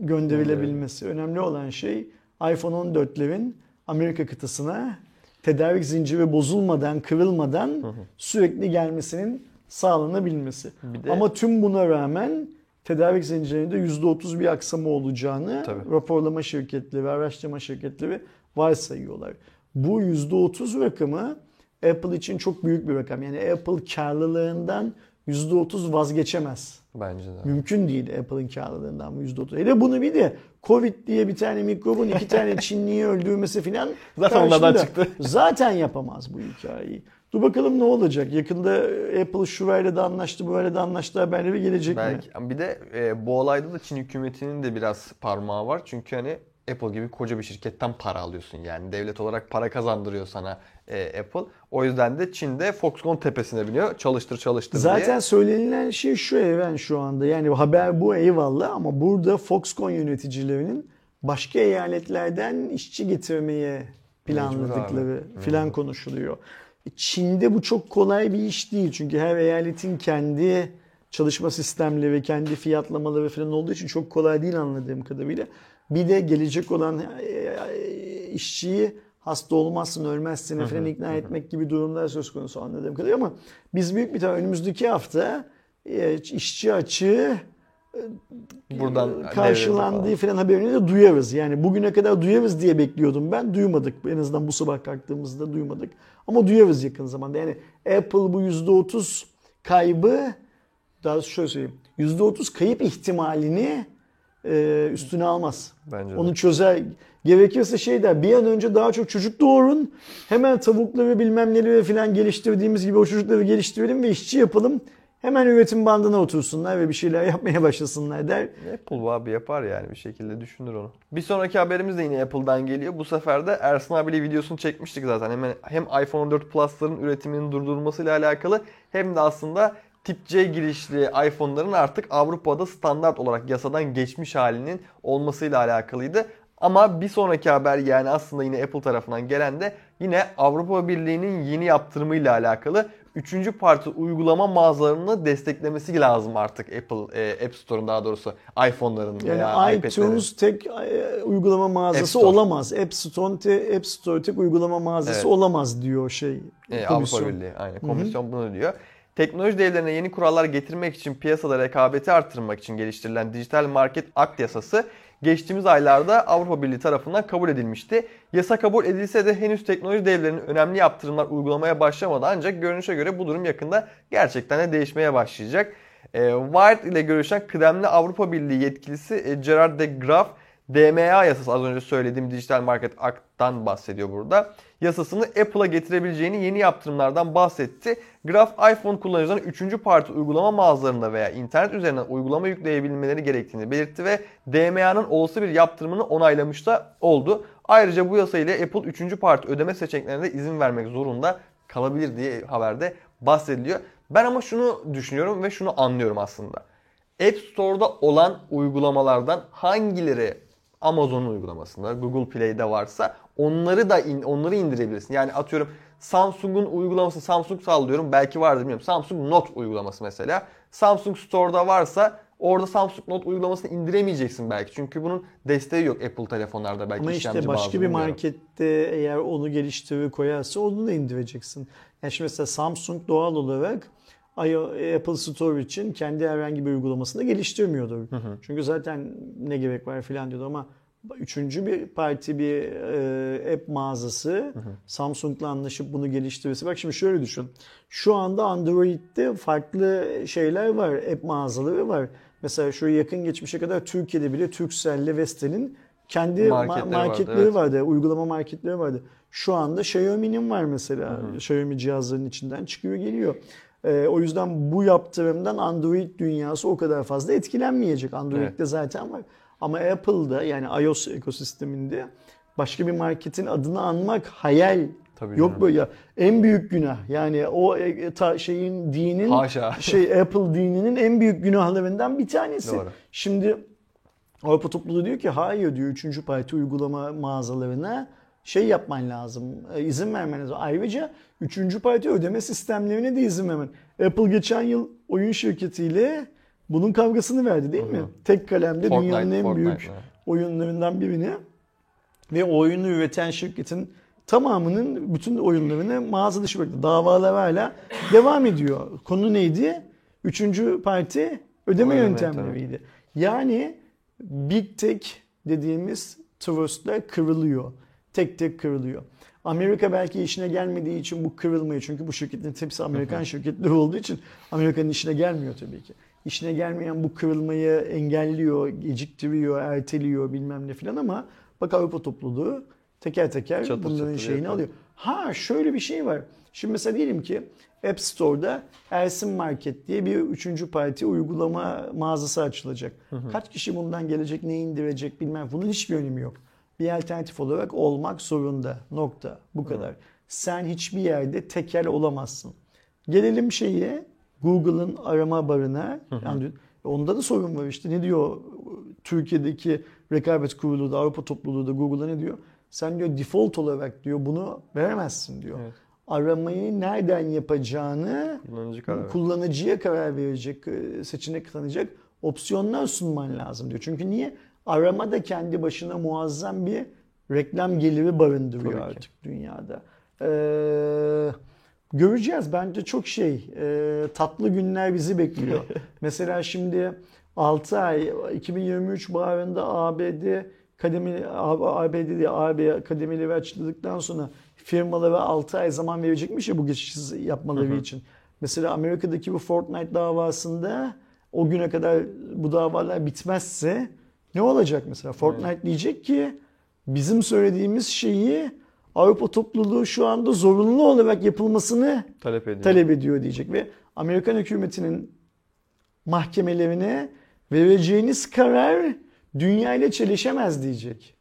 B: gönderilebilmesi. Önemli olan şey iPhone 14'lerin Amerika kıtasına tedarik zinciri bozulmadan, kırılmadan sürekli gelmesinin sağlanabilmesi.
A: Bir de-
B: Ama tüm buna rağmen tedarik zincirinde %30 bir aksama olacağını
A: Tabii.
B: raporlama şirketleri, araştırma şirketleri varsayıyorlar. Bu %30 rakamı Apple için çok büyük bir rakam. Yani Apple karlılığından %30 vazgeçemez.
A: Bence de.
B: Mümkün değil Apple'ın karlılığından bu %30. Hele bunu bir de Covid diye bir tane mikrobun iki tane <laughs> Çinliyi öldürmesi filan
A: Zaten onlardan
B: karşında
A: çıktı.
B: Zaten yapamaz bu hikayeyi. Dur bakalım ne olacak. Yakında Apple şurayla da anlaştı, burayla da anlaştı haberleri gelecek mi?
A: Belki. Bir de e, bu olayda da Çin hükümetinin de biraz parmağı var. Çünkü hani Apple gibi koca bir şirketten para alıyorsun yani. Devlet olarak para kazandırıyor sana e, Apple. O yüzden de Çin'de Foxconn tepesine biniyor. Çalıştır çalıştır
B: Zaten
A: diye.
B: söylenilen şey şu Even şu anda. Yani haber bu eyvallah ama burada Foxconn yöneticilerinin başka eyaletlerden işçi getirmeye planladıkları filan konuşuluyor. Çin'de bu çok kolay bir iş değil. Çünkü her eyaletin kendi çalışma sistemleri, kendi fiyatlamaları falan olduğu için çok kolay değil anladığım kadarıyla. Bir de gelecek olan e, işçiyi hasta olmazsın, ölmezsin falan ikna etmek gibi durumlar söz konusu anladığım kadarıyla ama biz büyük bir tane önümüzdeki hafta e, işçi açığı
A: Buradan
B: karşılandığı falan haberini de duyarız. Yani bugüne kadar duyarız diye bekliyordum ben. Duymadık. En azından bu sabah kalktığımızda duymadık. Ama duyarız yakın zamanda. Yani Apple bu %30 kaybı daha şöyle söyleyeyim. %30 kayıp ihtimalini e, üstüne almaz.
A: Bence de.
B: Onu çözer. Gerekirse şey der bir an önce daha çok çocuk doğurun. Hemen tavukları bilmem neleri falan geliştirdiğimiz gibi o çocukları geliştirelim ve işçi yapalım. Hemen üretim bandına otursunlar ve bir şeyler <laughs> yapmaya başlasınlar der.
A: Apple bu abi yapar yani bir şekilde düşünür onu. Bir sonraki haberimiz de yine Apple'dan geliyor. Bu sefer de Ersin abiyle videosunu çekmiştik zaten. Hemen hem iPhone 14 Plus'ların üretiminin durdurulmasıyla alakalı hem de aslında Tip C girişli iPhone'ların artık Avrupa'da standart olarak yasadan geçmiş halinin olmasıyla alakalıydı. Ama bir sonraki haber yani aslında yine Apple tarafından gelen de yine Avrupa Birliği'nin yeni yaptırımıyla alakalı üçüncü parti uygulama mağazalarını desteklemesi lazım artık Apple e, App Store'un daha doğrusu iPhone'ların
B: Yani
A: veya
B: iTunes tek e, uygulama mağazası
A: App
B: olamaz. App Store, te, App Store tek uygulama mağazası
A: Evet.
B: olamaz diyor şey.
A: E,
B: komisyon.
A: Avrupa Birliği aynen komisyon bunu diyor. Teknoloji devlerine yeni kurallar getirmek için piyasada rekabeti arttırmak için geliştirilen Dijital Market Act yasası geçtiğimiz aylarda Avrupa Birliği tarafından kabul edilmişti. Yasa kabul edilse de henüz teknoloji devlerinin önemli yaptırımlar uygulamaya başlamadı ancak görünüşe göre bu durum yakında gerçekten de değişmeye başlayacak. E, Wired ile görüşen kıdemli Avrupa Birliği yetkilisi e, Gerard de Graaf DMA yasası az önce söylediğim Digital Market Act'tan bahsediyor burada. Yasasını Apple'a getirebileceğini yeni yaptırımlardan bahsetti. Graf iPhone kullanıcılarının 3. parti uygulama mağazalarında veya internet üzerinden uygulama yükleyebilmeleri gerektiğini belirtti ve DMA'nın olası bir yaptırımını onaylamış da oldu. Ayrıca bu yasa ile Apple 3. parti ödeme seçeneklerine de izin vermek zorunda kalabilir diye haberde bahsediliyor. Ben ama şunu düşünüyorum ve şunu anlıyorum aslında. App Store'da olan uygulamalardan hangileri Amazon'un uygulamasında, Google Play'de varsa onları da in, onları indirebilirsin. Yani atıyorum Samsung'un uygulaması, Samsung sallıyorum belki vardır bilmiyorum. Samsung Note uygulaması mesela. Samsung Store'da varsa orada Samsung Note uygulamasını indiremeyeceksin belki. Çünkü bunun desteği yok Apple telefonlarda belki
B: Ama işte başka bir
A: bilmiyorum.
B: markette eğer onu geliştirir koyarsa onu da indireceksin. Yani şimdi mesela Samsung doğal olarak Apple Store için kendi herhangi bir uygulamasını da geliştirmiyordur. Çünkü zaten ne gerek var filan diyordu ama üçüncü bir parti bir e, app mağazası Samsung'la anlaşıp bunu geliştirirse. Bak şimdi şöyle düşün. Şu anda Android'de farklı şeyler var. App mağazaları var. Mesela şu yakın geçmişe kadar Türkiye'de bile Turkcell'le Vestel'in kendi ma-
A: Marketleri vardı,
B: marketleri
A: evet.
B: vardı, uygulama marketleri vardı. Şu anda Xiaomi'nin var mesela. Xiaomi cihazlarının içinden çıkıyor geliyor. Ee, o yüzden bu yaptırımdan Android dünyası o kadar fazla etkilenmeyecek. Android'de
A: Evet.
B: zaten var. Ama Apple'da yani iOS ekosisteminde başka bir marketin adını anmak hayal.
A: Tabii
B: Yok
A: canım.
B: böyle ya. En büyük günah. Yani o e, ta, şeyin dinin
A: Haşa. <laughs>
B: şey Apple dininin en büyük günahlarından bir tanesi.
A: Doğru.
B: Şimdi Avrupa topluluğu diyor ki hayır diyor üçüncü parti uygulama mağazalarına şey yapman lazım, e, izin vermen lazım. Ayrıca üçüncü parti ödeme sistemlerine de izin vermen. Apple geçen yıl oyun şirketiyle bunun kavgasını verdi değil mi? Tek kalemde
A: Fortnite,
B: dünyanın en
A: Fortnite,
B: büyük
A: evet.
B: oyunlarından birini ve o oyunu üreten şirketin tamamının bütün oyunlarını mağaza dışı bıraktı. Davalar hala devam ediyor. Konu neydi? Üçüncü parti ödeme
A: Ödeme
B: yöntemleriydi. Yani Big Tech dediğimiz trustler kırılıyor. Tek tek kırılıyor. Amerika belki işine gelmediği için bu kırılmayı çünkü bu şirketlerin hepsi Amerikan şirketleri olduğu için Amerika'nın işine gelmiyor tabii ki. İşine gelmeyen bu kırılmayı engelliyor, geciktiriyor, erteliyor bilmem ne filan ama bak Avrupa topluluğu teker teker
A: Çatır
B: bunların
A: çatır
B: şeyini
A: yapıyor.
B: alıyor. Ha şöyle bir şey var. Şimdi mesela diyelim ki App Store'da Ersin Market diye bir üçüncü parti uygulama mağazası açılacak. Kaç kişi bundan gelecek, ne indirecek bilmem. Bunun hiçbir önemi yok. Bir alternatif olarak olmak zorunda. Nokta. Bu kadar. Sen hiçbir yerde tekel olamazsın. Gelelim şeye Google'ın arama barına. Yani onda da sorun var işte. Ne diyor Türkiye'deki rekabet kurulu da Avrupa topluluğu da Google'a ne diyor? Sen diyor default olarak diyor bunu veremezsin diyor.
A: Evet.
B: Aramayı nereden yapacağını
A: Kullanıcı karar.
B: kullanıcıya karar verecek, e, seçenek tanıyacak opsiyonlar sunman lazım diyor. Çünkü niye? Arama da kendi başına muazzam bir reklam geliri barındırıyor
A: Tabii ki.
B: artık dünyada. Ee, göreceğiz. Bence çok şey e, tatlı günler bizi bekliyor. <laughs> Mesela şimdi 6 ay 2023 baharında ABD kademeli ABD değil AB kademeleri açıldıktan sonra firmalara 6 ay zaman verecekmiş ya bu geçiş yapmaları için. Mesela Amerika'daki bu Fortnite davasında o güne kadar bu davalar bitmezse Ne olacak mesela? Fortnite diyecek ki bizim söylediğimiz şeyi Avrupa topluluğu şu anda zorunlu olarak yapılmasını
A: Talep ediyor.
B: talep ediyor diyecek ve Amerikan hükümetinin mahkemelerine vereceğiniz karar dünya ile çelişemez diyecek.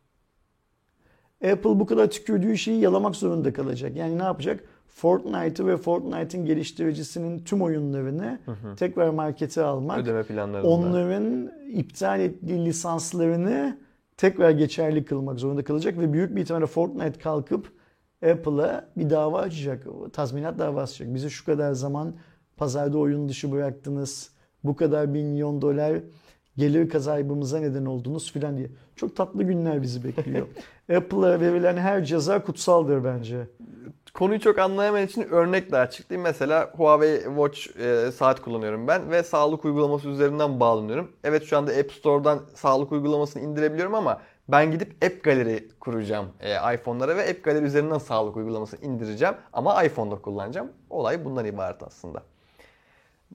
B: Apple bu kadar tükürdüğü şeyi yalamak zorunda kalacak. Yani ne yapacak? Fortnite'ı ve Fortnite'ın geliştiricisinin tüm oyunlarını tekrar markete almak,
A: Ödeme planlarında.
B: onların iptal ettiği lisanslarını tekrar geçerli kılmak zorunda kalacak ve büyük bir ihtimalle Fortnite kalkıp Apple'a bir dava açacak. Tazminat davası açacak. Bizi şu kadar zaman pazarda oyun dışı bıraktınız. Bu kadar milyon dolar gelir kazaybımıza neden oldunuz filan diye. Çok tatlı günler bizi bekliyor. <laughs> Apple'a verilen her ceza kutsaldır bence.
A: Konuyu çok anlayamayan için örnekle açıklayayım. Mesela Huawei Watch e, saat kullanıyorum ben ve sağlık uygulaması üzerinden bağlanıyorum. Evet şu anda App Store'dan sağlık uygulamasını indirebiliyorum ama ben gidip App Gallery kuracağım e, iPhone'lara ve App Gallery üzerinden sağlık uygulamasını indireceğim ama iPhone'da kullanacağım. Olay bundan ibaret aslında.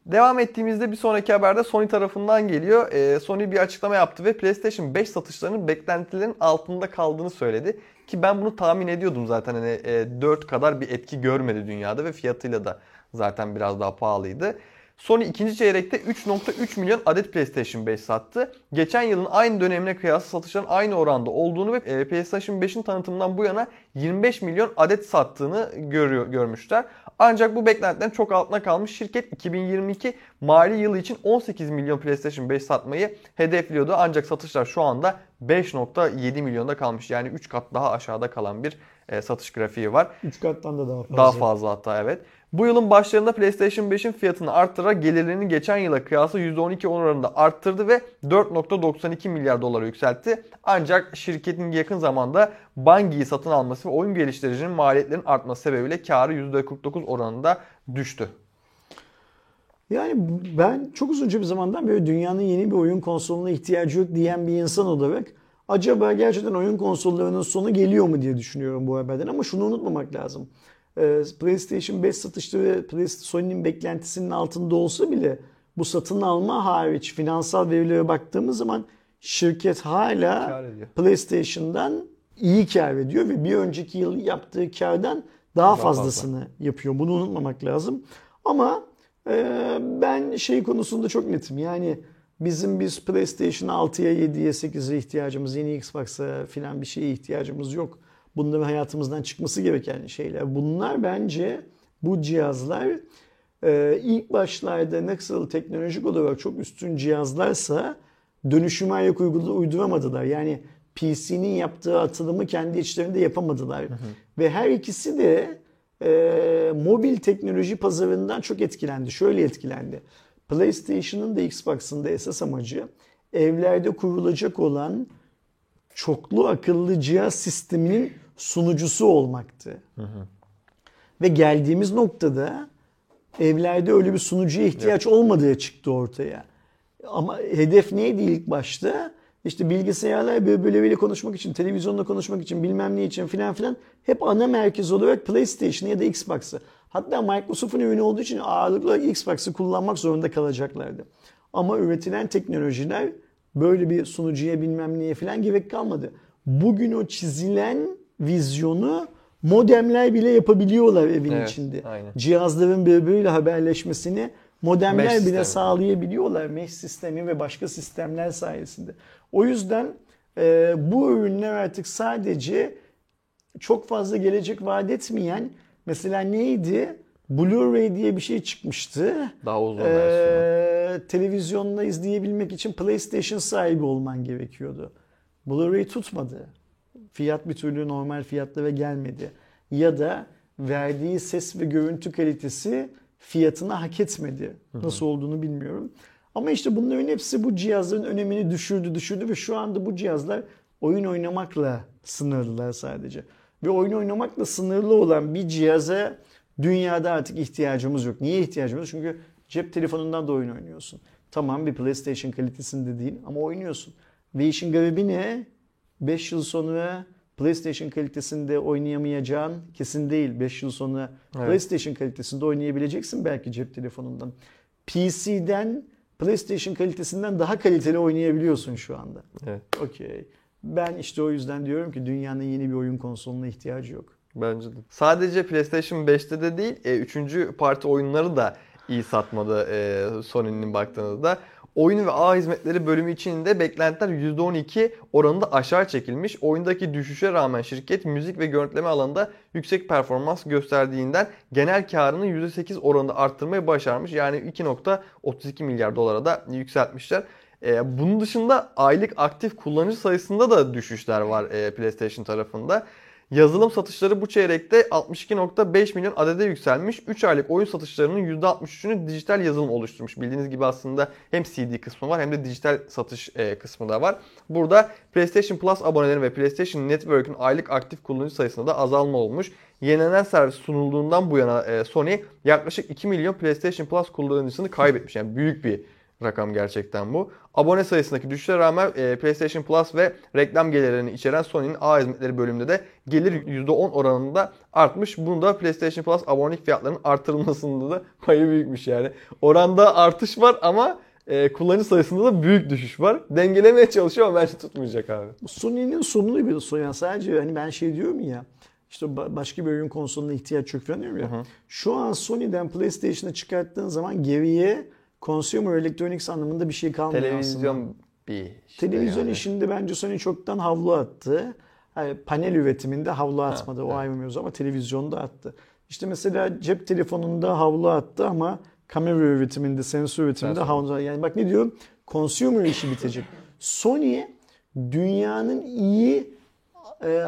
A: Devam ettiğimizde bir sonraki haberde Sony tarafından geliyor. Ee, Sony bir açıklama yaptı ve PlayStation 5 satışlarının beklentilerin altında kaldığını söyledi. Ki ben bunu tahmin ediyordum zaten hani e, 4 kadar bir etki görmedi dünyada ve fiyatıyla da zaten biraz daha pahalıydı. Sony ikinci çeyrekte 3.3 milyon adet PlayStation 5 sattı. Geçen yılın aynı dönemine kıyasla satışların aynı oranda olduğunu ve e, PlayStation 5'in tanıtımından bu yana 25 milyon adet sattığını görüyor, görmüşler. Ancak bu beklentilerin çok altına kalmış. Şirket 2022 mali yılı için 18 milyon PlayStation 5 satmayı hedefliyordu. Ancak satışlar şu anda 5.7 milyonda kalmış. Yani 3 kat daha aşağıda kalan bir e, satış grafiği var.
B: 3 kattan da daha fazla.
A: Daha fazla hatta evet. Bu yılın başlarında PlayStation 5'in fiyatını arttırarak gelirlerini geçen yıla kıyasla %12 oranında arttırdı ve 4.92 milyar dolara yükseltti. Ancak şirketin yakın zamanda Bungie satın alması ve oyun geliştiricinin maliyetlerin artması sebebiyle karı %49 oranında düştü.
B: Yani ben çok uzunca bir zamandan beri dünyanın yeni bir oyun konsoluna ihtiyacı yok diyen bir insan olarak acaba gerçekten oyun konsollarının sonu geliyor mu diye düşünüyorum bu haberden ama şunu unutmamak lazım. Ee, PlayStation 5 satışları Sony'nin beklentisinin altında olsa bile bu satın alma hariç finansal verilere baktığımız zaman şirket hala PlayStation'dan iyi kar ediyor ve bir önceki yıl yaptığı kardan daha, fazlasını fazla. yapıyor. Bunu unutmamak lazım. Ama e, ben şey konusunda çok netim. Yani bizim biz PlayStation 6'ya, 7'ye, 8'e ihtiyacımız, yeni Xbox'a filan bir şeye ihtiyacımız yok. Bunların hayatımızdan çıkması gereken şeyler. Bunlar bence bu cihazlar e, ilk başlarda nasıl teknolojik olarak çok üstün cihazlarsa dönüşüme ayak uyduramadılar. Yani PC'nin yaptığı atılımı kendi içlerinde yapamadılar. Hı hı. Ve her ikisi de e, mobil teknoloji pazarından çok etkilendi. Şöyle etkilendi. PlayStation'ın da Xbox'ın da esas amacı evlerde kurulacak olan çoklu akıllı cihaz sisteminin sunucusu olmaktı. Hı hı. Ve geldiğimiz noktada evlerde öyle bir sunucuya ihtiyaç Yok. olmadığı çıktı ortaya. Ama hedef neydi ilk başta? İşte bilgisayarlar birbirleriyle konuşmak için, televizyonla konuşmak için, bilmem ne için filan filan hep ana merkez olarak PlayStation ya da Xbox'ı. Hatta Microsoft'un ürünü olduğu için ağırlıklı Xbox'ı kullanmak zorunda kalacaklardı. Ama üretilen teknolojiler böyle bir sunucuya bilmem neye filan gerek kalmadı. Bugün o çizilen vizyonu modemler bile yapabiliyorlar evin evet, içinde. Aynen. Cihazların birbiriyle haberleşmesini modemler Mesh bile sistemi. sağlayabiliyorlar. Mesh sistemi ve başka sistemler sayesinde. O yüzden e, bu ürünler artık sadece çok fazla gelecek vaat etmeyen mesela neydi? Blu-ray diye bir şey çıkmıştı.
A: Daha uzun ee, versiyonu.
B: Televizyonla izleyebilmek için PlayStation sahibi olman gerekiyordu. Blu-ray tutmadı. Fiyat bir türlü normal fiyatlara gelmedi. Ya da verdiği ses ve görüntü kalitesi fiyatına hak etmedi. Nasıl olduğunu bilmiyorum. Ama işte bunların hepsi bu cihazların önemini düşürdü düşürdü ve şu anda bu cihazlar oyun oynamakla sınırlılar sadece. Ve oyun oynamakla sınırlı olan bir cihaza dünyada artık ihtiyacımız yok. Niye ihtiyacımız yok? Çünkü cep telefonundan da oyun oynuyorsun. Tamam bir PlayStation kalitesinde değil ama oynuyorsun. Ve işin garibi ne? 5 yıl sonra PlayStation kalitesinde oynayamayacağın kesin değil. 5 yıl sonra evet. PlayStation kalitesinde oynayabileceksin belki cep telefonundan. PC'den PlayStation kalitesinden daha kaliteli oynayabiliyorsun şu anda.
A: Evet.
B: Okey. Ben işte o yüzden diyorum ki dünyanın yeni bir oyun konsoluna ihtiyacı yok.
A: Bence de. Sadece PlayStation 5'te de değil, e, üçüncü parti oyunları da iyi satmadı e, Sony'nin baktığınızda. Oyun ve ağ hizmetleri bölümü içinde beklentiler %12 oranında aşağı çekilmiş. Oyundaki düşüşe rağmen şirket müzik ve görüntüleme alanında yüksek performans gösterdiğinden genel karını %8 oranında arttırmayı başarmış. Yani 2.32 milyar dolara da yükseltmişler. E, bunun dışında aylık aktif kullanıcı sayısında da düşüşler var e, PlayStation tarafında. Yazılım satışları bu çeyrekte 62.5 milyon adede yükselmiş. 3 aylık oyun satışlarının %63'ünü dijital yazılım oluşturmuş. Bildiğiniz gibi aslında hem CD kısmı var hem de dijital satış e, kısmı da var. Burada PlayStation Plus aboneleri ve PlayStation Network'ün aylık aktif kullanıcı sayısında da azalma olmuş. Yenilenen servis sunulduğundan bu yana e, Sony yaklaşık 2 milyon PlayStation Plus kullanıcısını kaybetmiş. Yani büyük bir rakam gerçekten bu. Abone sayısındaki düşüşe rağmen e, PlayStation Plus ve reklam gelirlerini içeren Sony'nin ağ hizmetleri bölümünde de gelir %10 oranında artmış. Bunu da PlayStation Plus abonelik fiyatlarının artırılmasında da payı büyükmüş yani. Oranda artış var ama e, kullanıcı sayısında da büyük düşüş var. Dengelemeye çalışıyor ama bence tutmayacak abi.
B: Sony'nin sonunu bir Sony. Yani sadece hani ben şey diyorum ya işte başka bir oyun konsoluna ihtiyaç yok falan diyorum ya. Hı hı. Şu an Sony'den PlayStation'a çıkarttığın zaman geriye consumer electronics anlamında bir şey kalmıyor
A: Televizyon
B: aslında.
A: bir
B: işte Televizyon yani. işinde bence Sony çoktan havlu attı. Yani panel üretiminde havlu atmadı. Ha, o evet. ayrı mevzu ama televizyonda attı. İşte mesela cep telefonunda havlu attı ama kamera üretiminde, sensör üretiminde havlu Yani bak ne diyorum? Consumer işi bitecek. Sony dünyanın iyi e,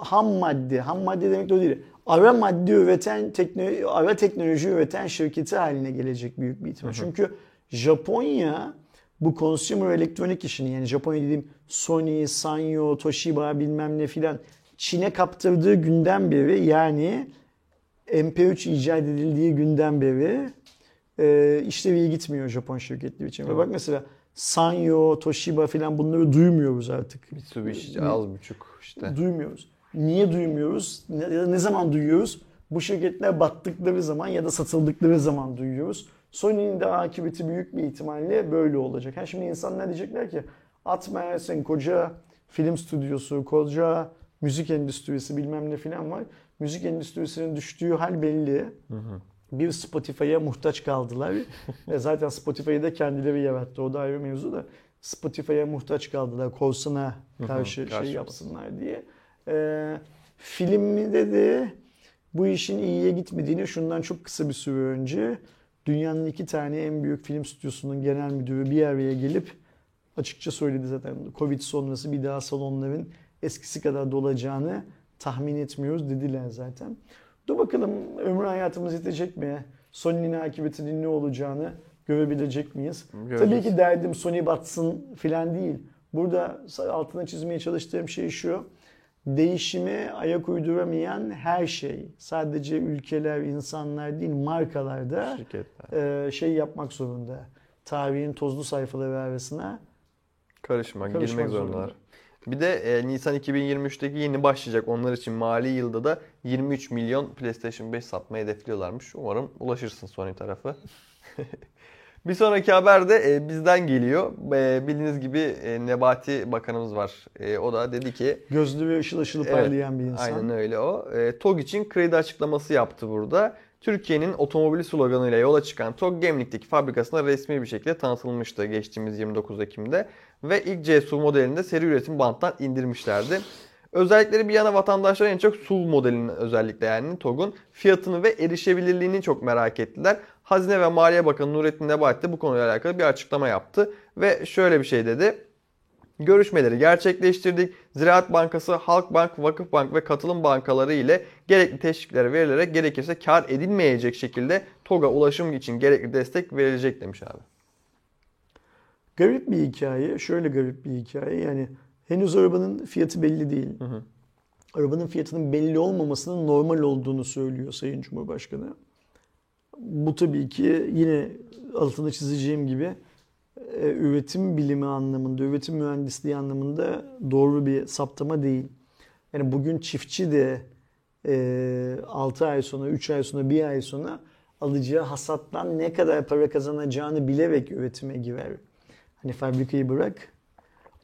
B: ham madde, ham madde demek de o değil. Ara madde üreten, teknoloji, ara teknoloji üreten şirketi haline gelecek büyük bir ihtimal. Çünkü Japonya bu consumer elektronik işini yani Japonya dediğim Sony, Sanyo, Toshiba bilmem ne filan Çin'e kaptırdığı günden beri yani MP3 icat edildiği günden beri e, işleri iyi gitmiyor Japon şirketleri için. Ve bak mesela Sanyo, Toshiba filan bunları duymuyoruz artık.
A: Mitsubishi az buçuk işte.
B: Duymuyoruz. Niye duymuyoruz? Ne, ya da ne zaman duyuyoruz? Bu şirketler battıkları zaman ya da satıldıkları zaman duyuyoruz. Sony'nin de akıbeti büyük bir ihtimalle böyle olacak. Ha şimdi insanlar diyecekler ki atma Ersen koca film stüdyosu, koca müzik endüstrisi bilmem ne filan var. Müzik endüstrisinin düştüğü hal belli. Hı hı. Bir Spotify'a muhtaç kaldılar. Ve <laughs> zaten Spotify'ı da kendileri yarattı. O da ayrı mevzu da. Spotify'a muhtaç kaldılar. Corson'a karşı şey yapsınlar diye. Ee, filmde de bu işin iyiye gitmediğini şundan çok kısa bir süre önce dünyanın iki tane en büyük film stüdyosunun genel müdürü bir araya gelip açıkça söyledi zaten. Covid sonrası bir daha salonların eskisi kadar dolacağını tahmin etmiyoruz dediler zaten. Dur bakalım ömrü hayatımız yetecek mi? Sony'nin akıbetinin ne olacağını görebilecek miyiz? Göreceğiz. Tabii ki derdim Sony batsın filan değil. Burada altına çizmeye çalıştığım şey şu. Değişime ayak uyduramayan her şey, sadece ülkeler, insanlar değil markalarda e, şey yapmak zorunda. Tarihin tozlu sayfaları arasına
A: karışmak, karışmak girmek zorundalar. Zorunda. Bir de e, Nisan 2023'teki yeni başlayacak onlar için mali yılda da 23 milyon PlayStation 5 satmayı hedefliyorlarmış. Umarım ulaşırsın Sony tarafı. <laughs> bir sonraki haber de e, bizden geliyor. E, bildiğiniz gibi e, Nebati Bakanımız var. E, o da dedi ki...
B: Gözlü ve ışıl ışıl parlayan evet, bir insan.
A: Aynen öyle o. E, TOG için kredi açıklaması yaptı burada. Türkiye'nin otomobili sloganıyla yola çıkan TOG Gemlik'teki fabrikasına resmi bir şekilde tanıtılmıştı geçtiğimiz 29 Ekim'de. Ve ilk C-SUV modelinde seri üretim banttan indirmişlerdi. Özellikleri bir yana vatandaşlar en çok SUV modelinin özellikle yani TOG'un fiyatını ve erişebilirliğini çok merak ettiler. Hazine ve Maliye Bakanı Nurettin Nebati de bu konuyla alakalı bir açıklama yaptı. Ve şöyle bir şey dedi. Görüşmeleri gerçekleştirdik. Ziraat Bankası, Halkbank, Vakıfbank ve katılım bankaları ile gerekli teşvikler verilerek gerekirse kar edilmeyecek şekilde TOG'a ulaşım için gerekli destek verilecek demiş abi.
B: Garip bir hikaye. Şöyle garip bir hikaye. Yani henüz arabanın fiyatı belli değil. Hı hı. Arabanın fiyatının belli olmamasının normal olduğunu söylüyor Sayın Cumhurbaşkanı. Bu tabii ki yine altını çizeceğim gibi e, üretim bilimi anlamında, üretim mühendisliği anlamında doğru bir saptama değil. Yani bugün çiftçi de e, 6 ay sonra, 3 ay sonra, 1 ay sonra alacağı hasattan ne kadar para kazanacağını bilerek üretime girer. Hani fabrikayı bırak.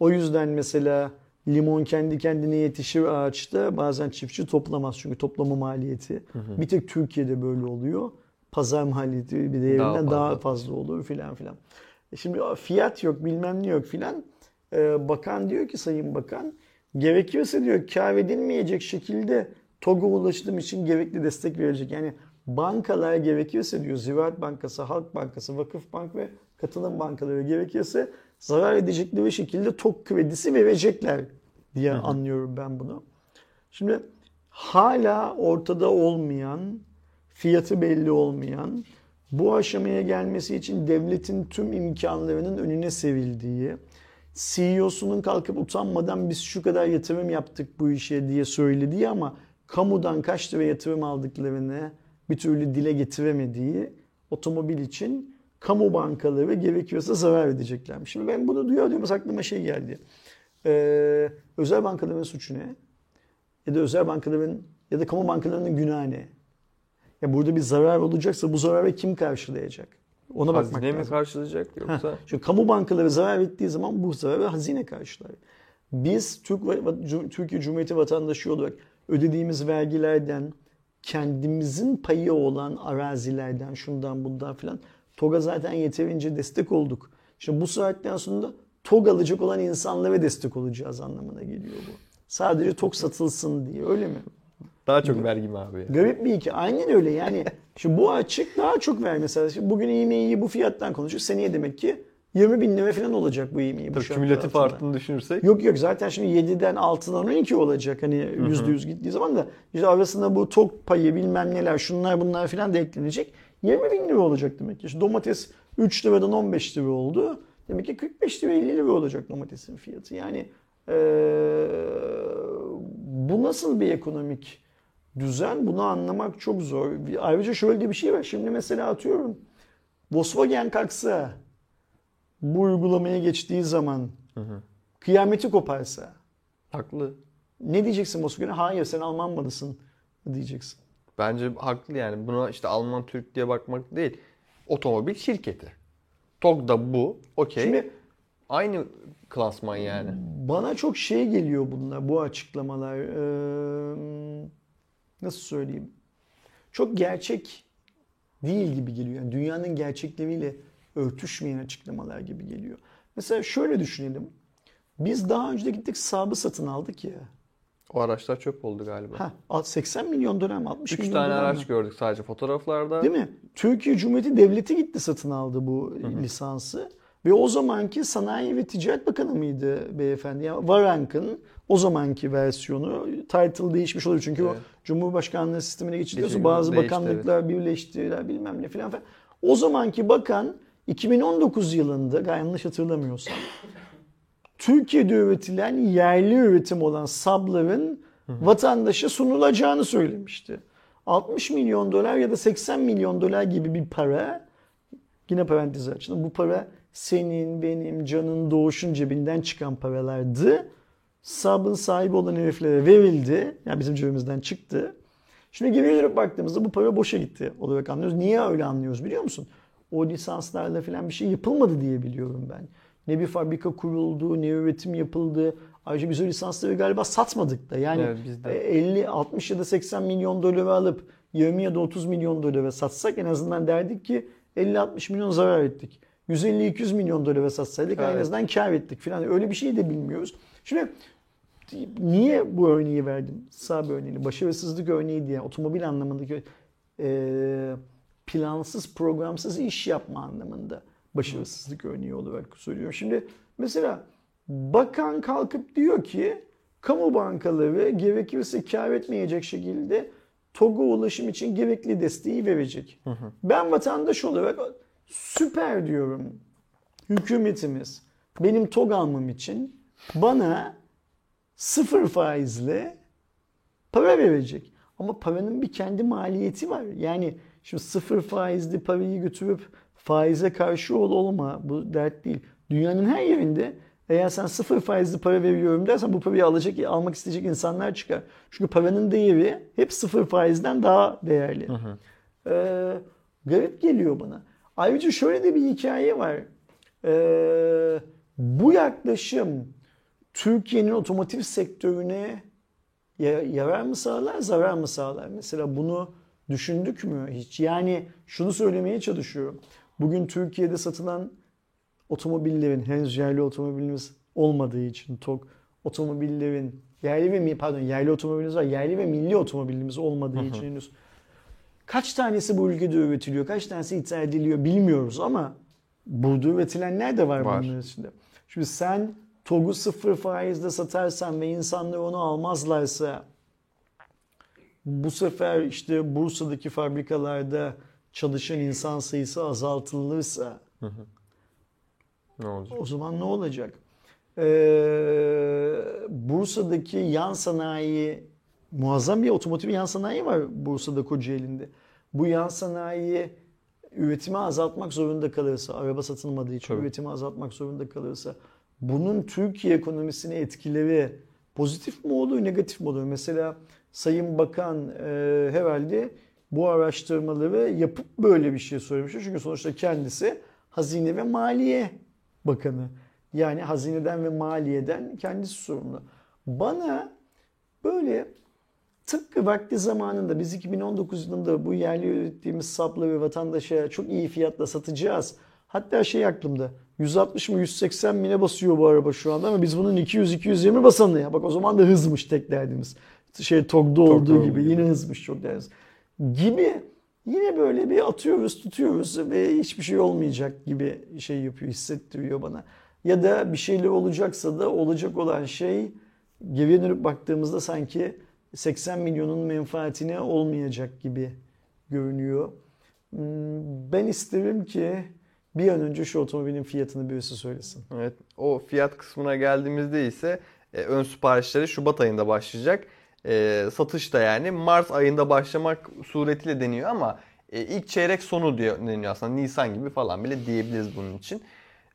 B: O yüzden mesela limon kendi kendine yetişir ağaçta bazen çiftçi toplamaz çünkü toplama maliyeti. Bir tek Türkiye'de böyle oluyor. Pazar maliyeti bir değerinden
A: Daha
B: daha
A: fazla.
B: fazla, olur filan filan. Şimdi fiyat yok bilmem ne yok filan. Ee, bakan diyor ki Sayın Bakan gerekirse diyor kar edilmeyecek şekilde TOG'a ulaştığım için gerekli destek verecek. Yani bankalar gerekirse diyor Ziraat Bankası, Halk Bankası, Vakıf Bank ve katılım bankaları gerekirse zarar edecekleri şekilde TOG kredisi verecekler diye anlıyorum ben bunu. Şimdi hala ortada olmayan, fiyatı belli olmayan, bu aşamaya gelmesi için devletin tüm imkanlarının önüne sevildiği, CEO'sunun kalkıp utanmadan biz şu kadar yatırım yaptık bu işe diye söylediği ama kamudan kaç lira yatırım aldıklarını bir türlü dile getiremediği otomobil için kamu bankaları gerekiyorsa zarar edeceklermiş. Şimdi ben bunu duyuyor diyoruz aklıma şey geldi. Ee, özel bankaların suçu ne? Ya da özel bankaların ya da kamu bankalarının günahı ne? Ya burada bir zarar olacaksa bu zararı kim karşılayacak? Ona bakmak
A: Hazine mi
B: lazım.
A: karşılayacak yoksa?
B: Çünkü kamu bankaları zarar ettiği zaman bu zararı hazine karşılar. Biz Türk Türkiye Cumhuriyeti vatandaşı olarak ödediğimiz vergilerden, kendimizin payı olan arazilerden, şundan bundan filan TOG'a zaten yeterince destek olduk. Şimdi bu saatten sonra TOG alacak olan insanlara destek olacağız anlamına geliyor bu. Sadece TOG satılsın diye öyle mi?
A: Daha çok vergi mi abi? ya?
B: Garip bir hikaye. Aynen öyle yani. <laughs> Şimdi bu açık daha çok ver mesela. Şimdi bugün yemeği bu fiyattan konuşuyoruz. Seneye demek ki 20 bin lira falan olacak bu yemeği. Bu
A: Tabii kümülatif
B: altında.
A: artını düşünürsek.
B: Yok yok zaten şimdi 7'den 6'dan 12 olacak hani yüzde yüz gittiği zaman da işte arasında bu tok payı bilmem neler şunlar bunlar filan da eklenecek. 20 bin lira olacak demek ki. İşte domates 3 liradan 15 lira oldu. Demek ki 45 lira 50 lira olacak domatesin fiyatı. Yani eee, bu nasıl bir ekonomik düzen bunu anlamak çok zor. Ayrıca şöyle bir şey var. Şimdi mesela atıyorum Volkswagen kalksa bu uygulamaya geçtiği zaman kıyameti koparsa
A: Haklı.
B: ne diyeceksin Volkswagen'e? Hayır sen Alman malısın diyeceksin.
A: Bence haklı yani. Buna işte Alman Türk diye bakmak değil. Otomobil şirketi. TOG da bu. Okey.
B: Şimdi
A: Aynı klasman yani.
B: bana çok şey geliyor bunlar bu açıklamalar. Ee, nasıl söyleyeyim? Çok gerçek değil gibi geliyor. Yani dünyanın gerçekleriyle örtüşmeyen açıklamalar gibi geliyor. Mesela şöyle düşünelim. Biz daha önce de gittik Saab'ı satın aldık ya.
A: O araçlar çöp oldu galiba.
B: Ha, 80 milyon mı 60
A: Üç
B: milyon
A: tane
B: mı?
A: araç gördük sadece fotoğraflarda.
B: Değil mi? Türkiye Cumhuriyeti Devleti gitti satın aldı bu lisansı. Ve o zamanki Sanayi ve Ticaret Bakanı mıydı beyefendi? Yani Varank'ın o zamanki versiyonu title değişmiş oluyor. Çünkü o
A: Evet.
B: Cumhurbaşkanlığı sistemine geçiliyorsa bazı
A: değişti,
B: bakanlıklar birleştiler bilmem ne filan falan. O zamanki bakan 2019 yılında yanlış hatırlamıyorsam Türkiye'de üretilen yerli üretim olan sabların vatandaşa sunulacağını söylemişti. 60 milyon dolar ya da 80 milyon dolar gibi bir para yine parantez açalım. Bu para senin, benim, canın, doğuşun cebinden çıkan paralardı. Sabın sahibi olan heriflere verildi. Yani bizim cebimizden çıktı. Şimdi geriye dönüp baktığımızda bu para boşa gitti olarak anlıyoruz. Niye öyle anlıyoruz biliyor musun? O lisanslarla falan bir şey yapılmadı diye biliyorum ben. Ne bir fabrika kuruldu, ne üretim yapıldı. Ayrıca biz o lisansları galiba satmadık da. Yani
A: Evet, biz de.
B: e, 50, 60 ya da 80 milyon dolar alıp 20 ya da 30 milyon dolara satsak en azından derdik ki 50-60 milyon zarar ettik. 150-200 milyon dolara satsaydık en
A: Evet.
B: azından kar ettik falan. Öyle bir şey de bilmiyoruz. Şimdi niye bu örneği verdim? Sağ örneğini. Başarısızlık örneği diye otomobil anlamındaki e, plansız, programsız iş yapma anlamında başarısızlık örneği olarak söylüyorum. Şimdi mesela bakan kalkıp diyor ki kamu bankaları gerekirse kar etmeyecek şekilde TOG'a ulaşım için gerekli desteği verecek. Ben vatandaş olarak süper diyorum. Hükümetimiz benim TOG almam için bana sıfır faizle para verecek. Ama paranın bir kendi maliyeti var. Yani şimdi sıfır faizli parayı götürüp faize karşı ol olma bu dert değil. Dünyanın her yerinde eğer sen sıfır faizli para veriyorum dersen bu parayı alacak, almak isteyecek insanlar çıkar. Çünkü paranın değeri hep sıfır faizden daha değerli. Ee, Garip geliyor bana. Ayrıca şöyle de bir hikaye var. Ee, bu yaklaşım Türkiye'nin otomotiv sektörüne yarar mı sağlar, zarar mı sağlar? Mesela bunu düşündük mü hiç? Yani şunu söylemeye çalışıyorum. Bugün Türkiye'de satılan otomobillerin henüz yerli otomobilimiz olmadığı için TOG otomobillerin yerli ve pardon yerli otomobilimiz var. Yerli ve milli otomobilimiz olmadığı için henüz kaç tanesi bu ülkede üretiliyor, kaç tanesi ithal ediliyor bilmiyoruz ama burada üretilenler de var, var. bunların içinde. Şimdi sen TOG'u sıfır faizde satarsan ve insanlar onu almazlarsa bu sefer işte Bursa'daki fabrikalarda çalışan insan sayısı azaltılırsa hı hı. Ne olacak? o zaman ne olacak? Ee, Bursa'daki yan sanayi muazzam bir otomotiv yan sanayi var Bursa'da Kocaeli'nde. Bu yan sanayi üretimi azaltmak zorunda kalırsa, araba satılmadığı için Tabii. üretimi azaltmak zorunda kalırsa bunun Türkiye ekonomisine etkileri pozitif mi olur, negatif mi olur? Mesela Sayın Bakan e, herhalde bu araştırmaları yapıp böyle bir şey söylemiştir. Çünkü sonuçta kendisi Hazine ve Maliye Bakanı. Yani hazineden ve maliyeden kendisi sorumlu. Bana böyle tıpkı vakti zamanında biz 2019 yılında bu yerli ürettiğimiz sapları vatandaşa çok iyi fiyatla satacağız. Hatta şey aklımda 160 mı 180 mine basıyor bu araba şu anda ama biz bunun 200-220 basanı ya. Bak o zaman da hızmış tek derdimiz. Şey TOG'da olduğu gibi, gibi yine hızmış çok derdimiz. Gibi yine böyle bir atıyoruz tutuyoruz ve hiçbir şey olmayacak gibi şey yapıyor hissettiriyor bana. Ya da bir şeyler olacaksa da olacak olan şey geriye dönüp baktığımızda sanki 80 milyonun menfaatine olmayacak gibi görünüyor. Hmm, ben isterim ki bir an önce şu otomobilin fiyatını birisi söylesin.
A: Evet. O fiyat kısmına geldiğimizde ise e, ön siparişleri Şubat ayında başlayacak. E, satış da yani Mart ayında başlamak suretiyle deniyor ama e, ilk çeyrek sonu diyor deniyor aslında. Nisan gibi falan bile diyebiliriz bunun için.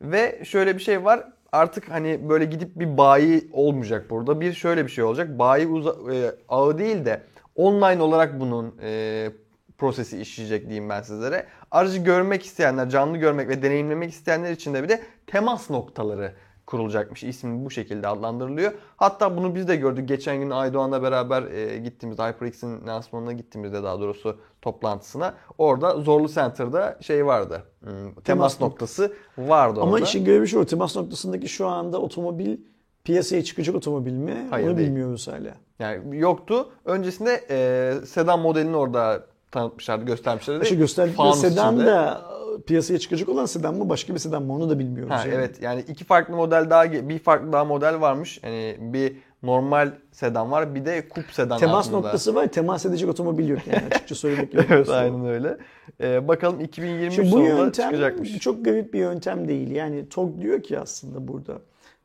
A: Ve şöyle bir şey var. Artık hani böyle gidip bir bayi olmayacak burada. Bir şöyle bir şey olacak. Bayi uza, e, ağı değil de online olarak bunun e, prosesi işleyecek diyeyim ben sizlere. Aracı görmek isteyenler, canlı görmek ve deneyimlemek isteyenler için de bir de temas noktaları kurulacakmış. İsmi bu şekilde adlandırılıyor. Hatta bunu biz de gördük. Geçen gün Aydoğan'la beraber e, gittiğimizde HyperX'in lansmanına gittiğimizde daha doğrusu toplantısına. Orada Zorlu Center'da şey vardı. Hmm, temas, temas noktası vardı
B: orada. Ama işin görevi şu. Temas noktasındaki şu anda otomobil piyasaya çıkacak otomobil mi? Hayır, Onu değil. bilmiyoruz hala.
A: Yani yoktu. Öncesinde e, sedan modelini orada tanıtmışlardı, göstermişlerdi.
B: İşte gösterdikleri sedan içinde. da piyasaya çıkacak olan sedan mı başka bir sedan mı onu da bilmiyoruz. Ha,
A: yani. Evet yani iki farklı model daha bir farklı daha model varmış. Yani bir normal sedan var bir de kup sedan
B: Temas aslında. noktası var temas edecek otomobil yok yani açıkça söylemek <laughs>
A: gerekirse. evet aynen öyle. Ee, bakalım 2023 Şimdi bu sonunda yöntem çıkacakmış.
B: çok garip bir yöntem değil. Yani TOG diyor ki aslında burada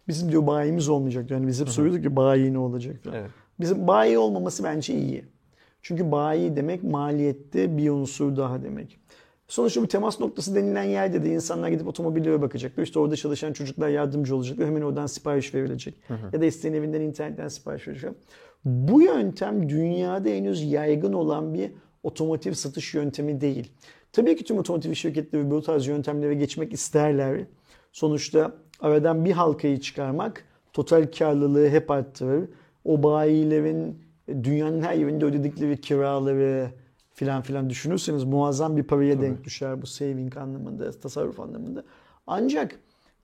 B: bizim diyor bayimiz olmayacak. Yani biz hep soruyorduk ki bayi ne olacak Evet. Bizim bayi olmaması bence iyi. Çünkü bayi demek maliyette bir unsur daha demek. Sonuçta bu temas noktası denilen yerde de insanlar gidip otomobillere bakacak. İşte orada çalışan çocuklar yardımcı olacak ve hemen oradan sipariş verilecek. Hı hı. Ya da isteyen evinden internetten sipariş verecek. Bu yöntem dünyada henüz yaygın olan bir otomotiv satış yöntemi değil. Tabii ki tüm otomotiv şirketleri bu tarz yöntemlere geçmek isterler. Sonuçta aradan bir halkayı çıkarmak total karlılığı hep arttırır. O bayilerin dünyanın her yerinde ödedikleri kiraları filan filan düşünürseniz muazzam bir paraya Tabii. denk düşer bu saving anlamında, tasarruf anlamında. Ancak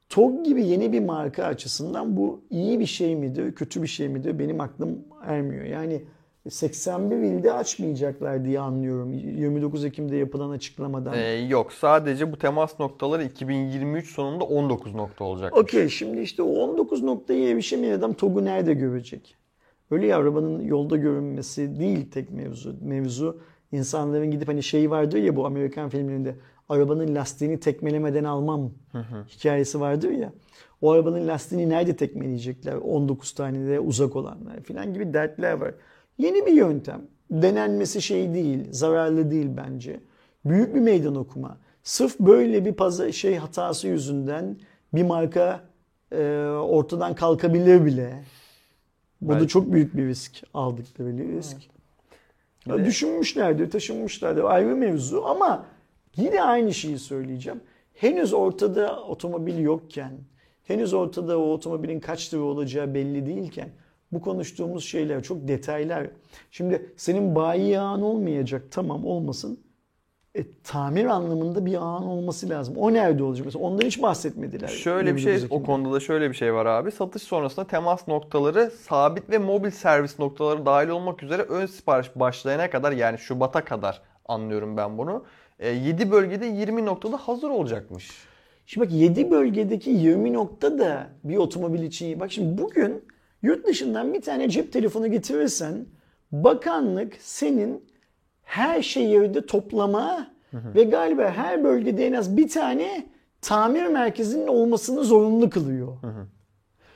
B: TOG gibi yeni bir marka açısından bu iyi bir şey midir, kötü bir şey midir benim aklım ermiyor. Yani 81 ilde açmayacaklar diye anlıyorum 29 Ekim'de yapılan açıklamadan.
A: Ee, yok sadece bu temas noktaları 2023 sonunda 19 nokta olacak.
B: Okey şimdi işte o 19 noktaya erişemeyen adam TOG'u nerede görecek? Öyle ya arabanın yolda görünmesi değil tek mevzu. Mevzu insanların gidip hani şey vardır ya bu Amerikan filmlerinde arabanın lastiğini tekmelemeden almam hı hı. hikayesi vardır ya. O arabanın lastiğini nerede tekmeleyecekler? 19 tane de uzak olanlar falan gibi dertler var. Yeni bir yöntem. Denenmesi şey değil, zararlı değil bence. Büyük bir meydan okuma. Sırf böyle bir pazar şey hatası yüzünden bir marka e, ortadan kalkabilir bile. Bu Belki. da çok büyük bir risk aldıkları risk. Evet. Düşünmüşlerdi, taşınmışlardı ayrı mevzu ama Yine aynı şeyi söyleyeceğim. Henüz ortada otomobil yokken, henüz ortada o otomobilin kaç lira olacağı belli değilken bu konuştuğumuz şeyler çok detaylar. Şimdi senin bayi ağın olmayacak tamam olmasın. E, tamir anlamında bir ağın olması lazım. O nerede olacak? Mesela ondan hiç bahsetmediler.
A: Şöyle bir şey o konuda da şöyle bir şey var abi. Satış sonrasında temas noktaları sabit ve mobil servis noktaları dahil olmak üzere ön sipariş başlayana kadar yani Şubat'a kadar anlıyorum ben bunu. E, 7 bölgede 20 noktada hazır olacakmış.
B: Şimdi bak 7 bölgedeki 20 nokta da bir otomobil için iyi. Bak şimdi bugün yurt dışından bir tane cep telefonu getirirsen bakanlık senin her şehirde toplama ve galiba her bölgede en az bir tane tamir merkezinin olmasını zorunlu kılıyor.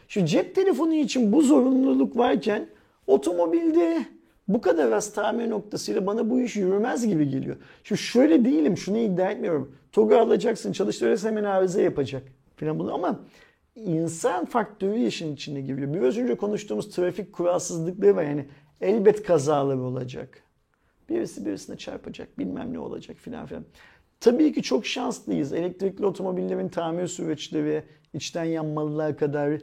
B: Şu cep telefonu için bu zorunluluk varken otomobilde bu kadar az tamir noktasıyla bana bu iş yürümez gibi geliyor. Şu şöyle değilim, şunu iddia etmiyorum. TOG'u alacaksın, çalıştırırsa hemen arıza yapacak falan bunu ama insan faktörü işin içine giriyor. Biraz önce konuştuğumuz trafik kuralsızlıkları var. Yani elbet kazaları olacak. Birisi birisine çarpacak, bilmem ne olacak filan filan. Tabii ki çok şanslıyız. Elektrikli otomobillerin tamir süreçleri içten yanmalılar kadar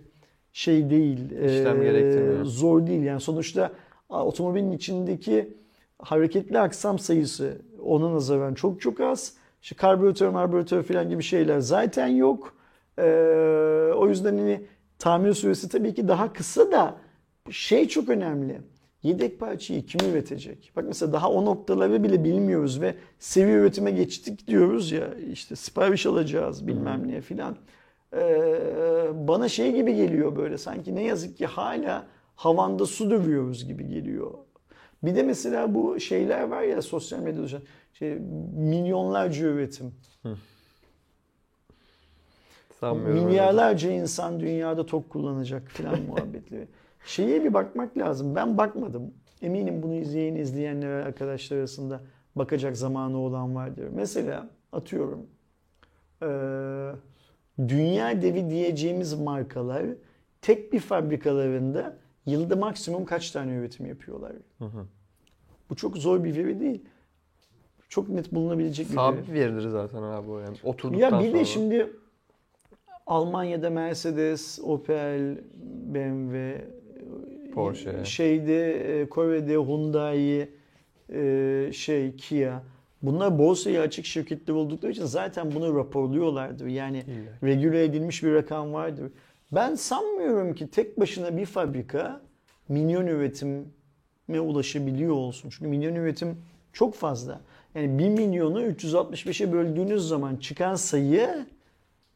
B: şey değil.
A: İşlem gerektirmiyor.
B: Zor değil. Yani sonuçta otomobilin içindeki hareketli aksam sayısı ona nazaran çok çok az. İşte karbüratör, marbüratör falan gibi şeyler zaten yok. Ee, o yüzden hani tamir süresi tabii ki daha kısa da şey çok önemli. Yedek parçayı kim üretecek? Bak mesela daha o noktaları bile bilmiyoruz ve seviye üretime geçtik diyoruz ya işte sipariş alacağız bilmem ne filan. Ee, bana şey gibi geliyor böyle sanki ne yazık ki hala havanda su dövüyoruz gibi geliyor. Bir de mesela bu şeyler var ya sosyal medyada şey, milyonlarca üretim.
A: Sanmıyorum
B: Milyarlarca insan dünyada tok kullanacak filan <laughs> muhabbetleri. Şeye bir bakmak lazım. Ben bakmadım. Eminim bunu izleyen izleyenler arkadaşlar arasında bakacak zamanı olan vardır. Mesela atıyorum dünya devi diyeceğimiz markalar tek bir fabrikalarında yılda maksimum kaç tane üretim yapıyorlar? Hı hı. Bu çok zor bir veri değil. Çok net bulunabilecek bir veri.
A: Sabit veridir zaten abi o yani. Oturduktan
B: ya bir
A: sonra.
B: de şimdi Almanya'da Mercedes, Opel, BMW,
A: Porsche.
B: Şeyde Kore'de Hyundai, şey Kia. Bunlar borsaya açık şirketler oldukları için zaten bunu raporluyorlardır. Yani İlla. regüle edilmiş bir rakam vardır. Ben sanmıyorum ki tek başına bir fabrika milyon üretime ulaşabiliyor olsun. Çünkü milyon üretim çok fazla. Yani 1 milyonu 365'e böldüğünüz zaman çıkan sayı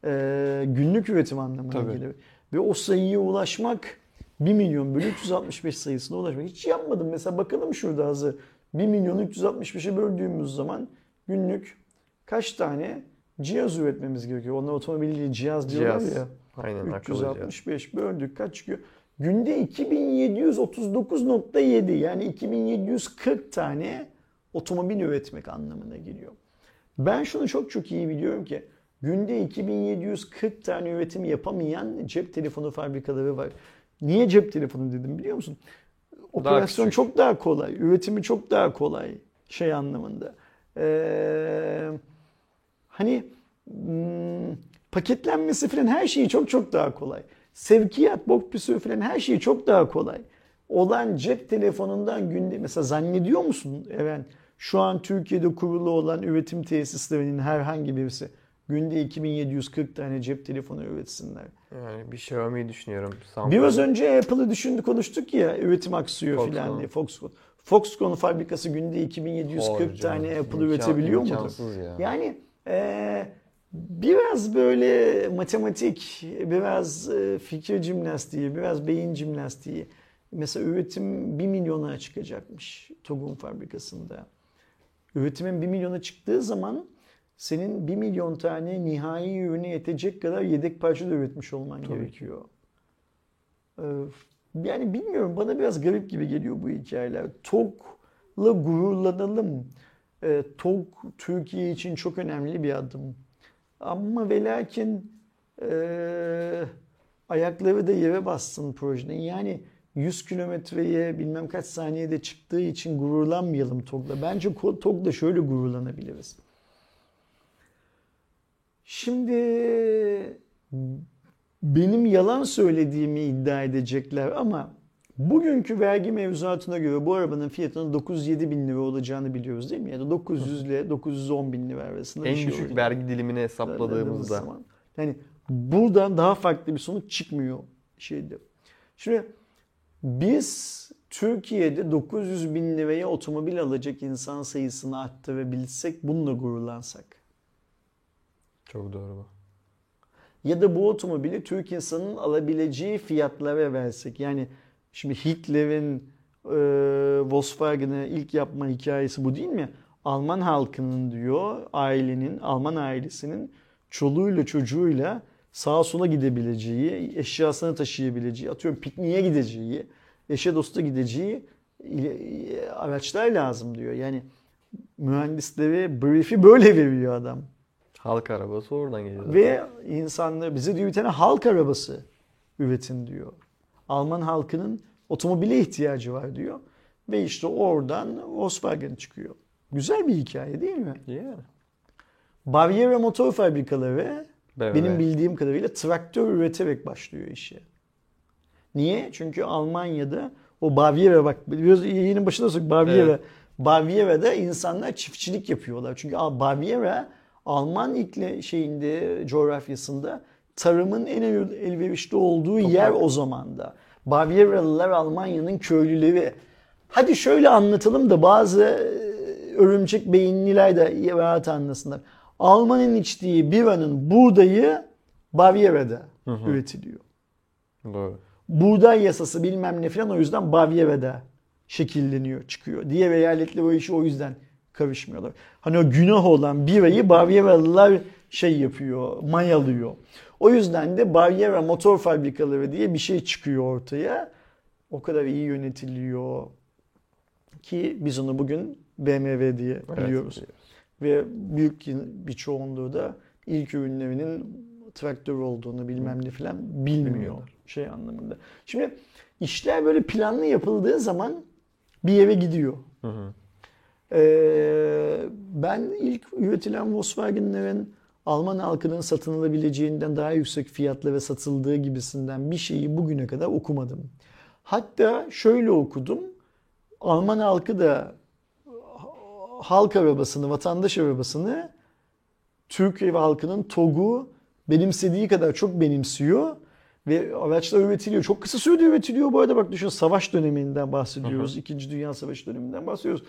B: e, günlük üretim anlamına
A: Tabii.
B: gelir. Ve o sayıya ulaşmak 1 milyon bölü 365 sayısına ulaşmak. Hiç yapmadım. Mesela bakalım şurada hazır. 1 milyonu 365'e böldüğümüz zaman günlük kaç tane cihaz üretmemiz gerekiyor? Onlar otomobil cihaz diyorlar
A: Cihaz.
B: ya.
A: Aynen,
B: 365 böldük kaç çıkıyor? Günde 2739.7 yani 2740 tane otomobil üretmek anlamına geliyor. Ben şunu çok çok iyi biliyorum ki günde 2740 tane üretim yapamayan cep telefonu fabrikaları var. Niye cep telefonu dedim biliyor musun? Operasyon daha çok daha kolay, üretimi çok daha kolay şey anlamında. Ee, hani hmm, paketlenmesi falan her şeyi çok çok daha kolay. Sevkiyat, bok püsü falan her şeyi çok daha kolay. Olan cep telefonundan günde mesela zannediyor musun Eren şu an Türkiye'de kurulu olan üretim tesislerinin herhangi birisi günde 2740 tane cep telefonu üretsinler.
A: Yani bir Xiaomi düşünüyorum.
B: Samsung. Biraz önce Apple'ı düşündük konuştuk ya üretim aksıyor filan diye Foxconn. Foxconn fabrikası günde 2740 Doğru tane. Apple İmkan, üretebiliyor mudur?
A: Ya.
B: Yani e, biraz böyle matematik, biraz e, fikir jimnastiği, biraz beyin jimnastiği. Mesela üretim 1 milyona çıkacakmış TOG'un fabrikasında. Üretimin 1 milyona çıktığı zaman senin 1 milyon tane nihai ürüne yetecek kadar yedek parça da üretmiş olman Tabii gerekiyor. Ee, yani bilmiyorum bana biraz garip gibi geliyor bu hikayeler. TOG'la gururlanalım. Ee, TOG Türkiye için çok önemli bir adım. Ama ve lakin e, ayakları da yere bassın projenin. Yani 100 kilometreye bilmem kaç saniyede çıktığı için gururlanmayalım TOG'la. Bence TOG'la şöyle gururlanabiliriz. Şimdi benim yalan söylediğimi iddia edecekler ama bugünkü vergi mevzuatına göre bu arabanın fiyatının 907 bin lira olacağını biliyoruz değil mi? Ya da 900 ile 910 bin lira arasında bir
A: En
B: şey
A: düşük
B: olacak.
A: vergi dilimini hesapladığımızda.
B: zaman. Yani buradan daha farklı bir sonuç çıkmıyor şeyde. Şimdi biz Türkiye'de 900 bin liraya otomobil alacak insan sayısını arttırabilsek bununla gururlansak.
A: Çok doğru bu.
B: Ya da bu otomobili Türk insanının alabileceği fiyatlara versek. Yani şimdi Hitler'in e, Volkswagen'ı ilk yapma hikayesi bu değil mi? Alman halkının diyor ailenin, Alman ailesinin çoluğuyla çocuğuyla sağa sola gidebileceği, eşyasını taşıyabileceği, atıyorum pikniğe gideceği, eşe dosta gideceği e, araçlar lazım diyor. Yani mühendislere brief'i böyle veriyor adam.
A: Halk arabası oradan geliyor.
B: Ve insanlar bize diyor bir tane halk arabası üretin diyor. Alman halkının otomobile ihtiyacı var diyor. Ve işte oradan Volkswagen çıkıyor. Güzel bir hikaye değil mi?
A: Yani.
B: Bavyera motor fabrikaları
A: BMW.
B: benim bildiğim kadarıyla traktör üreterek başlıyor işe. Niye? Çünkü Almanya'da o Bavyera bak biraz yayının başında söyledik Bavyera.
A: Evet.
B: Bavyera'da insanlar çiftçilik yapıyorlar. Çünkü Bavyera Alman ikli şeyinde coğrafyasında tarımın en el- elverişli olduğu yer o zamanda. Bavyeralılar Almanya'nın köylüleri. Hadi şöyle anlatalım da bazı e, örümcek beyinliler de rahat anlasınlar. Almanın içtiği biranın buğdayı Bavyera'da üretiliyor.
A: Doğru.
B: Buğday yasası bilmem ne falan o yüzden Bavyera'da şekilleniyor, çıkıyor. Diğer eyaletler o işi o yüzden karışmıyorlar. Hani o günah olan birayı Bavyeralılar şey yapıyor, mayalıyor. O yüzden de Bavyera motor fabrikaları diye bir şey çıkıyor ortaya. O kadar iyi yönetiliyor ki biz onu bugün BMW diye
A: Evet,
B: biliyoruz. Ve büyük bir çoğunluğu da ilk ürünlerinin traktör olduğunu bilmem ne falan bilmiyor
A: Bilmiyorlar.
B: şey anlamında. Şimdi işler böyle planlı yapıldığı zaman bir yere gidiyor.
A: Hı hı.
B: Ee, ben ilk üretilen Volkswagen'lerin Alman halkının satın alabileceğinden daha yüksek fiyatlara satıldığı gibisinden bir şeyi bugüne kadar okumadım. Hatta şöyle okudum. Alman halkı da halk arabasını, vatandaş arabasını Türkiye halkının TOG'u benimsediği kadar çok benimsiyor ve araçlar üretiliyor. Çok kısa sürede üretiliyor bu arada bak düşün savaş döneminden bahsediyoruz. İkinci Dünya Savaşı döneminden bahsediyoruz.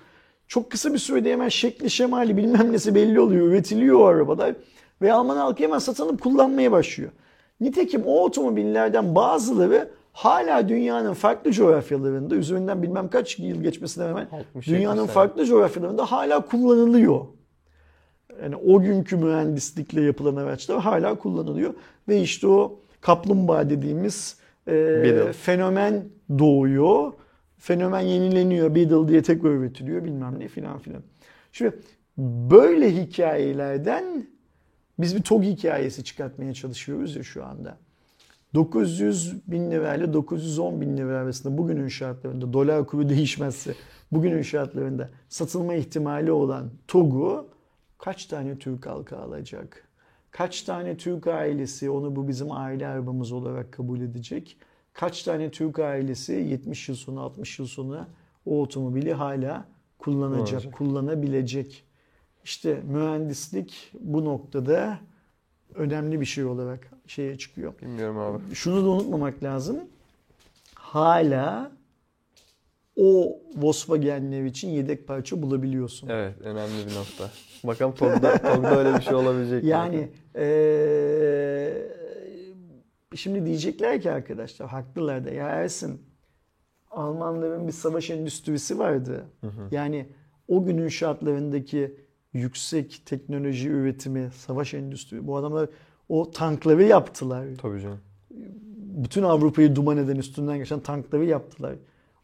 B: Çok kısa bir sürede hemen şekli şemali bilmem nesi belli oluyor. Üretiliyor o arabalar. Ve Alman halkı hemen satın alıp kullanmaya başlıyor. Nitekim o otomobillerden bazıları hala dünyanın farklı coğrafyalarında üzerinden bilmem kaç yıl geçmesine rağmen
A: 60-70
B: dünyanın farklı coğrafyalarında hala kullanılıyor. Yani o günkü mühendislikle yapılan araçlar hala kullanılıyor. Ve işte o kaplumbağa dediğimiz e, fenomen doğuyor. Fenomen yenileniyor. Beetle diye tekrar üretiliyor bilmem ne filan filan. Şimdi böyle hikayelerden biz bir TOG hikayesi çıkartmaya çalışıyoruz ya şu anda. 900 bin lira ile 910 bin lira arasında bugünün şartlarında dolar kuru değişmezse bugünün şartlarında satılma ihtimali olan TOG'u kaç tane Türk halkı alacak? Kaç tane Türk ailesi onu bu bizim aile arabamız olarak kabul edecek? Kaç tane Türk ailesi 70 yıl sonra 60 yıl sonra o otomobili hala kullanacak,
A: Kullanacak.
B: kullanabilecek? İşte mühendislik bu noktada önemli bir şey olarak şeye çıkıyor.
A: Bilmiyorum abi.
B: Şunu da unutmamak lazım. Hala o Volkswagen'ler için yedek parça bulabiliyorsun.
A: Evet önemli bir nokta. Bakalım TOG'da, TOG'da öyle bir şey olabilecek?
B: Yani eee, şimdi diyecekler ki arkadaşlar haklılar da ya Ersin Almanların bir savaş endüstrisi vardı. Yani o günün şartlarındaki yüksek teknoloji üretimi, savaş endüstrisi bu adamlar o tankları yaptılar.
A: Tabii canım.
B: bütün Avrupa'yı duman eden üstünden geçen tankları yaptılar.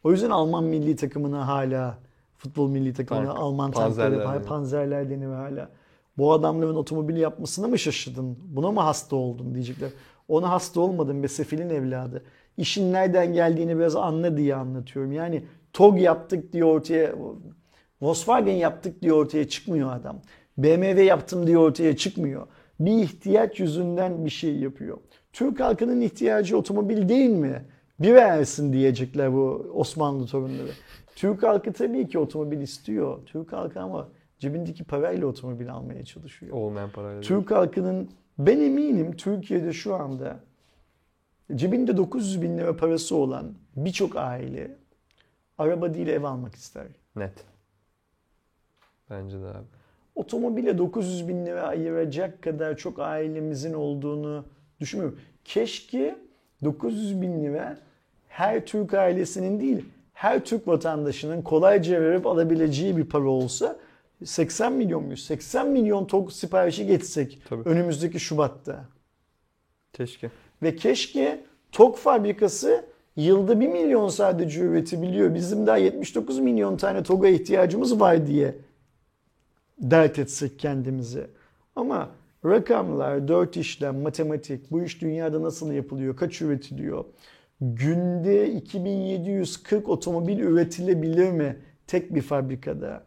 B: O yüzden Alman milli takımına hala futbol milli takımına
A: Tank,
B: Alman
A: panzerler
B: tankları,
A: deniyor.
B: panzerler deniyor hala. Bu adamların otomobili yapmasına mı şaşırdın? Buna mı hasta oldun diyecekler. Ona hasta olmadım be sefilin evladı. İşin nereden geldiğini biraz anla diye anlatıyorum. Yani TOG yaptık diye ortaya Volkswagen yaptık diye ortaya çıkmıyor adam. BMW yaptım diye ortaya çıkmıyor. bir ihtiyaç yüzünden bir şey yapıyor. Türk halkının ihtiyacı otomobil değil mi? Bir versin diyecekler bu Osmanlı torunları. Türk halkı tabii ki otomobil istiyor. Türk halkı ama cebindeki parayla otomobil almaya çalışıyor.
A: Olmayan parayla.
B: Türk halkının ben eminim Türkiye'de şu anda cebinde 900 bin lira parası olan birçok aile araba değil ev almak ister.
A: Net. Bence de abi.
B: Otomobile 900 bin lira ayıracak kadar çok ailemizin olduğunu düşünmüyorum. Keşke 900 bin lira her Türk ailesinin değil her Türk vatandaşının kolayca verip alabileceği bir para olsa 80 milyon muyuz? 80 milyon TOG siparişi geçsek
A: Tabii.
B: önümüzdeki Şubat'ta.
A: Keşke.
B: Ve keşke TOG fabrikası yılda 1 milyon sadece üretebiliyor. Bizim daha 79 milyon tane TOG'a ihtiyacımız var diye dert etsek kendimize. Ama rakamlar, dört işlem, matematik, bu iş dünyada nasıl yapılıyor, kaç üretiliyor? Günde 2740 otomobil üretilebilir mi tek bir fabrikada?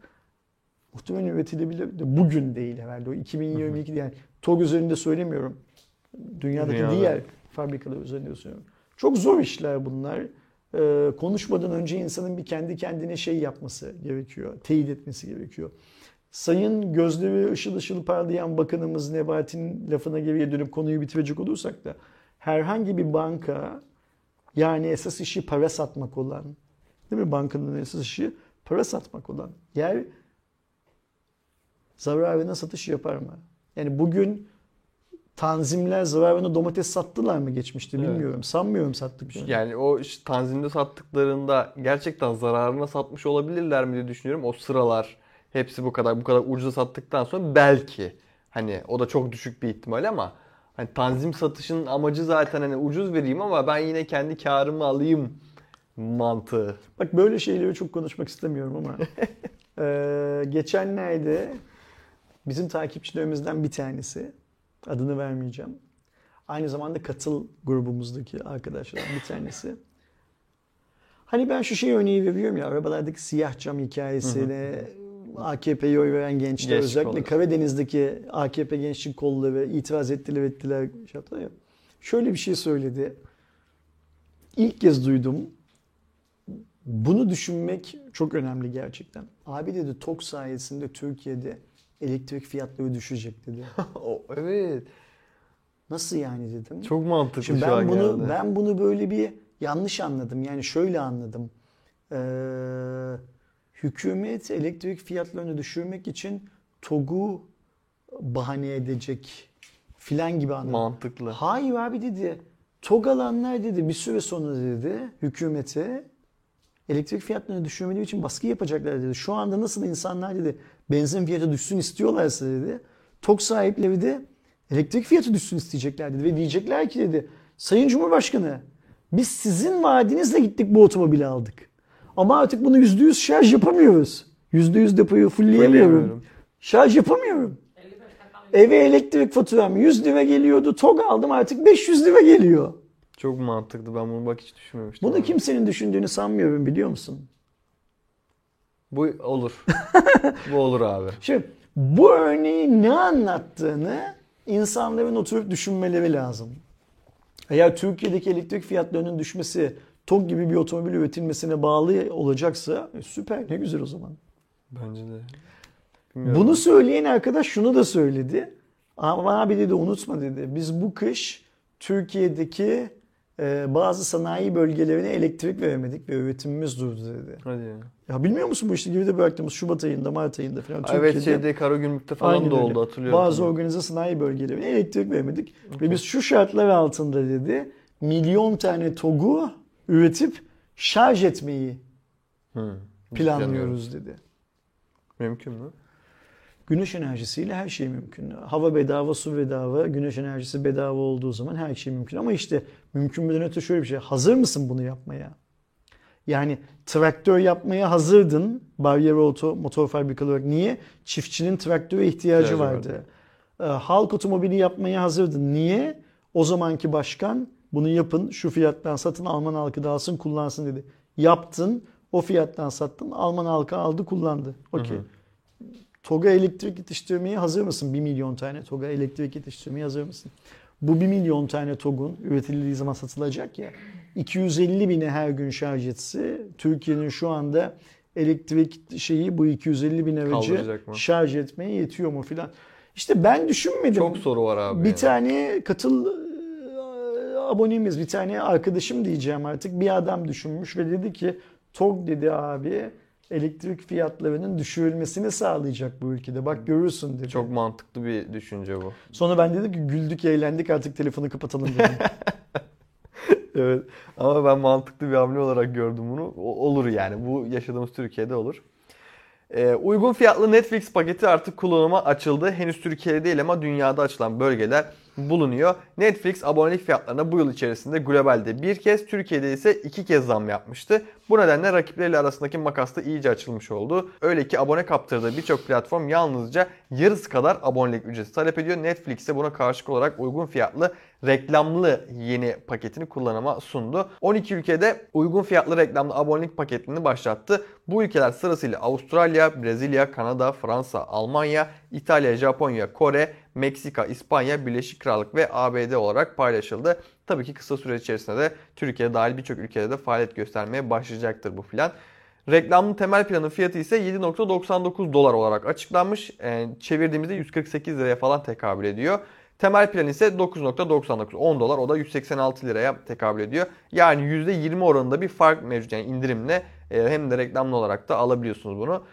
B: Muhtemelen üretilebilir de bugün değil herhalde. O 2022 yani TOG üzerinde söylemiyorum. Dünyadaki
A: Dünyada.
B: diğer fabrikalar üzerinde söylüyorum. Çok zor işler bunlar. Ee, konuşmadan önce insanın bir kendi kendine şey yapması gerekiyor. Teyit etmesi gerekiyor. Sayın gözleri ışıl ışıl parlayan bakanımız Nebati'nin lafına geriye dönüp konuyu bitirecek olursak da herhangi bir banka yani esas işi para satmak olan değil mi bankanın esas işi para satmak olan yer zararına satış yapar mı? Yani bugün tanzimler zararına domates sattılar mı geçmişte
A: Evet.
B: bilmiyorum. Sanmıyorum sattıklarını.
A: Yani o işte tanzimde sattıklarında gerçekten zararına satmış olabilirler mi diye düşünüyorum. O sıralar hepsi bu kadar bu kadar ucuza sattıktan sonra belki hani o da çok düşük bir ihtimal ama hani tanzim satışının amacı zaten hani ucuz vereyim ama ben yine kendi karımı alayım mantığı.
B: Bak böyle şeyleri çok konuşmak istemiyorum ama <laughs> eee, geçenlerde bizim takipçilerimizden bir tanesi adını vermeyeceğim. Aynı zamanda katıl grubumuzdaki arkadaşlardan bir tanesi. Hani ben şu şey örneği veriyorum ya arabalardaki siyah cam hikayesiyle AKP'ye oy veren gençler
A: Gençlik
B: özellikle
A: kolları.
B: Karadeniz'deki AKP gençlik kolları itiraz ettiler ettiler şey yaptılar ya. Şöyle bir şey söyledi. İlk kez duydum. Bunu düşünmek çok önemli gerçekten. Abi dedi TOK sayesinde Türkiye'de elektrik fiyatları düşecek dedi. <laughs>
A: Evet.
B: Nasıl yani dedim.
A: Çok mantıklı
B: Şimdi
A: şu
B: ben
A: an
B: bunu
A: geldi.
B: ben bunu böyle bir yanlış anladım. Yani şöyle anladım. Ee, hükümet elektrik fiyatlarını düşürmek için TOG'u bahane edecek filan gibi anladım.
A: Mantıklı.
B: Hayır abi dedi. TOG alanlar dedi bir süre sonra dedi hükümete elektrik fiyatlarını düşürmeleri için baskı yapacaklar dedi. Şu anda nasıl insanlar dedi benzin fiyatı düşsün istiyorlarsa dedi. TOG sahipleri de elektrik fiyatı düşsün isteyecekler dedi. Ve diyecekler ki dedi Sayın Cumhurbaşkanı biz sizin vaadinizle gittik bu otomobili aldık. Ama artık bunu %100 şarj yapamıyoruz. %100 depoyu fullleyemiyorum. Şarj yapamıyorum. Eve elektrik faturam 100 lira geliyordu. TOG aldım artık 500 lira geliyor.
A: Çok mantıklı. Ben bunu bak hiç düşünmemiştim.
B: Bunu
A: abi.
B: kimsenin düşündüğünü sanmıyorum biliyor musun?
A: Bu olur. <laughs> bu olur abi.
B: Şimdi bu örneği ne anlattığını insanların oturup düşünmeleri lazım. Eğer Türkiye'deki elektrik fiyatlarının düşmesi TOG gibi bir otomobil üretilmesine bağlı olacaksa e, süper ne güzel o zaman.
A: Bence de. Bilmiyorum.
B: Bunu söyleyen arkadaş şunu da söyledi. Ama abi dedi unutma dedi. Biz bu kış Türkiye'deki bazı sanayi bölgelerine elektrik veremedik ve üretimimiz durdu dedi.
A: Hadi ya.
B: Ya bilmiyor musun bu işte geride bıraktığımız Şubat ayında, Mart ayında falan
A: Evet şeyde Karagümrük'te falan
B: Aynen
A: da
B: öyle.
A: oldu hatırlıyorum.
B: Bazı organize sanayi bölgelerine elektrik veremedik. Ve biz şu şartlar altında dedi milyon tane TOG'u üretip şarj etmeyi
A: Hı.
B: planlıyoruz dedi.
A: Mümkün mü?
B: Güneş enerjisiyle her şey mümkün. Hava bedava, su bedava, güneş enerjisi bedava olduğu zaman her şey mümkün. Ama işte mümkün müden öte şöyle bir şey. Hazır mısın bunu yapmaya? Yani traktör yapmaya hazırdın Barrier Auto motor fabrikaları olarak. Niye? Çiftçinin traktöre ihtiyacı
A: İhtiyacı
B: vardı.
A: vardı.
B: Ee, halk otomobili yapmaya hazırdın. Niye? O zamanki başkan bunu yapın şu fiyattan satın Alman halkı da alsın kullansın dedi. Yaptın o fiyattan sattın Alman halkı aldı kullandı. Okey. TOG'a elektrik yetiştirmeye hazır mısın? 1 milyon tane TOG'a elektrik yetiştirmeye hazır mısın? Bu 1 milyon tane TOG'un üretildiği zaman satılacak ya 250 bine her gün şarj etse Türkiye'nin şu anda elektrik şeyi bu 250 bin aracı şarj etmeye yetiyor mu filan. İşte ben düşünmedim.
A: Çok soru var abi.
B: Bir
A: yani.
B: tane katıl e, abonemiz, bir tane arkadaşım diyeceğim artık bir adam düşünmüş ve dedi ki TOG dedi abi elektrik fiyatlarının düşürülmesini sağlayacak bu ülkede. Bak görürsün dedi.
A: Çok mantıklı bir düşünce bu.
B: Sonra ben dedim ki güldük eğlendik artık telefonu kapatalım dedim. <laughs>
A: evet ama ben mantıklı bir hamle olarak gördüm bunu. O- olur yani bu yaşadığımız Türkiye'de olur. Ee, uygun fiyatlı Netflix paketi artık kullanıma açıldı. Henüz Türkiye'de değil ama dünyada açılan bölgeler bulunuyor. Netflix abonelik fiyatlarına bu yıl içerisinde globalde bir kez, Türkiye'de ise iki kez zam yapmıştı. Bu nedenle rakipleriyle arasındaki makas da iyice açılmış oldu. Öyle ki abone kaptırdığı birçok platform yalnızca yarısı kadar abonelik ücreti talep ediyor. Netflix ise buna karşılık olarak uygun fiyatlı reklamlı yeni paketini kullanıma sundu. 12 ülkede uygun fiyatlı reklamlı abonelik paketini başlattı. Bu ülkeler sırasıyla Avustralya, Brezilya, Kanada, Fransa, Almanya, İtalya, Japonya, Kore, Meksika, İspanya, Birleşik Krallık ve ABD olarak paylaşıldı. Tabii ki kısa süre içerisinde de Türkiye dahil birçok ülkede de faaliyet göstermeye başlayacaktır bu plan. Reklamlı temel planın fiyatı ise 7.99 dolar olarak açıklanmış. Ee, çevirdiğimizde 148 liraya falan tekabül ediyor. Temel plan ise 9.99 10 dolar o da 186 liraya tekabül ediyor. Yani %20 oranında bir fark mevcut yani indirimle e, hem de reklamlı olarak da alabiliyorsunuz bunu.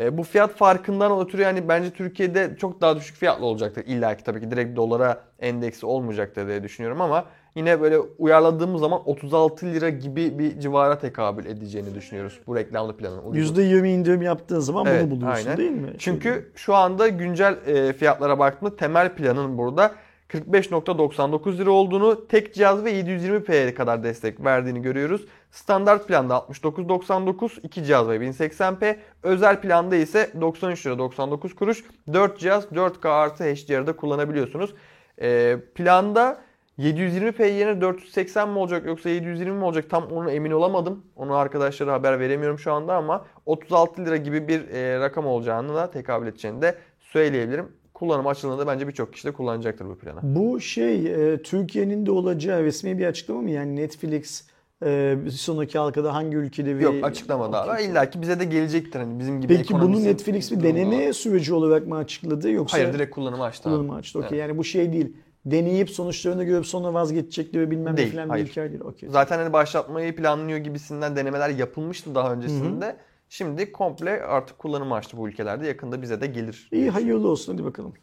A: E, bu fiyat farkından ötürü yani bence Türkiye'de çok daha düşük fiyatlı olacaktır. İlla ki tabii ki direkt dolara endeksi olmayacaktır diye düşünüyorum ama yine böyle uyarladığımız zaman 36 lira gibi bir civara tekabül edeceğini düşünüyoruz bu reklamlı planın. uygun.
B: %20 indirim yaptığın zaman
A: Evet,
B: bunu buluyorsun
A: aynen.
B: değil mi?
A: Çünkü şu anda güncel e, fiyatlara baktığımda temel planın burada 45.99 lira olduğunu, tek cihaz ve 720p'ye kadar destek verdiğini görüyoruz. Standart planda 69.99, 2 cihaz ve 1080p. Özel planda ise 93 lira 99 kuruş. 4 cihaz 4K artı HDR'da kullanabiliyorsunuz. E, planda 720p yerine 480 mi olacak yoksa 720 mi olacak tam onu emin olamadım. Onu arkadaşlara haber veremiyorum şu anda ama 36 lira gibi bir e, rakam olacağını da tekabül edeceğini de söyleyebilirim. Kullanım açıldığında bence birçok kişi de kullanacaktır bu planı.
B: Bu şey e, Türkiye'nin de olacağı resmi bir açıklama mı? Yani Netflix e, bir sonraki halkada hangi ülkede ve...
A: Yok açıklamadı abi. İlla ki bize de gelecektir hani bizim gibi
B: Peki bunu Netflix bir deneme
A: var.
B: süreci olarak mı açıkladı yoksa
A: Hayır direkt kullanımı açtı. abi.
B: kullanımı açtı? Okey.
A: Evet.
B: Yani bu şey değil. Deneyip sonuçlarını görüp sonra vazgeçecekleri ve bilmem ne falan bir hikaye değil. Okey.
A: Zaten hani başlatmayı planlıyor gibisinden denemeler yapılmıştı daha öncesinde. Şimdi komple artık kullanımı açtı bu ülkelerde. Yakında bize de gelir.
B: İyi hayırlı olsun hadi bakalım.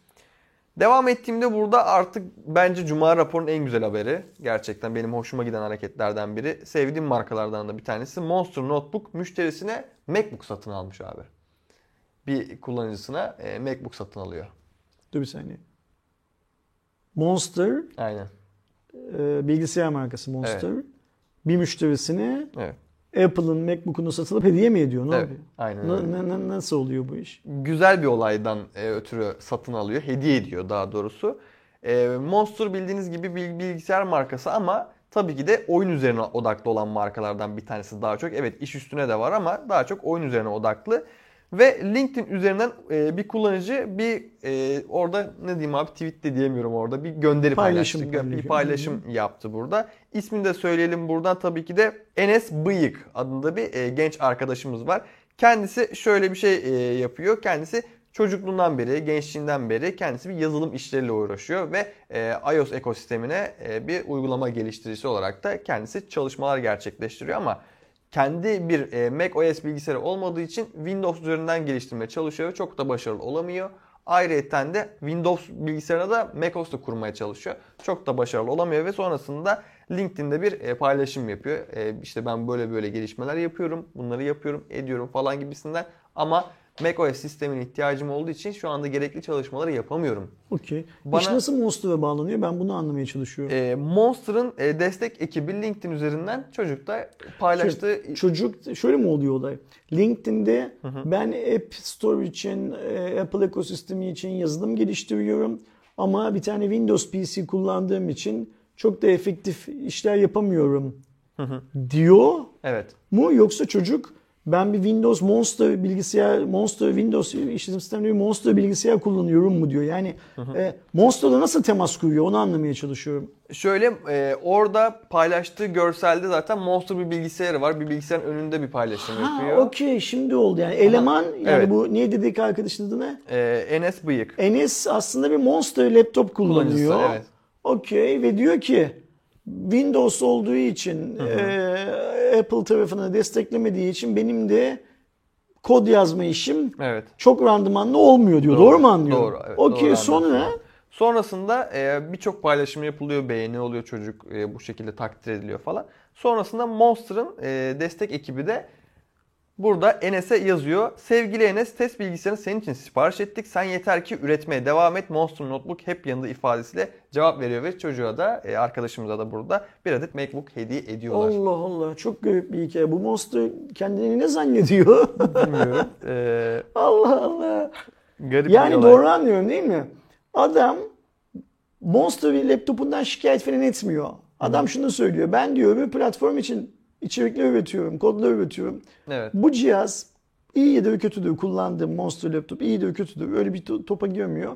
A: Devam ettiğimde burada artık bence Cuma raporunun en güzel haberi. Gerçekten benim hoşuma giden hareketlerden biri. Sevdiğim markalardan da bir tanesi. Monster Notebook müşterisine MacBook satın almış abi. Bir kullanıcısına e, MacBook satın alıyor.
B: Dur bir saniye. Monster
A: Aynen.
B: e, bilgisayar markası Monster bir müşterisine
A: Evet.
B: Apple'ın MacBook'unu satılıp hediye mi ediyor? Ne
A: Evet. Aynen
B: Na- na- na- nasıl oluyor bu iş?
A: güzel bir olaydan e, ötürü satın alıyor. Hediye ediyor daha doğrusu. E, Monster bildiğiniz gibi bilgisayar markası ama tabii ki de oyun üzerine odaklı olan markalardan bir tanesi daha çok. Evet iş üstüne de var ama daha çok oyun üzerine odaklı. Ve LinkedIn üzerinden e, bir kullanıcı bir e, orada ne diyeyim abi tweet de diyemiyorum orada bir gönderi
B: Paylaşım,
A: paylaştı.
B: Paylaşım.
A: Bir paylaşım yaptı burada. İsmini de söyleyelim buradan tabii ki de Enes Bıyık adında bir e, genç arkadaşımız var. Kendisi şöyle bir şey e, yapıyor. Kendisi çocukluğundan beri, gençliğinden beri kendisi bir yazılım işleriyle uğraşıyor ve e, iOS ekosistemine e, bir uygulama geliştiricisi olarak da kendisi çalışmalar gerçekleştiriyor ama kendi bir e, Mac OS bilgisayarı olmadığı için Windows üzerinden geliştirmeye çalışıyor ve çok da başarılı olamıyor. Ayrıca de Windows bilgisayarına da macOS da kurmaya çalışıyor. Çok da başarılı olamıyor ve sonrasında LinkedIn'de bir e, paylaşım yapıyor. E, işte ben böyle böyle gelişmeler yapıyorum, bunları yapıyorum, ediyorum falan gibisinden ama macOS sistemine ihtiyacım olduğu için şu anda gerekli çalışmaları yapamıyorum.
B: Okey.
A: Bana-
B: İş nasıl Monster'a bağlanıyor? Ben bunu anlamaya çalışıyorum.
A: E, Monster'ın e, destek ekibi LinkedIn üzerinden çocukta paylaştığı
B: Çocuk şöyle mi oluyor olay? LinkedIn'de ben App Store için, e, Apple ekosistemi için yazılım geliştiriyorum. Ama bir tane Windows PC kullandığım için çok da efektif işler yapamıyorum diyor
A: evet
B: mu? Yoksa çocuk ben bir Windows Monster bilgisayar, Monster Windows işletim sistemli bir Monster bilgisayar kullanıyorum mu diyor. Yani e, Monster'la nasıl temas kuruyor onu anlamaya çalışıyorum.
A: Şöyle e, orada paylaştığı görselde zaten Monster bir bilgisayarı var. Bir bilgisayarın önünde bir paylaşım
B: Ha
A: yapıyor.
B: okey şimdi oldu yani. Eleman yani
A: Evet.
B: bu ne dedik arkadaşın adı ne?
A: E, Enes Bıyık.
B: Enes aslında bir Monster laptop kullanıyor.
A: Evet.
B: Okey ve diyor ki Windows olduğu için e, Apple tarafını desteklemediği için benim de kod yazma işim
A: Evet.
B: çok randımanlı olmuyor diyor. Doğru, mu anlıyorum?
A: Doğru. Evet,
B: Okey
A: doğru
B: sonra.
A: Sonrasında e, birçok paylaşım yapılıyor, beğeni oluyor çocuk e, bu şekilde takdir ediliyor falan. Sonrasında Monster'ın e, destek ekibi de burada Enes'e yazıyor. Sevgili Enes test bilgisayarını senin için sipariş ettik. Sen yeter ki üretmeye devam et. Monster Notebook hep yanında ifadesiyle cevap veriyor ve çocuğa da e, arkadaşımıza da burada bir adet MacBook hediye ediyorlar.
B: Allah Allah çok garip bir hikaye. Bu Monster kendini ne zannediyor? <laughs>
A: Bilmiyorum. E,
B: Allah Allah.
A: garip
B: Yani doğru anlıyorum değil mi? Adam Monster bir laptopundan şikayet falan etmiyor. Adam şunu söylüyor. Ben diyor bir platform için içerikler üretiyorum, kodlar üretiyorum.
A: Evet.
B: Bu cihaz iyidir kötüdür. Kullandığım Monster laptop iyidir kötüdür. Öyle bir to- topa girmiyor.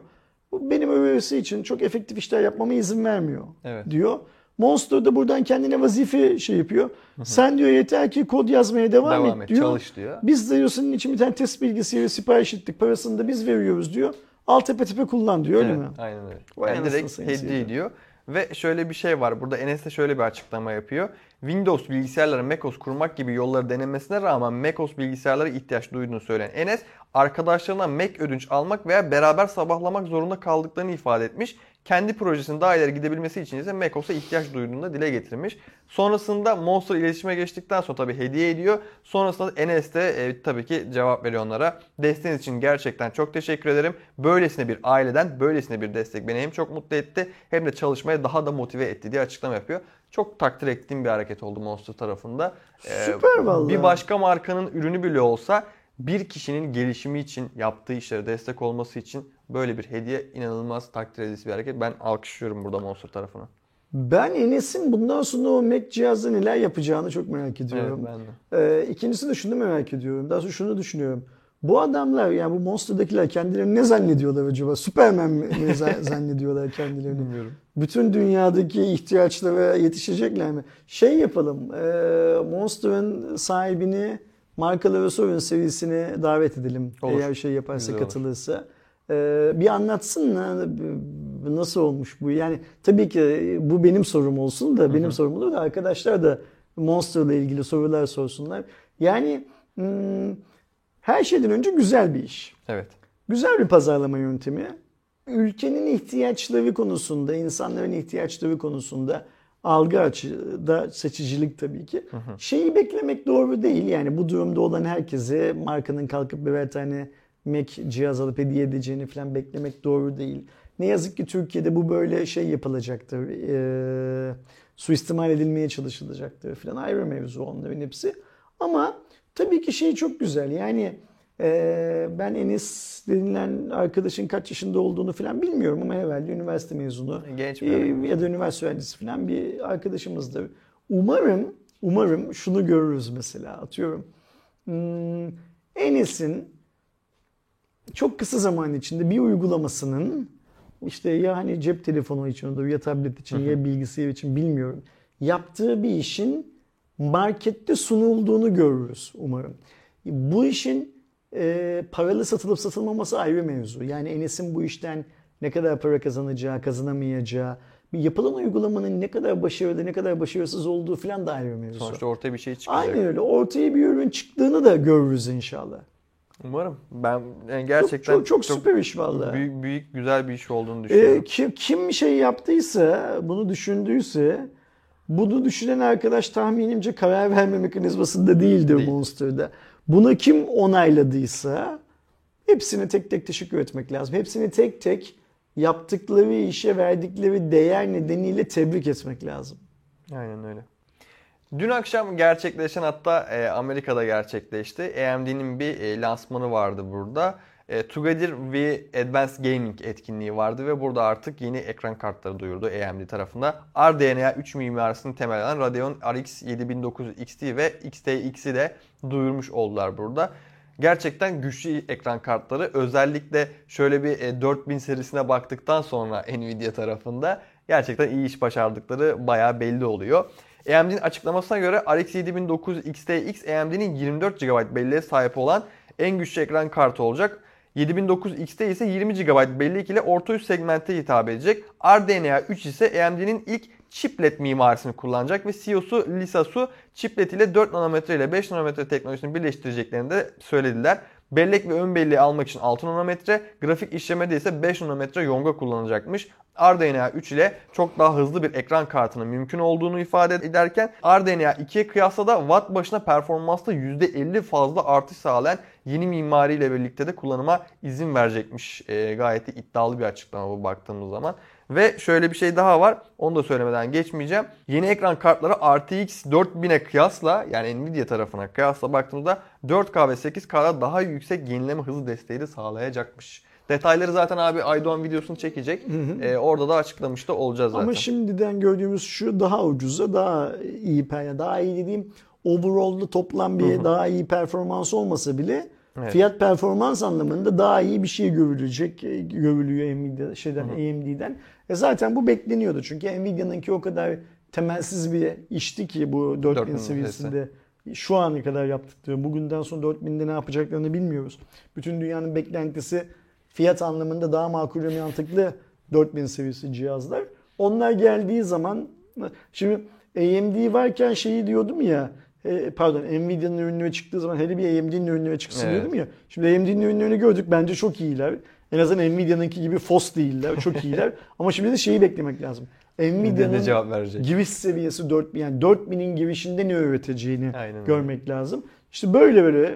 B: Bu benim öğrenisi için çok efektif işler yapmama izin vermiyor
A: Evet.
B: diyor. Monster da buradan kendine vazife şey yapıyor. Sen diyor yeter ki kod yazmaya devam,
A: Devam
B: et
A: et,
B: diyor.
A: çalış diyor.
B: Biz de diyor senin için bir tane test bilgisayarı sipariş ettik. Parasını da biz veriyoruz diyor. Al tepe tepe kullan diyor öyle
A: Evet,
B: mi?
A: Aynen öyle. Yani direkt hediye
B: seni.
A: Ve şöyle bir şey var. Burada Enes de şöyle bir açıklama yapıyor. Windows bilgisayarlara macOS kurmak gibi yolları denemesine rağmen macOS bilgisayarlara ihtiyaç duyduğunu söyleyen Enes, arkadaşlarına Mac ödünç almak veya beraber sabahlamak zorunda kaldıklarını ifade etmiş. Kendi projesinin daha ileri gidebilmesi için ise macOS'a ihtiyaç duyduğunu da dile getirmiş. Sonrasında Monster iletişime geçtikten sonra tabii hediye ediyor. Sonrasında Enes de e, tabii ki cevap veriyor onlara. Desteğiniz için gerçekten çok teşekkür ederim. Böylesine bir aileden böylesine bir destek beni hem çok mutlu etti hem de çalışmaya daha da motive etti diye açıklama yapıyor. Çok takdir ettiğim bir hareket oldu Monster tarafında. Ee,
B: Süper vallahi.
A: Bir başka markanın ürünü bile olsa bir kişinin gelişimi için yaptığı işlere destek olması için böyle bir hediye inanılmaz takdir edilisi bir hareket. Ben alkışlıyorum burada Monster tarafını.
B: Ben Enes'in bundan sonra o Mac cihazda neler yapacağını çok merak ediyorum.
A: Evet, ben de.
B: Ee, ikincisi de şunu merak ediyorum. Daha sonra şunu düşünüyorum. Bu adamlar yani bu Monster'dakiler kendilerini ne zannediyorlar acaba? Superman mi mi za- <laughs> zannediyorlar kendilerini?
A: Bilmiyorum.
B: Bütün dünyadaki ihtiyaçlara yetişecekler mi? Şey yapalım. E, Monster'ın sahibini markalara sorun serisine davet edelim.
A: Olur.
B: Eğer şey yaparsa
A: Güzel olur.
B: katılırsa. E, bir anlatsın? Nasıl olmuş bu? Yani tabii ki bu benim sorum olsun da benim sorum olur da arkadaşlar da Monster'la ilgili sorular sorsunlar. Yani hmm, her şeyden önce güzel bir iş.
A: Evet.
B: Güzel bir pazarlama yöntemi. Ülkenin ihtiyaçları konusunda, insanların ihtiyaçları konusunda algı açıda seçicilik tabii ki. Şeyi beklemek doğru değil. Yani bu durumda olan herkese markanın kalkıp birer tane Mac cihaz alıp hediye edeceğini falan beklemek doğru değil. Ne yazık ki Türkiye'de bu böyle şey yapılacaktır. Ee, suistimal edilmeye çalışılacaktır falan. Ayrı mevzu onların hepsi. Ama tabii ki şey çok güzel. Yani ee, ben Enes denilen arkadaşın kaç yaşında olduğunu falan bilmiyorum ama herhalde üniversite mezunu
A: Genç bir
B: ee, ya da üniversite öğrencisi falan bir arkadaşımızdır. Umarım, umarım şunu görürüz mesela atıyorum. Hmm, Enes'in çok kısa zaman içinde bir uygulamasının işte ya hani cep telefonu için olur ya tablet için ya bilgisayar için bilmiyorum. Yaptığı bir işin markette sunulduğunu görürüz umarım. Bu işin e, paralı satılıp satılmaması ayrı mevzu. Yani Enes'in bu işten ne kadar para kazanacağı, kazanamayacağı, bir yapılan uygulamanın ne kadar başarılı, ne kadar başarısız olduğu falan da ayrı mevzu.
A: Sonuçta ortaya bir şey çıkacak.
B: Aynen öyle. Ortaya bir ürün çıktığını da görürüz inşallah.
A: Umarım. Ben yani
B: Çok,
A: gerçekten
B: çok, çok, süper iş vallahi.
A: büyük, büyük güzel bir iş olduğunu
B: Ee,
A: düşünüyorum.
B: kim, kim şey yaptıysa, bunu düşündüyse, bunu düşünen arkadaş tahminimce karar verme mekanizmasında değildir
A: Değil.
B: Monster'da. Bunu kim onayladıysa hepsine tek tek teşekkür etmek lazım. Hepsini tek tek yaptıkları işe verdikleri değer nedeniyle tebrik etmek lazım.
A: Aynen öyle. Dün akşam gerçekleşen hatta e, Amerika'da gerçekleşti. AMD'nin bir e, lansmanı vardı burada. E, Together ve Advanced Gaming etkinliği vardı ve burada artık yeni ekran kartları duyurdu AMD tarafında. RDNA 3 mimarisini temel alan Radeon RX 7900 XT ve XTX'i de duyurmuş oldular burada. Gerçekten güçlü ekran kartları özellikle şöyle bir 4000 e, serisine baktıktan sonra Nvidia tarafında gerçekten iyi iş başardıkları bayağı belli oluyor. AMD'nin açıklamasına göre RX 7900 XTX AMD'nin 24 GB belleğe sahip olan en güçlü ekran kartı olacak. 7900 XT ise 20 GB bellek ile orta üst segmente hitap edecek. RDNA 3 ise AMD'nin ilk chiplet mimarisini kullanacak ve CEO'su Lisa Su chiplet ile 4 nanometre ile 5 nanometre teknolojisini birleştireceklerini de söylediler. Bellek ve ön belleği almak için 6 nanometre, grafik işlemede ise 5 nanometre yonga kullanılacakmış. RDNA 3 ile çok daha hızlı bir ekran kartının mümkün olduğunu ifade ederken RDNA 2'ye kıyasla da watt başına performansta %50 fazla artış sağlayan yeni mimariyle birlikte de kullanıma izin verecekmiş. E, gayet iddialı bir açıklama bu baktığımız zaman. Ve şöyle bir şey daha var. Onu da söylemeden geçmeyeceğim. Yeni ekran kartları RTX 4000'e kıyasla yani Nvidia tarafına kıyasla baktığımızda 4K ve 8K'da daha yüksek yenileme hızı desteği de sağlayacakmış. Detayları zaten abi Aydoğan videosunu çekecek. Hı hı. Ee, orada da açıklamış da olacağız zaten.
B: Ama şimdiden gördüğümüz şu daha ucuza daha iyi daha iyi dediğim overall'da toplam bir hı hı. daha iyi performans olmasa bile Evet. Fiyat performans anlamında daha iyi bir şey görülecek, görülüyor Nvidia şeyden Hı. AMD'den. E zaten bu bekleniyordu. Çünkü Nvidia'nınki o kadar temelsiz bir işti ki bu 4000, 4000 seviyesinde. Şu ana kadar yaptıkları. Bugünden sonra 4000'de ne yapacaklarını bilmiyoruz. Bütün dünyanın beklentisi fiyat anlamında daha makul ve mantıklı 4000 seviyesi cihazlar. Onlar geldiği zaman şimdi AMD varken şeyi diyordum ya e, pardon Nvidia'nın ürünleri çıktığı zaman hele bir AMD'nin ürünleri çıksın evet. diyordum ya. Şimdi AMD'nin ürünlerini gördük bence çok iyiler. En azından Nvidia'nınki gibi FOS değiller. Çok <laughs> iyiler. Ama şimdi de şeyi beklemek lazım. Nvidia'nın cevap verecek. giriş seviyesi 4000 yani 4000'in girişinde ne üreteceğini Aynen görmek öyle. lazım. İşte böyle böyle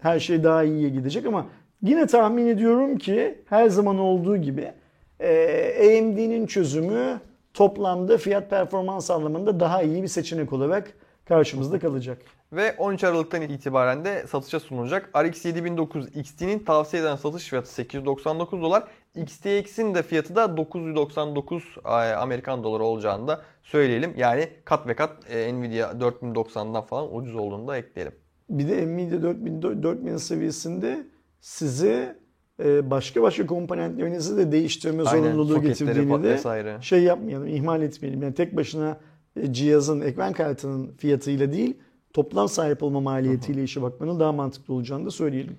B: her şey daha iyiye gidecek ama yine tahmin ediyorum ki her zaman olduğu gibi e, AMD'nin çözümü toplamda fiyat performans anlamında daha iyi bir seçenek olarak karşımızda kalacak.
A: Ve 13 Aralık'tan itibaren de satışa sunulacak. RX 7900 XT'nin tavsiye edilen satış fiyatı 899 dolar. XTX'in de fiyatı da 999 Amerikan doları olacağını da söyleyelim. Yani kat ve kat e, Nvidia 4090'dan falan ucuz olduğunu da ekleyelim.
B: Bir de Nvidia 4000, 4000 seviyesinde size e, başka başka komponentlerinizi de değiştirme zorunluluğu getirdiğini de şey yapmayalım, ihmal etmeyelim. Yani tek başına e, cihazın ekran kartının fiyatıyla değil toplam sahip olma maliyetiyle işe bakmanın daha mantıklı olacağını da söyleyelim.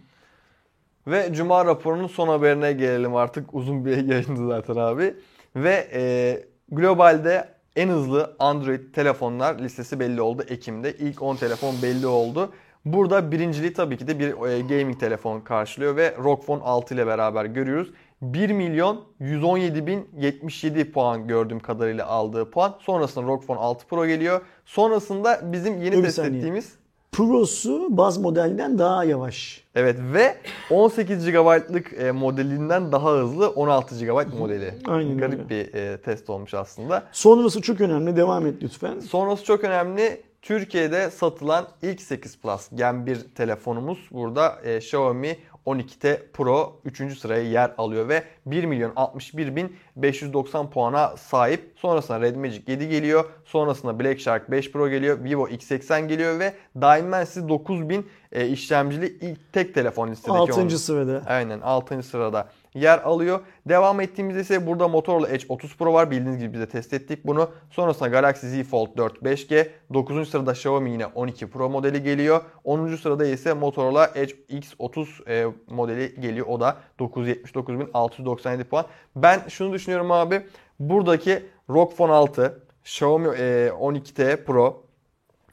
A: Ve Cuma raporunun son haberine gelelim artık. Uzun bir <laughs> yayındı zaten abi. Ve e, globalde en hızlı Android telefonlar listesi belli oldu Ekim'de. İlk 10 telefon belli oldu. Burada birinciliği tabii ki de bir e, gaming telefon karşılıyor ve ROG Phone 6 ile beraber görüyoruz. 1 milyon 117 bin 77 puan gördüğüm kadarıyla aldığı puan. Sonrasında ROG Phone 6 Pro geliyor. Sonrasında bizim yeni test ettiğimiz
B: Pro'su baz modelden daha yavaş.
A: Evet ve 18 GB'lık e, modelinden daha hızlı 16 GB modeli. Aynen Garip öyle. bir e, test olmuş aslında.
B: Sonrası çok önemli. Devam et lütfen.
A: Sonrası çok önemli. Türkiye'de satılan ilk 8 Plus Gen 1 telefonumuz burada e, Xiaomi 12T Pro 3. sıraya yer alıyor ve 1 milyon 61 bin 590 puana sahip. Sonrasında Red Magic 7 geliyor. Sonrasında Black Shark 5 Pro geliyor. Vivo X80 geliyor ve Dimensity 9000 e, işlemcili ilk tek telefon listedeki.
B: 6. sırada.
A: Aynen 6. sırada yer alıyor. Devam ettiğimizde ise burada Motorola Edge 30 Pro var. Bildiğiniz gibi biz de test ettik bunu. Sonrasında Galaxy Z Fold 4 5G. 9. sırada Xiaomi yine 12 Pro modeli geliyor. 10. sırada ise Motorola Edge X30 e, modeli geliyor. O da 979.697 puan. Ben şunu düşünüyorum abi. Buradaki ROG Phone 6, Xiaomi e, 12T Pro,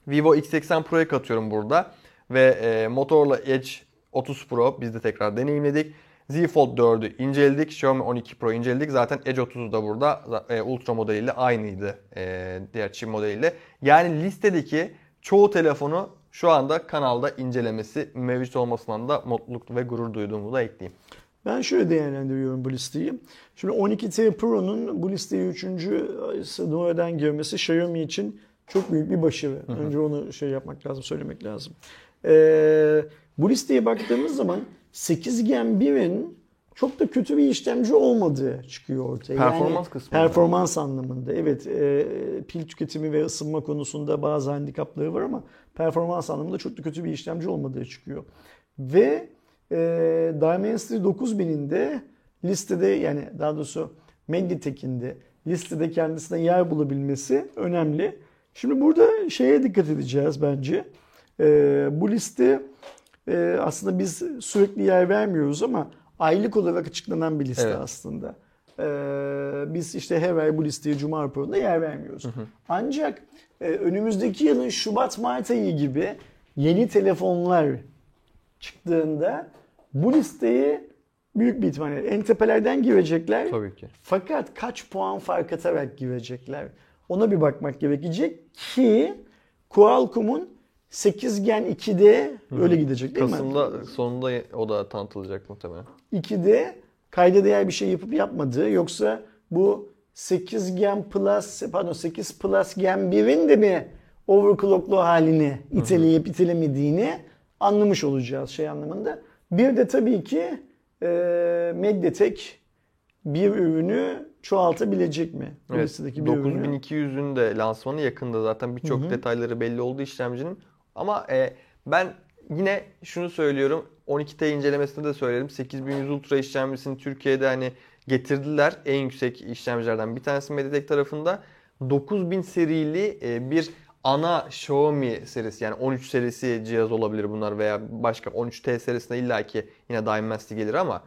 A: Vivo X80 Pro'ya katıyorum burada. Ve e, Motorola Edge 30 Pro biz de tekrar deneyimledik. Z Fold 4'ü inceledik. Xiaomi 12 Pro inceledik. Zaten Edge 30'u da burada e, Ultra modeliyle aynıydı e, diğer çip modeliyle. Yani listedeki çoğu telefonu şu anda kanalda incelemesi mevcut olmasından da mutluluk ve gurur duyduğumu da ekleyeyim.
B: Ben şöyle değerlendiriyorum bu listeyi. Şimdi 12T Pro'nun bu listeye 3. numaradan girmesi Xiaomi için çok büyük bir başarı. Önce onu şey yapmak lazım, söylemek lazım. Ee, bu listeye baktığımız zaman 8 Gen 1'in çok da kötü bir işlemci olmadığı çıkıyor ortaya.
A: Performans
B: yani,
A: kısmında.
B: Performans anlamında. Evet e, pil tüketimi ve ısınma konusunda bazı handikapları var ama performans anlamında çok da kötü bir işlemci olmadığı çıkıyor. Ve e, Dimensity 9000'in de listede yani daha doğrusu Mediatek'in de listede kendisine yer bulabilmesi önemli. Şimdi burada şeye dikkat edeceğiz bence. E, bu liste e, aslında biz sürekli yer vermiyoruz ama aylık olarak açıklanan bir liste
A: Evet.
B: aslında. E, biz işte her ay bu listeye Cuma raporunda yer vermiyoruz. Ancak e, önümüzdeki yılın Şubat-Mart ayı gibi yeni telefonlar çıktığında bu listeyi büyük bir ihtimalle en tepelerden girecekler.
A: Tabii ki.
B: Fakat kaç puan fark atarak girecekler? Ona bir bakmak gerekecek ki Qualcomm'un 8 Gen 2'de öyle gidecek değil mi?
A: Kasım'da sonunda o da tanıtılacak muhtemelen.
B: 2'de kayda değer bir şey yapıp yapmadığı yoksa bu 8 Gen Plus pardon 8 Plus Gen 1'in de mi overclocklu halini iteleyip itelemediğini anlamış olacağız şey anlamında. Bir de tabii ki e, Mediatek bir ürünü çoğaltabilecek mi? Bu
A: Evet,
B: listedeki bir ürünü.
A: 9200'ün de lansmanı yakında zaten birçok detayları belli oldu işlemcinin. Ama e, ben yine şunu söylüyorum. 12T incelemesinde de söyledim. 8100 Ultra işlemcisini Türkiye'de hani getirdiler. En yüksek işlemcilerden bir tanesi Mediatek tarafında. 9000 serili e, bir ana Xiaomi serisi yani 13 serisi cihaz olabilir bunlar veya başka 13T serisinde illaki yine Dimensity gelir ama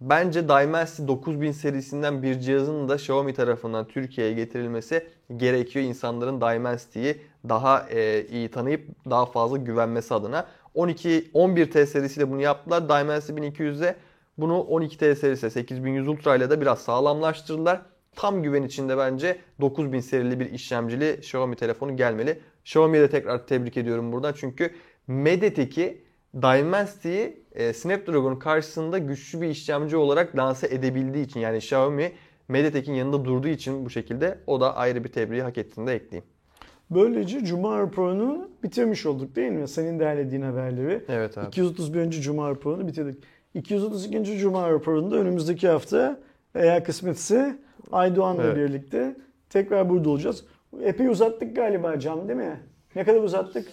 A: Bence Dimensity 9000 serisinden bir cihazın da Xiaomi tarafından Türkiye'ye getirilmesi gerekiyor. İnsanların Dimensity'yi daha e, iyi tanıyıp daha fazla güvenmesi adına. 12 11T serisiyle bunu yaptılar. Dimensity 1200'de bunu 12T serisi 8100 Ultra ile de biraz sağlamlaştırdılar. Tam güven içinde bence 9000 serili bir işlemcili Xiaomi telefonu gelmeli. Xiaomi'ye de tekrar tebrik ediyorum buradan. Çünkü Mediatek'i Dimensity'yi e, Snapdragon karşısında güçlü bir işlemci olarak lanse edebildiği için yani Xiaomi Mediatek'in yanında durduğu için bu şekilde o da ayrı bir tebriği hak ettiğini de ekleyeyim.
B: Böylece Cuma raporunu bitirmiş olduk değil mi? Senin derlediğin haberleri.
A: Evet abi.
B: 231. Cuma raporunu bitirdik. 232. Cuma raporunda önümüzdeki hafta eğer kısmetse Aydoğan'la
A: Evet.
B: birlikte tekrar burada olacağız. Epey uzattık galiba Can değil mi? Ne kadar uzattık?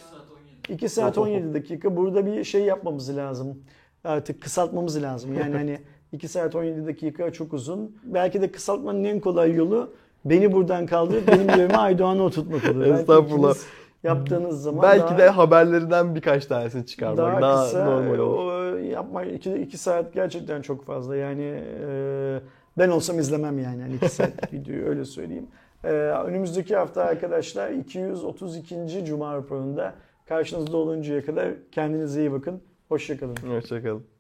B: 2 saat 17 <laughs> dakika. Burada bir şey yapmamız lazım. Artık kısaltmamız lazım. Yani hani <laughs> 2 saat 17 dakika çok uzun. Belki de kısaltmanın en kolay yolu beni buradan kaldırıp benim yerime Aydoğan'ı oturtmak olur.
A: Estağfurullah.
B: Yaptığınız zaman
A: Belki
B: daha-
A: de haberlerinden birkaç tanesini çıkarmak
B: daha,
A: daha,
B: kısa
A: normal olur.
B: o, yapma iki, iki saat gerçekten çok fazla yani e, ben olsam izlemem yani hani iki saat <laughs> videoyu öyle söyleyeyim. E, önümüzdeki hafta arkadaşlar 232. Cuma raporunda karşınızda oluncaya kadar kendinize iyi bakın. Hoşçakalın.
A: Hoşçakalın.